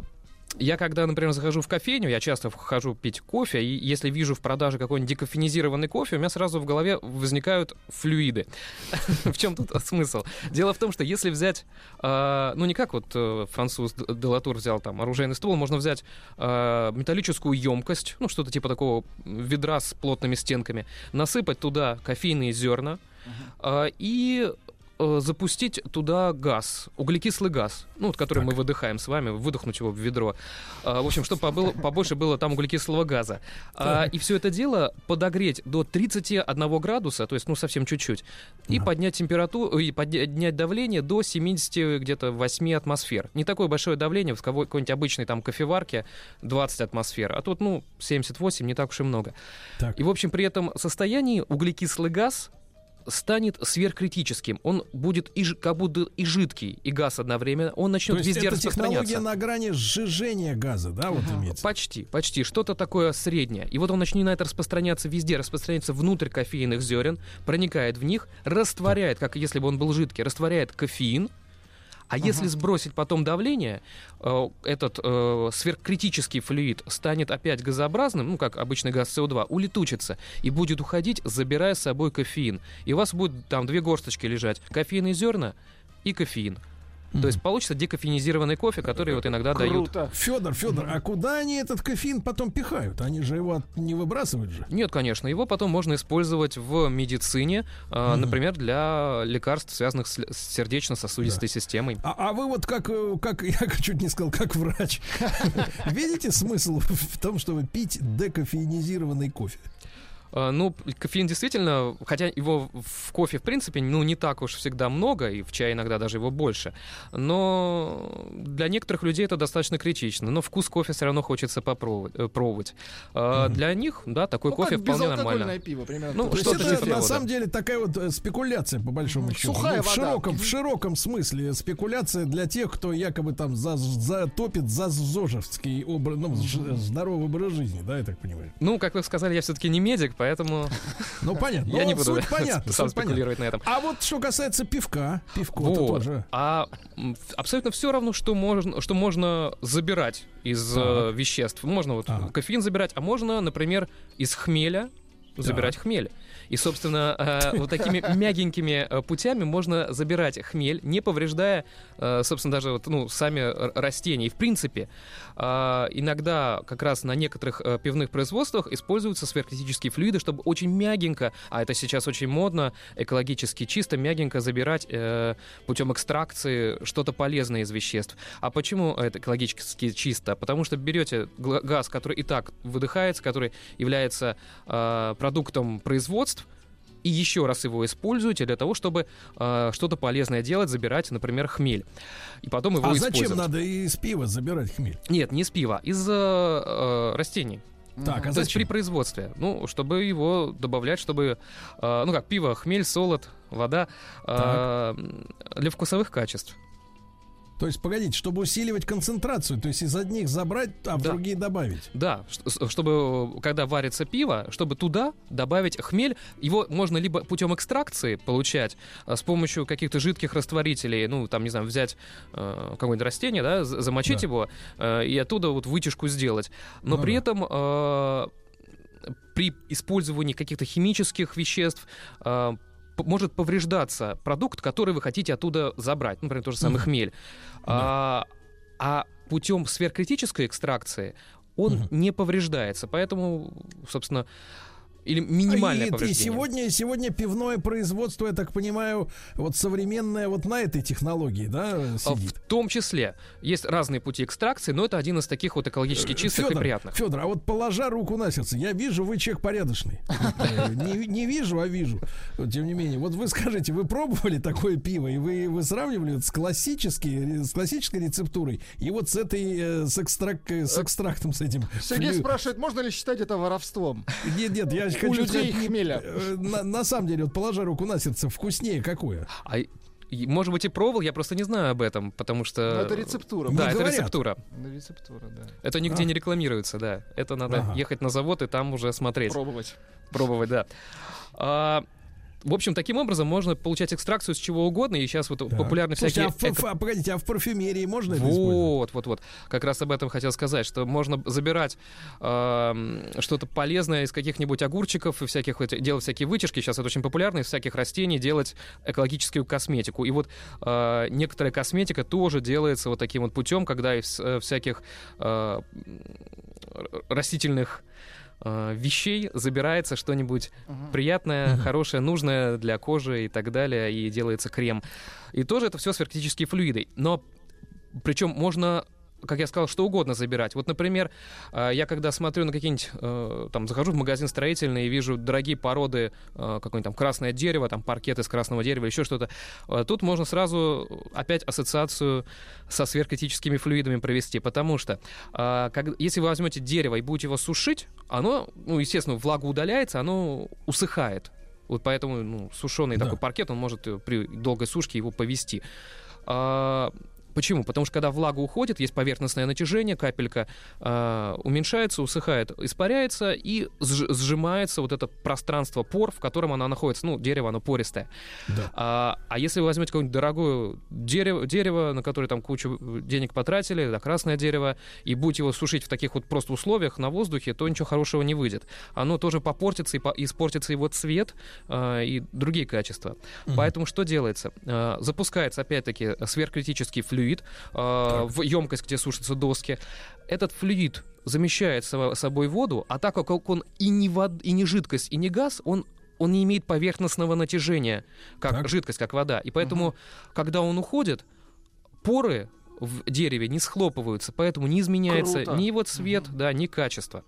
я когда, например, захожу в кофейню, я часто хожу пить кофе, и если вижу в продаже какой-нибудь декофенизированный кофе, у меня сразу в голове возникают флюиды. [LAUGHS] В чем тут смысл? Дело в том, что если взять, э, ну не как вот э, француз Делатур взял там оружейный ствол, можно взять э, металлическую емкость, ну что-то типа такого ведра с плотными стенками, насыпать туда кофейные зерна э, и э, запустить туда газ, углекислый газ, ну, вот, который мы выдыхаем с вами, выдохнуть его в ведро. А, в общем, чтобы побыло- [LAUGHS] побольше было там углекислого газа. А, и все это дело подогреть до 31 градуса, то есть, ну, совсем чуть-чуть, и поднять температуру, и поднять давление до 70 где-то 8 атмосфер. Не такое большое давление, в какой-нибудь обычной там кофеварке 20 атмосфер, а тут, ну, 78, не так уж и много. И, в общем, при этом состоянии углекислый газ станет сверхкритическим. Он будет и, как будто и жидкий, и газ одновременно. Он начнет То везде это технология распространяться. на грани сжижения газа, да, вот имеется? Почти, почти. Что-то такое среднее. И вот он начинает распространяться везде, распространяется внутрь кофейных зерен, проникает в них, растворяет, как если бы он был жидкий, растворяет кофеин. А если сбросить потом давление, э, этот э, сверхкритический флюид станет опять газообразным, ну, как обычный газ СО2, улетучится и будет уходить, забирая с собой кофеин. И у вас будет там две горсточки лежать. Кофейные зерна и кофеин. То есть получится декофеинизированный кофе, который вот иногда дают. Федор, Федор, а куда они этот кофеин потом пихают? Они же его от- не выбрасывают же. Нет, конечно, его потом можно использовать в медицине, э, например, для лекарств, связанных с, с сердечно-сосудистой системой. А, а вы вот как, э, как, [LAUGHS] я чуть не сказал, как врач, [LAUGHS] видите смысл в том, чтобы пить декофеинизированный кофе? Э, Ну, кофеин действительно, хотя его в кофе, в принципе, ну, не так уж всегда много, и в чае иногда даже его больше, но для некоторых людей это достаточно критично, но вкус кофе все равно хочется попробовать. пробовать. Э, Для них, да, такой Ну, кофе как вполне нормально. пиво, примерно. Ну, то То же есть это типа на самом деле такая вот э, спекуляция, по большому счету. сухая Ну, в, вода. широком, в широком смысле спекуляция для тех, кто якобы там за, затопит за зожевский образ, ну, ж- здоровый образ жизни, да, я так понимаю. Ну, как вы сказали, я все-таки не медик, поэтому Ну, понятно. я Ну, не буду сам спекулировать на этом. А вот что касается пивка, пивко-то Вот. тоже. А абсолютно все равно, что можно, что можно забирать из э, веществ. Можно вот кофеин забирать, а можно, например, из хмеля забирать хмель. И, собственно, э, вот такими мягенькими э, путями можно забирать хмель, не повреждая, собственно, даже вот, ну, сами растения. И, в принципе, э, иногда как раз на некоторых э, пивных производствах используются сверхкритические флюиды, чтобы очень мягенько, а это сейчас очень модно, экологически чисто, мягенько забирать э, путем экстракции что-то полезное из веществ. А почему это экологически чисто? Потому что берете газ, который и так выдыхается, который является э, продуктом производств, и еще раз его используете для того, чтобы э, что-то полезное делать, забирать, например, хмель. И потом его А использовать. зачем надо из пива забирать хмель? Нет, не из пива, из э, э, растений. Так, а То есть зачем? при производстве. Ну, чтобы его добавлять, чтобы... э, ну как, пиво, хмель, солод, вода. э, для вкусовых качеств. То есть, погодите, чтобы усиливать концентрацию, то есть из одних забрать, а в Да. другие добавить. Да, чтобы, когда варится пиво, чтобы туда добавить хмель, его можно либо путем экстракции получать а, с помощью каких-то жидких растворителей, ну, там, не знаю, взять э, какое-нибудь растение, да, замочить Да. его э, и оттуда вот вытяжку сделать. Но Ну при да. этом э, при использовании каких-то химических веществ э, может повреждаться продукт, который вы хотите оттуда забрать, например, тот же самый хмель. А, а путем сверхкритической экстракции он не повреждается. Поэтому, собственно, Или минимальное и, повреждение. И сегодня, сегодня пивное производство, я так понимаю, вот современное вот на этой технологии, да, А, сидит. В том числе есть разные пути экстракции, но это один из таких вот экологически чистых и приятных. Федор, а вот положа руку на сердце, я вижу, вы человек порядочный. Э, [LAUGHS] Не, не вижу, а вижу. Тем не менее, вот вы скажите, вы пробовали такое пиво, и вы, вы сравнивали с, классической, с классической рецептурой, и вот с этой, э, с, экстрак- э, с экстрактом, с этим. Сергей спрашивает, можно ли считать это воровством? Нет, нет, я хочу людей сказать, хмеля. [LAUGHS] э, На, на самом деле, вот положа руку на сердце, вкуснее какое? А, может быть, и пробовал, я просто не знаю об этом, потому что... Ну, это рецептура. Да, это говорят. рецептура. Ну, рецептура, да. Это нигде А. не рекламируется, да. Это надо Ага. ехать на завод и там уже смотреть. Пробовать. Пробовать, да. А, в общем, таким образом можно получать экстракцию с чего угодно, и сейчас вот популярны Слушайте, всякие... а, в, эко- а, погодите, а в парфюмерии можно это использовать? Вот, вот, вот. Как раз об этом хотел сказать, что можно забирать эм, что-то полезное из каких-нибудь огурчиков и всяких, вот, делать всякие вытяжки, сейчас это очень популярно, из всяких растений делать экологическую косметику. И вот э, некоторая косметика тоже делается вот таким вот путем, когда из э, всяких э, растительных э, вещей забирается что-нибудь приятное, хорошее, нужное для кожи и так далее, и делается крем. И тоже это все сверхтические флюиды. Но причем можно как я сказал, что угодно забирать. Вот, например, э, я когда смотрю на какие-нибудь, э, там, захожу в магазин строительный и вижу дорогие породы, э, какое-нибудь там красное дерево, там, паркет из красного дерева, еще что-то, тут можно сразу опять ассоциацию со сверхкритическими флюидами провести, потому что если вы возьмете дерево и будете его сушить, оно, ну, естественно, влага удаляется, оно усыхает. Вот поэтому ну, сушеный такой паркет, он может при долгой сушке его повести. А, Почему? Потому что когда влага уходит, есть поверхностное натяжение, капелька а, уменьшается, усыхает, испаряется и сж- сжимается вот это пространство пор, в котором она находится. Ну, дерево, оно пористое. А, а если вы возьмете какое-нибудь дорогое дерево, дерево, на которое там кучу денег потратили, да, красное дерево, и будете его сушить в таких вот просто условиях на воздухе, то ничего хорошего не выйдет. Оно тоже попортится и по- испортится его цвет а, и другие качества. Мгм. Поэтому что делается? А, запускается опять-таки сверхкритический флюид а, в емкость, где сушатся доски. Этот флюид замещает со- собой воду, а так как он и не, вод, и не жидкость, и не газ, он он не имеет поверхностного натяжения, как жидкость, как вода. И поэтому, когда он уходит, поры в дереве не схлопываются, поэтому не изменяется Круто. ни его цвет, да, ни качество.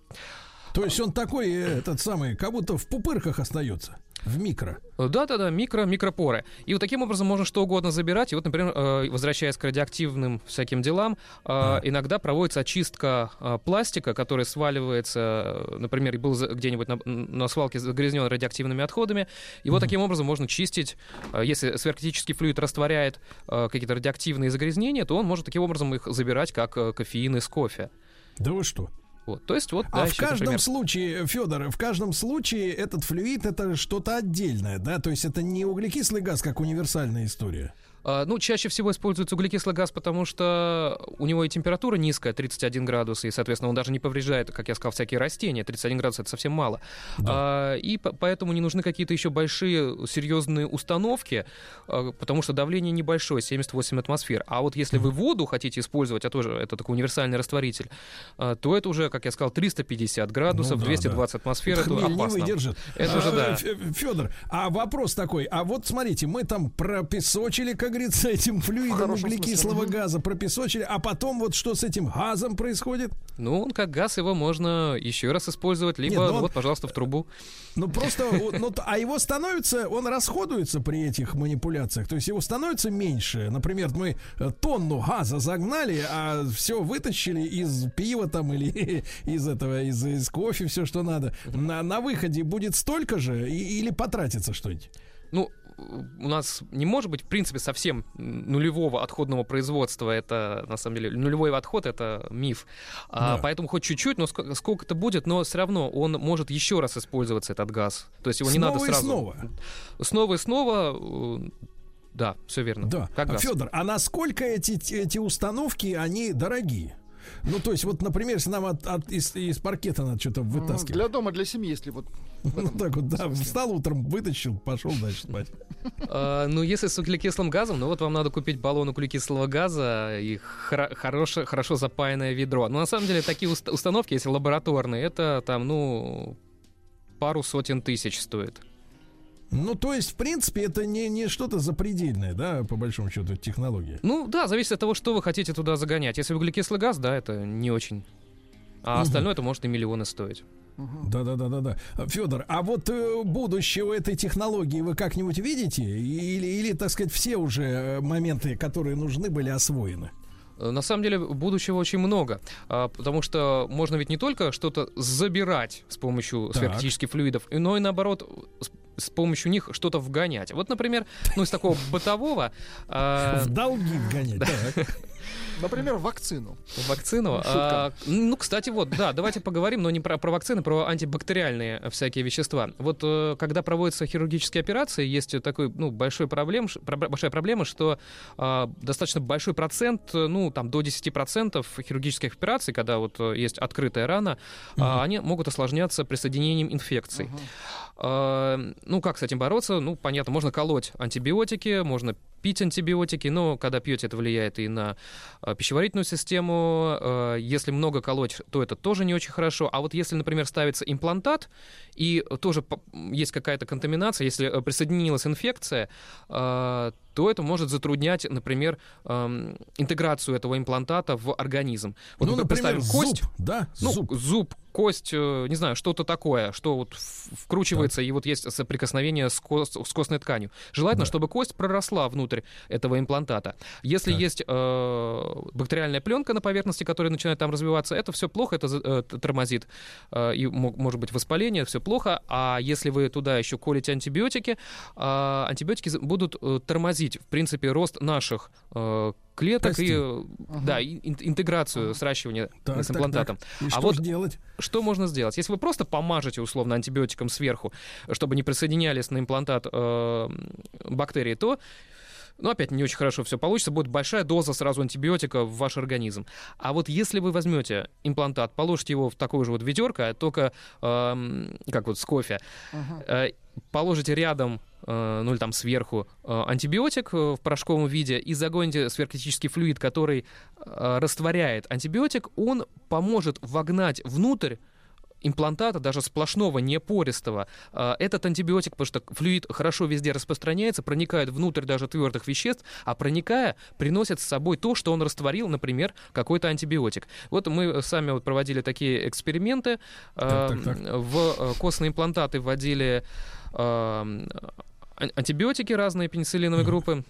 То есть он такой, э, этот самый, как будто в пупырках остается, в микро. Да-да-да, микро, микропоры. И вот таким образом можно что угодно забирать. И вот, например, э, возвращаясь к радиоактивным всяким делам, э, иногда проводится очистка пластика, который сваливается, например, был где-нибудь на, на свалке загрязнен радиоактивными отходами. И вот таким образом можно чистить, если сверхкритический флюид растворяет какие-то радиоактивные загрязнения, то он может таким образом их забирать, как кофеин из кофе. Да вы что? Вот, то есть вот, А да, в каждом например, случае, Федор, в каждом случае этот флюид это что-то отдельное, да? То есть это не углекислый газ, как универсальная история. А, Ну, чаще всего используется углекислый газ, потому что у него и температура низкая, 31 градус, и, соответственно, он даже не повреждает, как я сказал, всякие растения. 31 градус — это совсем мало. А, И по- поэтому не нужны какие-то еще большие серьезные установки, а, потому что давление небольшое, 78 атмосфер. А вот если вы воду хотите использовать, а тоже это такой универсальный растворитель, а, то это уже, как я сказал, 350 градусов, Ну да, 220 атмосфер, это Хмель не опасно. выдержит. Это уже, да. Федор, а вопрос такой, а вот смотрите, мы там пропесочили, как говорится, этим флюидом углекислого смысле. газа, пропесочили, а потом вот что с этим газом происходит? Ну, он как газ, его можно еще раз использовать, либо, Нет, ну он- вот, пожалуйста, в трубу. Ну просто, вот, ну, а его становится, он расходуется при этих манипуляциях, то есть его становится меньше. Например, мы э, тонну газа загнали, а все вытащили из пива там или [LAUGHS] из этого, из, из кофе, все, что надо. На, на выходе будет столько же и- или потратится что-нибудь? Ну, у нас не может быть, в принципе, совсем нулевого отходного производства. Это, на самом деле, нулевой отход — это миф. А, Да. поэтому хоть чуть-чуть, но ск- сколько это будет, но все равно он может еще раз использоваться, этот газ. То есть его не Снова надо и сразу... снова. Снова и снова... э, Да, все верно. Да. Как газ. Федор, а насколько эти, эти установки, они дорогие? Ну, то есть, вот, например, если нам от, от- из, из паркета надо что-то Ну, вытаскивать. Для дома, для семьи, если вот... Ну, так вот, да, встал утром, вытащил, пошел дальше спать. А, ну, если с углекислым газом, ну вот вам надо купить баллон углекислого газа и хорошо запаянное ведро. Но на самом деле такие уст- установки, если лабораторные, это там, ну, пару сотен тысяч стоит. Ну, то есть, в принципе, это не, не что-то запредельное, да, по большому счету, технология. Ну да, зависит от того, что вы хотите туда загонять. Если углекислый газ, да, это не очень. А Мгм. остальное это может и миллионы стоить. Да, да, да, да, да. Федор, а вот э, будущее у этой технологии вы как-нибудь видите? Или, или, так сказать, все уже э, моменты, которые нужны, были освоены? Э, На самом деле будущего очень много, а, потому что можно ведь не только что-то забирать с помощью Так. флюидов, но и наоборот с, помощью них что-то вгонять. Вот, например, ну из такого [LAUGHS] бытового... а, В долги вгонять. Например, вакцину. Вакцину. А, ну, кстати, вот, да, давайте поговорим, но не про, про вакцины, про антибактериальные всякие вещества. Вот э, когда проводятся хирургические операции, есть такой, ну, большой проблем, большая проблема, что а, достаточно большой процент, ну, там, до 10% хирургических операций, когда вот э, есть открытая рана, а, они могут осложняться присоединением инфекций. А, ну, как с этим бороться? Ну, понятно, можно колоть антибиотики, можно пить антибиотики, но когда пьете, это влияет и на а, пищеварительную систему. А, Если много колоть, то это тоже не очень хорошо. А вот если, например, ставится имплантат, и тоже есть какая-то контаминация, если э, присоединилась инфекция, а, то это может затруднять, например, ам, интеграцию этого имплантата в организм. Вот ну, мы например, представим зуб, кость, да? ну, зуб. зуб, кость, э, не знаю, что-то такое, что вот вкручивается, и вот есть соприкосновение с, кос- с костной тканью. Желательно, чтобы кость проросла внутрь этого имплантата. Если есть э, бактериальная пленка на поверхности, которая начинает там развиваться, это все плохо, это э, тормозит, э, и мо- может быть воспаление, все плохо. А если вы туда еще колите антибиотики, э, антибиотики будут э, тормозить, в принципе, рост наших э, клеток Костей. и, э, да, и ин- интеграцию сращивания Так, с так, имплантатом. так. И а что вот делать? что можно сделать? Если вы просто помажете условно антибиотиком сверху, чтобы не присоединялись на имплантат э, бактерии, то ну, опять не очень хорошо все получится, будет большая доза сразу антибиотика в ваш организм. А вот если вы возьмете имплантат, положите его в такое же вот ведерко, только эм, как вот с кофе, э, положите рядом, э, ну или там сверху, э, антибиотик э, в порошковом виде и загоните сверхкритический флюид, который растворяет антибиотик, он поможет вогнать внутрь имплантата, даже сплошного, не пористого, этот антибиотик, потому что флюид хорошо везде распространяется, проникает внутрь даже твердых веществ, а проникая, приносит с собой то, что он растворил, например, какой-то антибиотик. Вот мы сами вот проводили такие эксперименты, Так, так, так. в костные имплантаты вводили антибиотики разные пенициллиновой группы,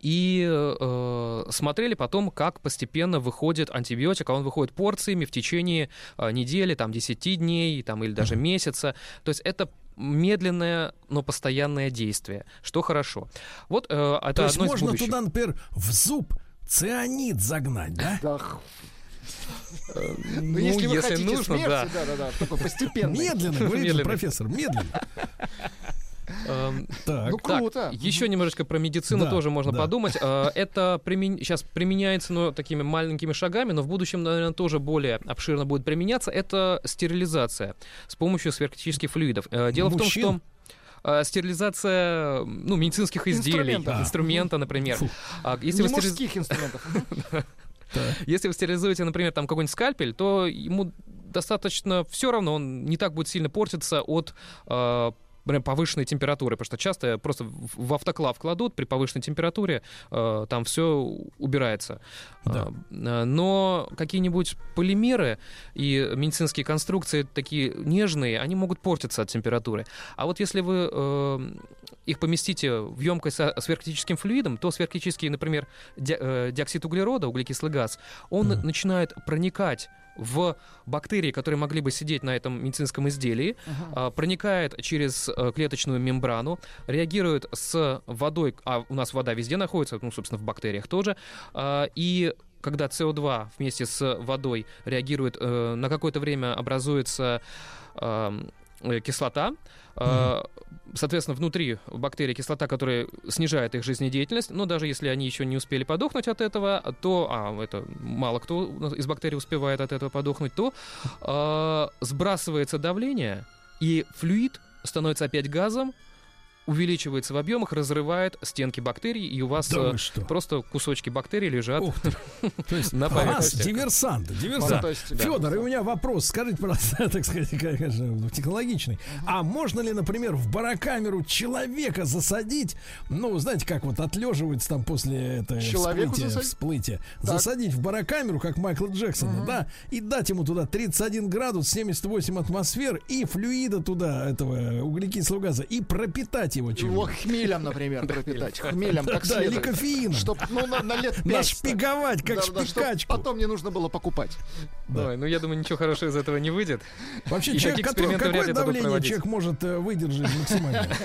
и э, смотрели потом, как постепенно выходит антибиотик, а он выходит порциями в течение э, недели, там, 10 дней, там, или даже месяца. То есть это медленное, но постоянное действие, что хорошо. Вот э, это То есть можно туда, например, в зуб цианид загнать, да? Да. Ну, Ну, если вы если хотите нужно, смерти, да. да, да, да, такой постепенный. Медленно, говорит профессор, медленно. Эм, Так. Ну, круто. еще немножечко про медицину Да, тоже можно да. подумать. Э, Это сейчас применяется, но такими маленькими шагами, но в будущем, наверное, тоже более обширно будет применяться. Это стерилизация с помощью сверхкритических флюидов. Э, Дело в том, Мужчин? что э, стерилизация ну, медицинских изделий, Инструмента. инструмента, например. А Если Не вы стерилиз- мужских инструментов. [LAUGHS] если вы стерилизуете, например, там какой-нибудь скальпель, то ему достаточно все равно, он не так будет сильно портиться от э, повышенной температуры, потому что часто просто в автоклав кладут при повышенной температуре, э, там все убирается. Да. Э, Но какие-нибудь полимеры и медицинские конструкции такие нежные, они могут портиться от температуры. А вот если вы э, их поместите в емкость со сверхкритическим флюидом, то сверхкритический, например, ди- э, диоксид углерода, углекислый газ, он начинает проникать в бактерии, которые могли бы сидеть на этом медицинском изделии, а, проникает через э, клеточную мембрану, реагирует с водой, а у нас вода везде находится, ну, собственно, в бактериях тоже, а, и когда СО2 вместе с водой реагирует, э, на какое-то время образуется кислота, э, соответственно, внутри бактерий кислота, которая снижает их жизнедеятельность, но даже если они еще не успели подохнуть от этого, то, а это мало кто из бактерий успевает от этого подохнуть, то э, сбрасывается давление, и флюид становится опять газом, увеличивается в объемах, разрывает стенки бактерий, и у вас Да э, что? просто кусочки бактерий лежат [LAUGHS] То есть на Раз, поверхности. диверсант, диверсант. Федор, и у меня вопрос, скажите, пожалуйста, [LAUGHS] так сказать, конечно, технологичный. А можно ли, например, в барокамеру человека засадить, ну, знаете, как вот отлеживается там после этого всплытия, засадить? всплытия, Так. засадить в барокамеру, как Майкла Джексона, да, и дать ему туда 31 градус, 78 атмосфер и флюида туда, этого углекислого газа, и пропитать его Его чем-нибудь. хмелем, например, [LAUGHS] пропитать. Хмелем [LAUGHS] как Да, или следует. кофеином. Чтоб, ну, на, на лет пять. Нашпиговать, как шпикачку. потом не нужно было покупать. Ой, ну я думаю, ничего хорошего из этого не выйдет. Вообще, человек, какое давление человек может э, выдержать максимально? [LAUGHS]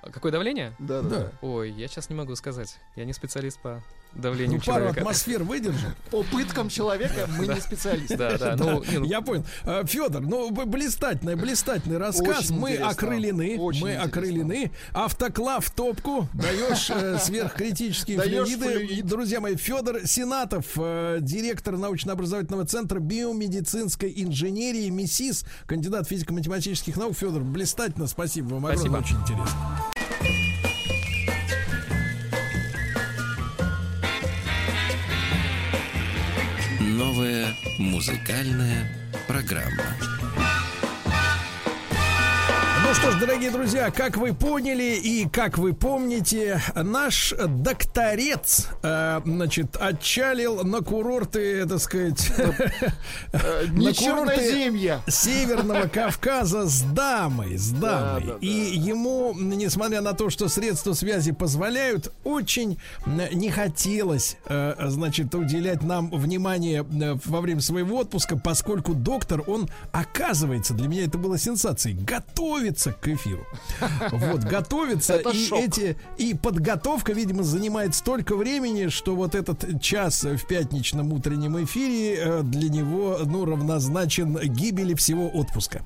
А Какое давление? Да, да, да. Ой, я сейчас не могу сказать. Я не специалист по Ну, давлению пару человека. атмосфер выдержит. По пыткам человека мы не специалисты. Да, да, ну, ну, Я понял. Федор, ну блистательный, блистательный рассказ. Мы окрылены. Мы окрылены. Автоклав в топку. Даешь э, сверхкритические флюиды. флюид. Друзья мои, Федор Сенатов, э, директор научно-образовательного центра биомедицинской инженерии МИСИС, кандидат физико-математических наук. Федор, блистательно. Спасибо вам огромное. Очень интересно. Новая музыкальная программа. Ну что ж, дорогие друзья, как вы поняли и как вы помните, наш докторец, э, значит, отчалил на курорты, так сказать, [LAUGHS] Не на курорты. Северного Кавказа с дамой, с дамой. да, да. И ему, несмотря на то, что средства связи позволяют, очень м, не хотелось, э, значит, уделять нам внимание э, во время своего отпуска, поскольку доктор, он, оказывается, для меня это было сенсацией, готовится к эфиру. Вот, готовится, Это и шок. эти, и подготовка, видимо, занимает столько времени, что вот этот час в пятничном утреннем эфире э, для него, ну, равнозначен гибели всего отпуска.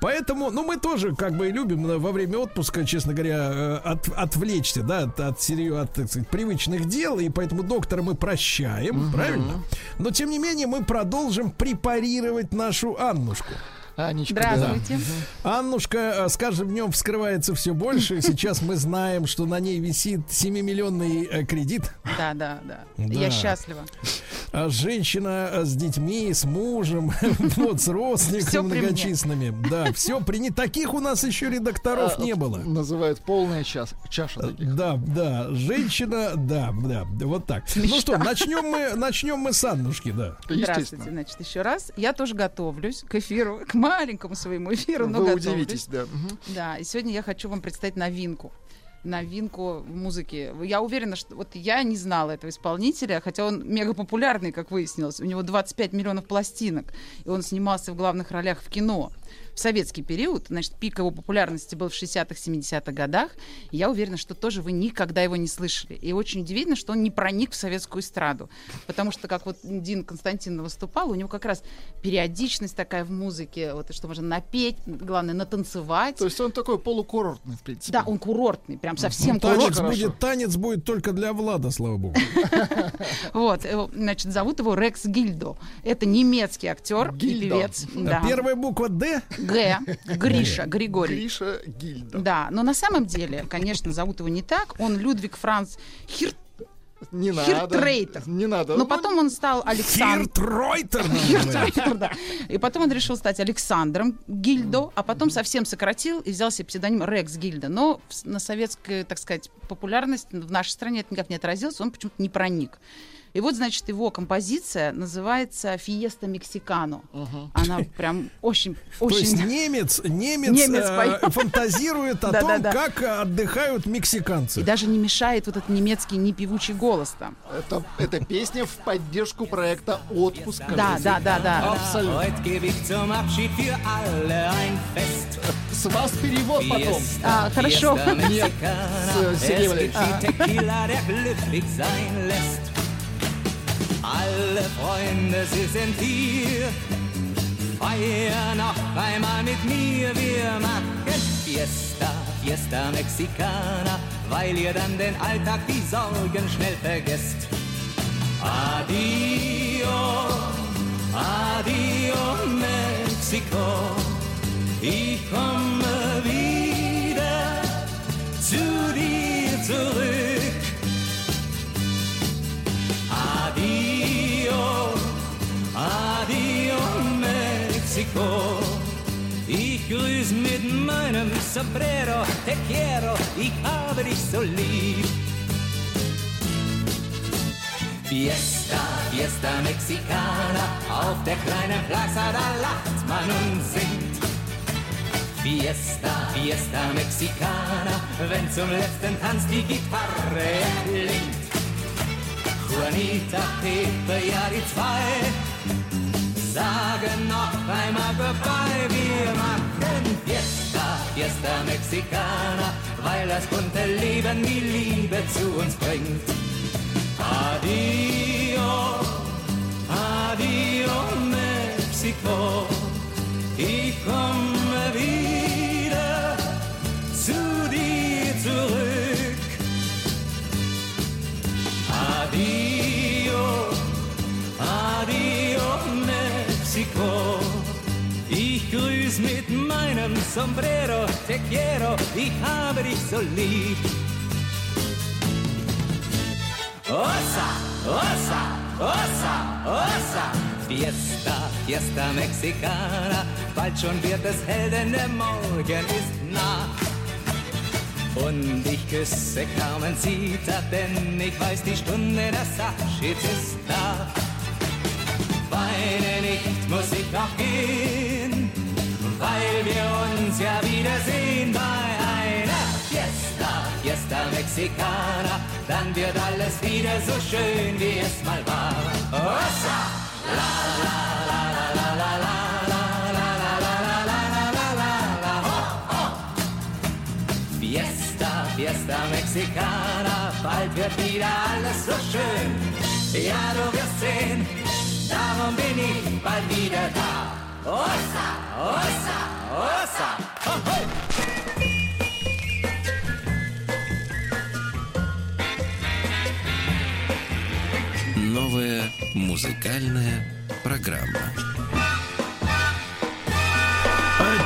Поэтому, ну, мы тоже как бы любим э, во время отпуска, честно говоря, э, от- отвлечься, да, от, от, серьё- от, так сказать, привычных дел, и поэтому доктора мы прощаем, правильно? Но, тем не менее, мы продолжим препарировать нашу Аннушку. Анечка, Здравствуйте. Аннушка, э, с каждым днем вскрывается все больше. [LAUGHS] Сейчас мы знаем, что на ней висит 7-миллионный э, кредит. Да, да, да. Да. Я счастлива. А Женщина э, с детьми, с мужем, [LAUGHS] вот, с родственниками многочисленными. Да, все при не таких у нас еще редакторов А, не было. Называют полная час, чаша таких. Да, да, женщина, да, да, вот так. Ну что, начнем мы, начнем мы с Аннушки, да. Здравствуйте, значит, еще раз. Я тоже готовлюсь к эфиру, к маленькому своему эфиру, но Вы удивитесь, да. Да, и сегодня я хочу вам представить новинку. Новинку в музыке. Я уверена, что вот я не знала этого исполнителя, хотя он мега популярный, как выяснилось. У него 25 миллионов пластинок, и он снимался в главных ролях в кино. В советский период, значит, пик его популярности был в 60-х, 70-х годах. Я уверена, что тоже вы никогда его не слышали. И очень удивительно, что он не проник в советскую эстраду. Потому что, как вот Дин Константин выступал, у него как раз периодичность такая в музыке, вот, что можно напеть, главное, натанцевать. То есть он такой полукурортный, в принципе. Да, он курортный, прям совсем танец курортный. будет, танец будет только для Влада, слава богу. [LAUGHS] Вот, его, значит, зовут его Рекс Гильдо. Это немецкий актер и певец. Да. Первая буква Д. Г. Гриша, Григорий. Гриша Гильда. Да, но на самом деле, конечно, зовут его не так. Он Людвиг Франц Хирт. Не надо. Хиртрейтер. Не надо. Но потом он стал Александром. Хиртройтер, [LAUGHS] да. И потом он решил стать Александром Гильдо, а потом совсем сократил и взял себе псевдоним Рекс Гильда. Но на советскую, так сказать, популярность в нашей стране это никак не отразилось, он почему-то не проник. И вот, значит, его композиция называется «Фиеста Мексикано». Она прям очень, [LAUGHS] То есть очень... немец, немец, Немец э, фантазирует о [LAUGHS] том, как отдыхают мексиканцы. И даже не мешает вот этот немецкий непевучий голос там. Это, это песня в поддержку проекта «Отпуск». Да, да, да, да. Абсолютно. С вас перевод потом. А, хорошо. Нет, Сергей Валерьевич. Alle Freunde, sie sind hier. Feier noch einmal mit mir. Wir machen Fiesta, Fiesta Mexicana, weil ihr dann den Alltag, die Sorgen schnell vergesst. Adio, adio Mexiko. Ich komme wieder Adio, adio Mexiko. Ich grüß mit meinem Sombrero, te quiero, ich habe dich so lieb. Fiesta, Fiesta Mexicana, auf der kleinen Plaza, da lacht man und singt. Fiesta, Fiesta Mexicana, wenn zum letzten Tanz die Gitarre erklingt. Juanita, Pepe, ja die zwei, sagen noch einmal Goodbye, wir machen Fiesta, Fiesta Mexicana, weil das bunte Leben die Liebe zu uns bringt. Adio, adio Mexiko, ich komme wieder zu dir zurück. Mexiko, ich grüß mit meinem Sombrero, te quiero, ich habe dich so lieb. Osa, osa, osa, osa. Fiesta, Fiesta Mexicana. Bald schon wird es hell, denn der Morgen ist nah. Und ich küsse Carmencita, denn ich weiß, die Stunde des Abschieds ist da meine nicht, muss ich noch gehen, weil wir uns ja wiedersehen bei einer Fiesta, Fiesta Mexicana. Dann wird alles wieder so schön, wie es mal war. Rosa, la la la la la la la. Fiesta, Fiesta Mexicana, bald wird wieder alles so schön. Ja, du wirst sehen, darum bin ich bald wieder da. Osa, Osa, Osa, ho, ho. Новая музыкальная программа.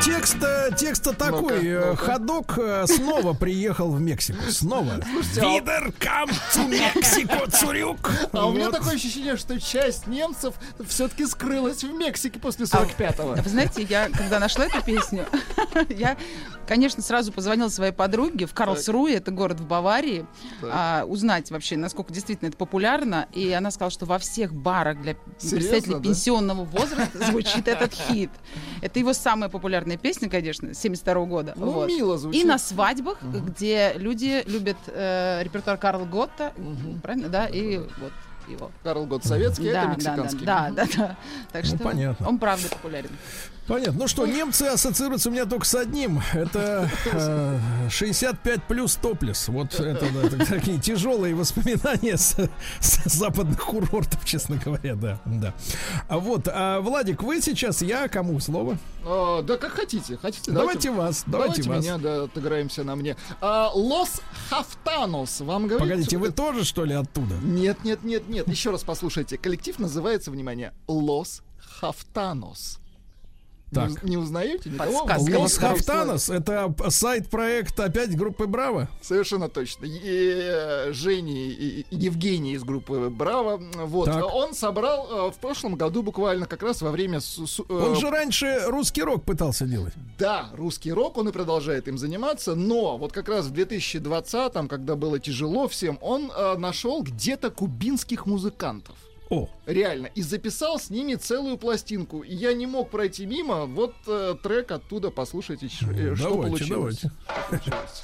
А, Текст, э, текст такой. э, Ходок э, снова приехал в Мексику. Снова. А- Видер кам to Мексико, Цурюк. А у меня такое ощущение, что часть немцев все-таки скрылась в Мексике после 45-го. А Вы знаете, я когда нашла эту песню, [LAUGHS] я, конечно, сразу позвонила своей подруге в Карлсруе, это город в Баварии, а, узнать вообще, насколько действительно это популярно. И она сказала, что во всех барах для представителей пенсионного возраста звучит этот [LAUGHS] хит. Это его самая популярная песня, конечно, 72 года. Ну, мило звучит. И на свадьбах, где люди любят э, репертуар Карл Готта, правильно, да, и вот его. Карл Гот советский, Да, это да, мексиканский. Да, да, да. Так Ну, что понятно. он правда популярен. Понятно. Ну что, немцы ассоциируются у меня только с одним. Это э, 65 плюс топлес. Вот это, да, это такие тяжелые воспоминания с, с западных курортов, честно говоря, да. да. А вот, а, Владик, вы сейчас, я кому слово? А, да как хотите, хотите. Давайте вас, давайте вас. меня, да, отыграемся на мне. А, Лос Хафтанос, вам говорит? Погодите, вы тоже, что ли, оттуда? Нет, нет, нет, нет. Еще раз послушайте. Коллектив называется, внимание, Лос Хафтанос. Так. Не, не узнаете никого? Подсказка. Лос Хафтанос, это сайт-проект опять группы Браво? Совершенно точно. И, э, Жени и, и Евгений из группы Браво. Вот. Так. Он собрал э, в прошлом году буквально как раз во время... э, Он же раньше русский рок пытался делать. Да, русский рок, он и продолжает им заниматься, но вот как раз в 2020-м, когда было тяжело всем, он нашел где-то кубинских музыкантов. О, Реально. И записал с ними целую пластинку. И я не мог пройти мимо. Вот э, трек оттуда, послушайте, ч- э, что давайте, получилось. давайте. Что получилось.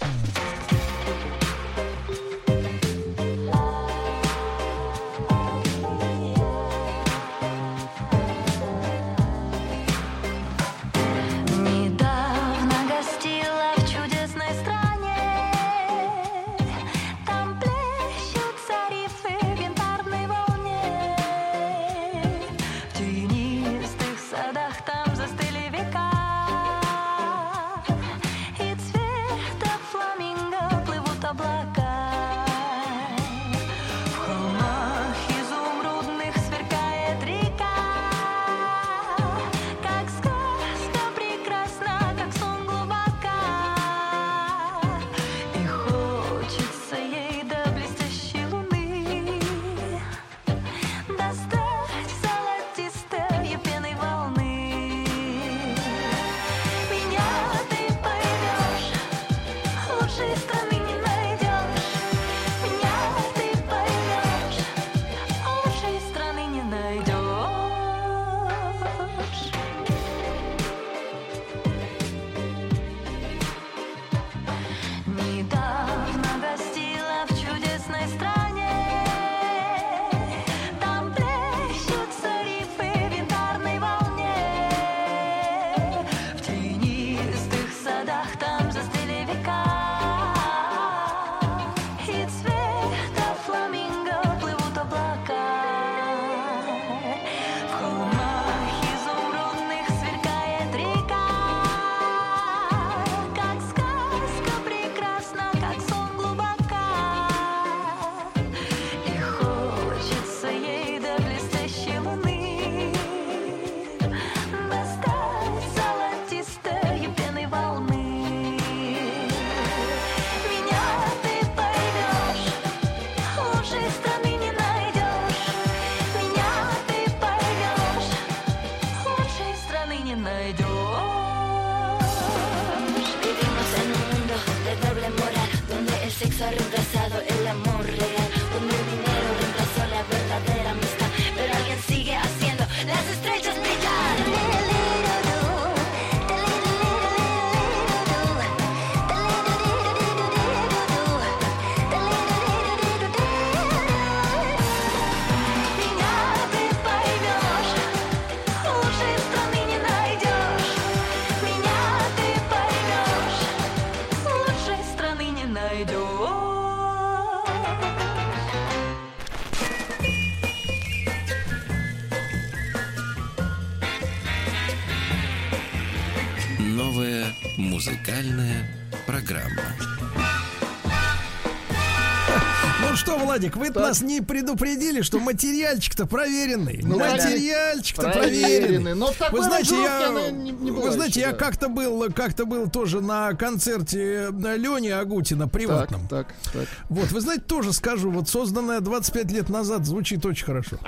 Владик, вы нас не предупредили, что материальчик-то проверенный. Ну, материальчик-то проверенный. проверенный. Но вы знаете, я, не- не вы знаете, еще, я да. как-то был, как-то был тоже на концерте Лени Агутина приватном. Так, так. Вот, вы знаете, тоже скажу, вот созданная 25 лет назад звучит очень хорошо.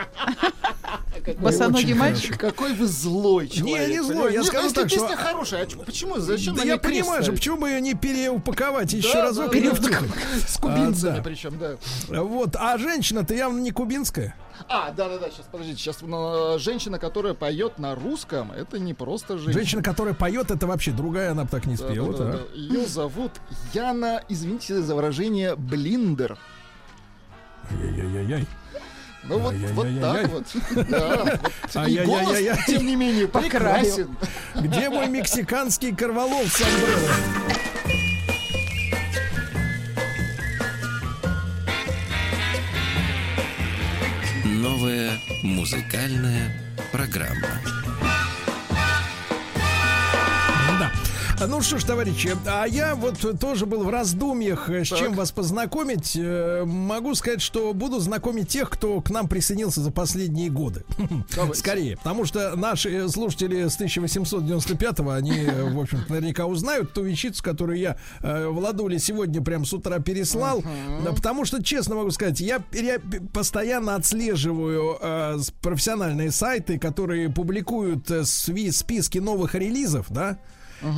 Босоногий мальчик. Какой вы злой человек. Не, не злой, я скажу если так, что- песня хорошая, а почему? Зачем Да я понимаю же, почему бы ее не переупаковать еще Да, разок да, и да? С кубинцами А, да. причем, да. Вот, а женщина-то явно не кубинская. А, да-да-да, сейчас, подождите, сейчас ну, женщина, которая поет на русском, это не просто женщина. Женщина, которая поет, это вообще другая, она бы так не Да, спела. да, да, так. да. Ее зовут Яна, извините за выражение, Блиндер. Ай-яй-яй-яй. Ну вот, вот так [LAUGHS] вот. И голос, тем не менее, прекрасен. Где мой мексиканский корвалол с? Новая музыкальная программа. Ну что ж, товарищи, а я вот тоже был в раздумьях, э, с чем вас познакомить. Э, Могу сказать, что буду знакомить тех, кто к нам присоединился за последние годы. [LAUGHS] Давайте. Скорее. Потому что наши э, слушатели с 1895-го, они, в общем наверняка узнают ту вещицу, которую я э, Владуле сегодня прям с утра переслал. Да, Потому что, честно могу сказать, я, я постоянно отслеживаю э, профессиональные сайты, которые публикуют э, списки новых релизов, да,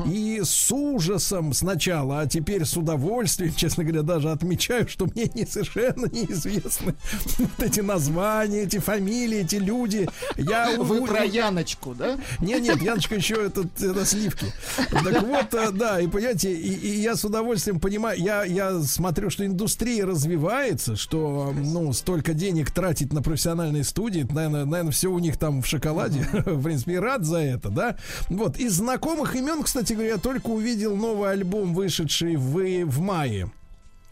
и с ужасом сначала, а теперь с удовольствием, [LAUGHS] честно говоря, даже отмечаю, что мне [LAUGHS] не совершенно неизвестны [LAUGHS] вот эти названия, эти фамилии, эти люди. Я Вы у- про Яночку, да? нет, нет, Яночка еще это, это сливки. Так вот, э, да, и понимаете, и, и я с удовольствием понимаю, я, я смотрю, что индустрия развивается, что, ну, столько денег тратить на профессиональные студии, наверное, наверное, все у них там в шоколаде. В принципе, и рад за это, да. Вот, из знакомых имен, кстати говоря, я только увидел новый альбом, вышедший в, в мае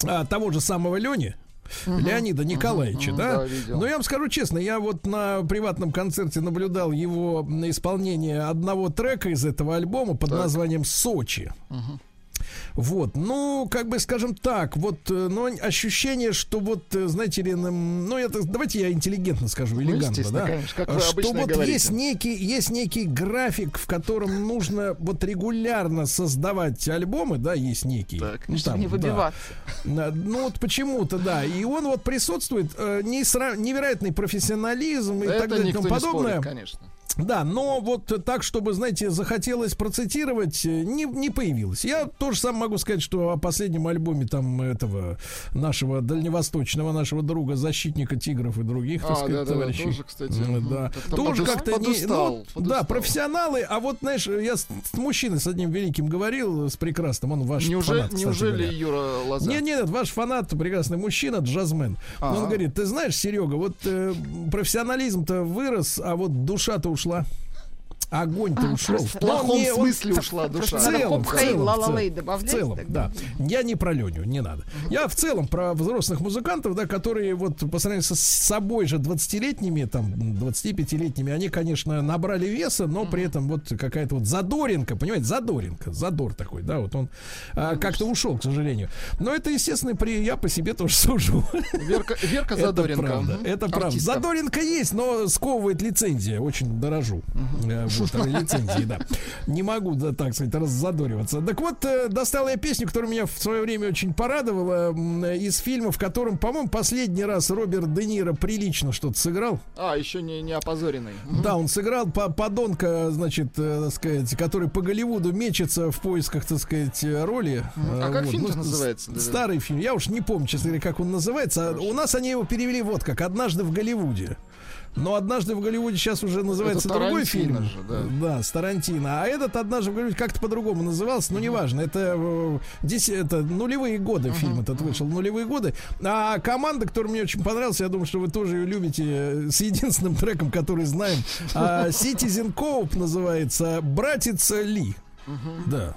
а, того же самого Лени. Леонида Николаевича, да? да, видел. Но я вам скажу честно, я вот на приватном концерте наблюдал его исполнение одного трека из этого альбома под названием Сочи. Вот, ну, как бы, скажем так, вот, э, но ощущение, что вот, э, знаете ли, ну, это, давайте я интеллигентно скажу, элегантно, естественно, да, конечно, как вы что вот говорите. есть некий, есть некий график, в котором нужно вот регулярно создавать альбомы, да, есть некий. Ну, Чтобы там, не да. выбиваться. На- Ну вот почему-то, да. И он вот присутствует, э, невероятный профессионализм и Это так далее и тому не подобное. спорит, конечно. Да, но вот так, чтобы, знаете, захотелось процитировать, э, не, не появилось. Я тоже сам могу сказать, что о последнем альбоме там этого нашего дальневосточного нашего друга, защитника тигров и других, так А, сказать, да-да-да, товарищей. тоже, кстати. Да. Как-то Тоже как-то не... подустал, ну, да, профессионалы, а вот, знаешь, я с, с мужчиной с одним великим говорил, с прекрасным, он ваш Неужели, фанат, неужели говоря. Юра Лоза? Нет, нет, ваш фанат, прекрасный мужчина, джазмен. Ага. Он говорит, ты знаешь, Серега, вот э, профессионализм-то вырос, а вот душа-то ушла. Огонь-то А, ушел. В плохом не- смысле в- ушла в душа. целом, в целом, в целом, в целом, да. Я не про Леню, не надо. Я в целом про взрослых музыкантов, да, которые вот по сравнению с собой же 20-летними, там, 25-летними, они, конечно, набрали веса, но при этом вот какая-то вот задоринка, понимаете, задоринка, задор такой, да, вот он а, как-то ушел, к сожалению. Но это, естественно, при, я по себе тоже [LAUGHS] сужу. Верка, Верка Это Задоренко. правда, это правда. Задоринка есть, но сковывает лицензия, очень дорожу. Э, промоутеры лицензии, да. Не могу, да, так сказать, раззадориваться. Так вот, э, достал я песню, которая меня в свое время очень порадовала, из фильма, в котором, по-моему, последний раз Роберт Де Ниро прилично что-то сыграл. А, еще не, не опозоренный. Да, он сыграл по подонка, значит, э, так сказать, который по Голливуду мечется в поисках, так сказать, э, роли. А Э, как вот. фильм-то Ну, называется? с- Старый фильм. Я уж не помню, честно говоря, как он называется. А У нас они его перевели вот как «Однажды в Голливуде». Но однажды в Голливуде сейчас уже называется Это другой Тарантино фильм. же, да. с Тарантино. А этот однажды в Голливуде как-то по-другому назывался, но неважно. Это, э, дес- это нулевые годы фильм этот вышел, нулевые годы. А команда, которая мне очень понравилась, я думаю, что вы тоже ее любите, э, с единственным [LAUGHS] треком, который знаем. А, Citizen Cope называется «Братец Ли». Да.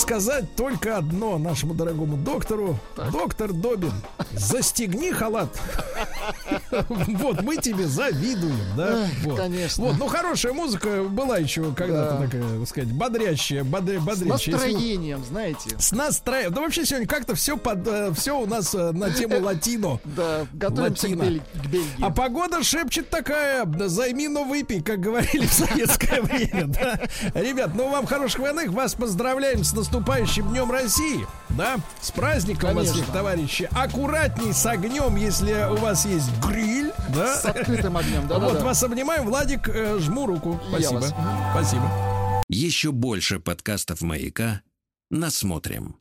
Сказать только одно нашему дорогому доктору. Доктор Добин, застегни халат. Вот, мы тебе завидуем, да? Вот. конечно. Вот, ну хорошая музыка была еще когда-то Да. такая, так сказать, бодрящая, бодре, С бодрящая. Вы- настроением, знаете. С настроением. Да вообще сегодня как-то все под все у нас э, на тему латино. Да, готовимся Латино. К Бельгии. А погода шепчет такая, займи, но выпей, как говорили в советское [LAUGHS] время. да. Ребят, ну вам хороших выходных, вас поздравляем с наступающим Днем России, да, с праздником вас Конечно. всех, товарищи. Аккуратней с огнем, если у вас есть гриль, да. С открытым огнем, да, Вот, да, да. вас обнимаем, Владик, э, жму руку. Спасибо. вас. Спасибо. Еще больше подкастов «Маяка» насмотрим.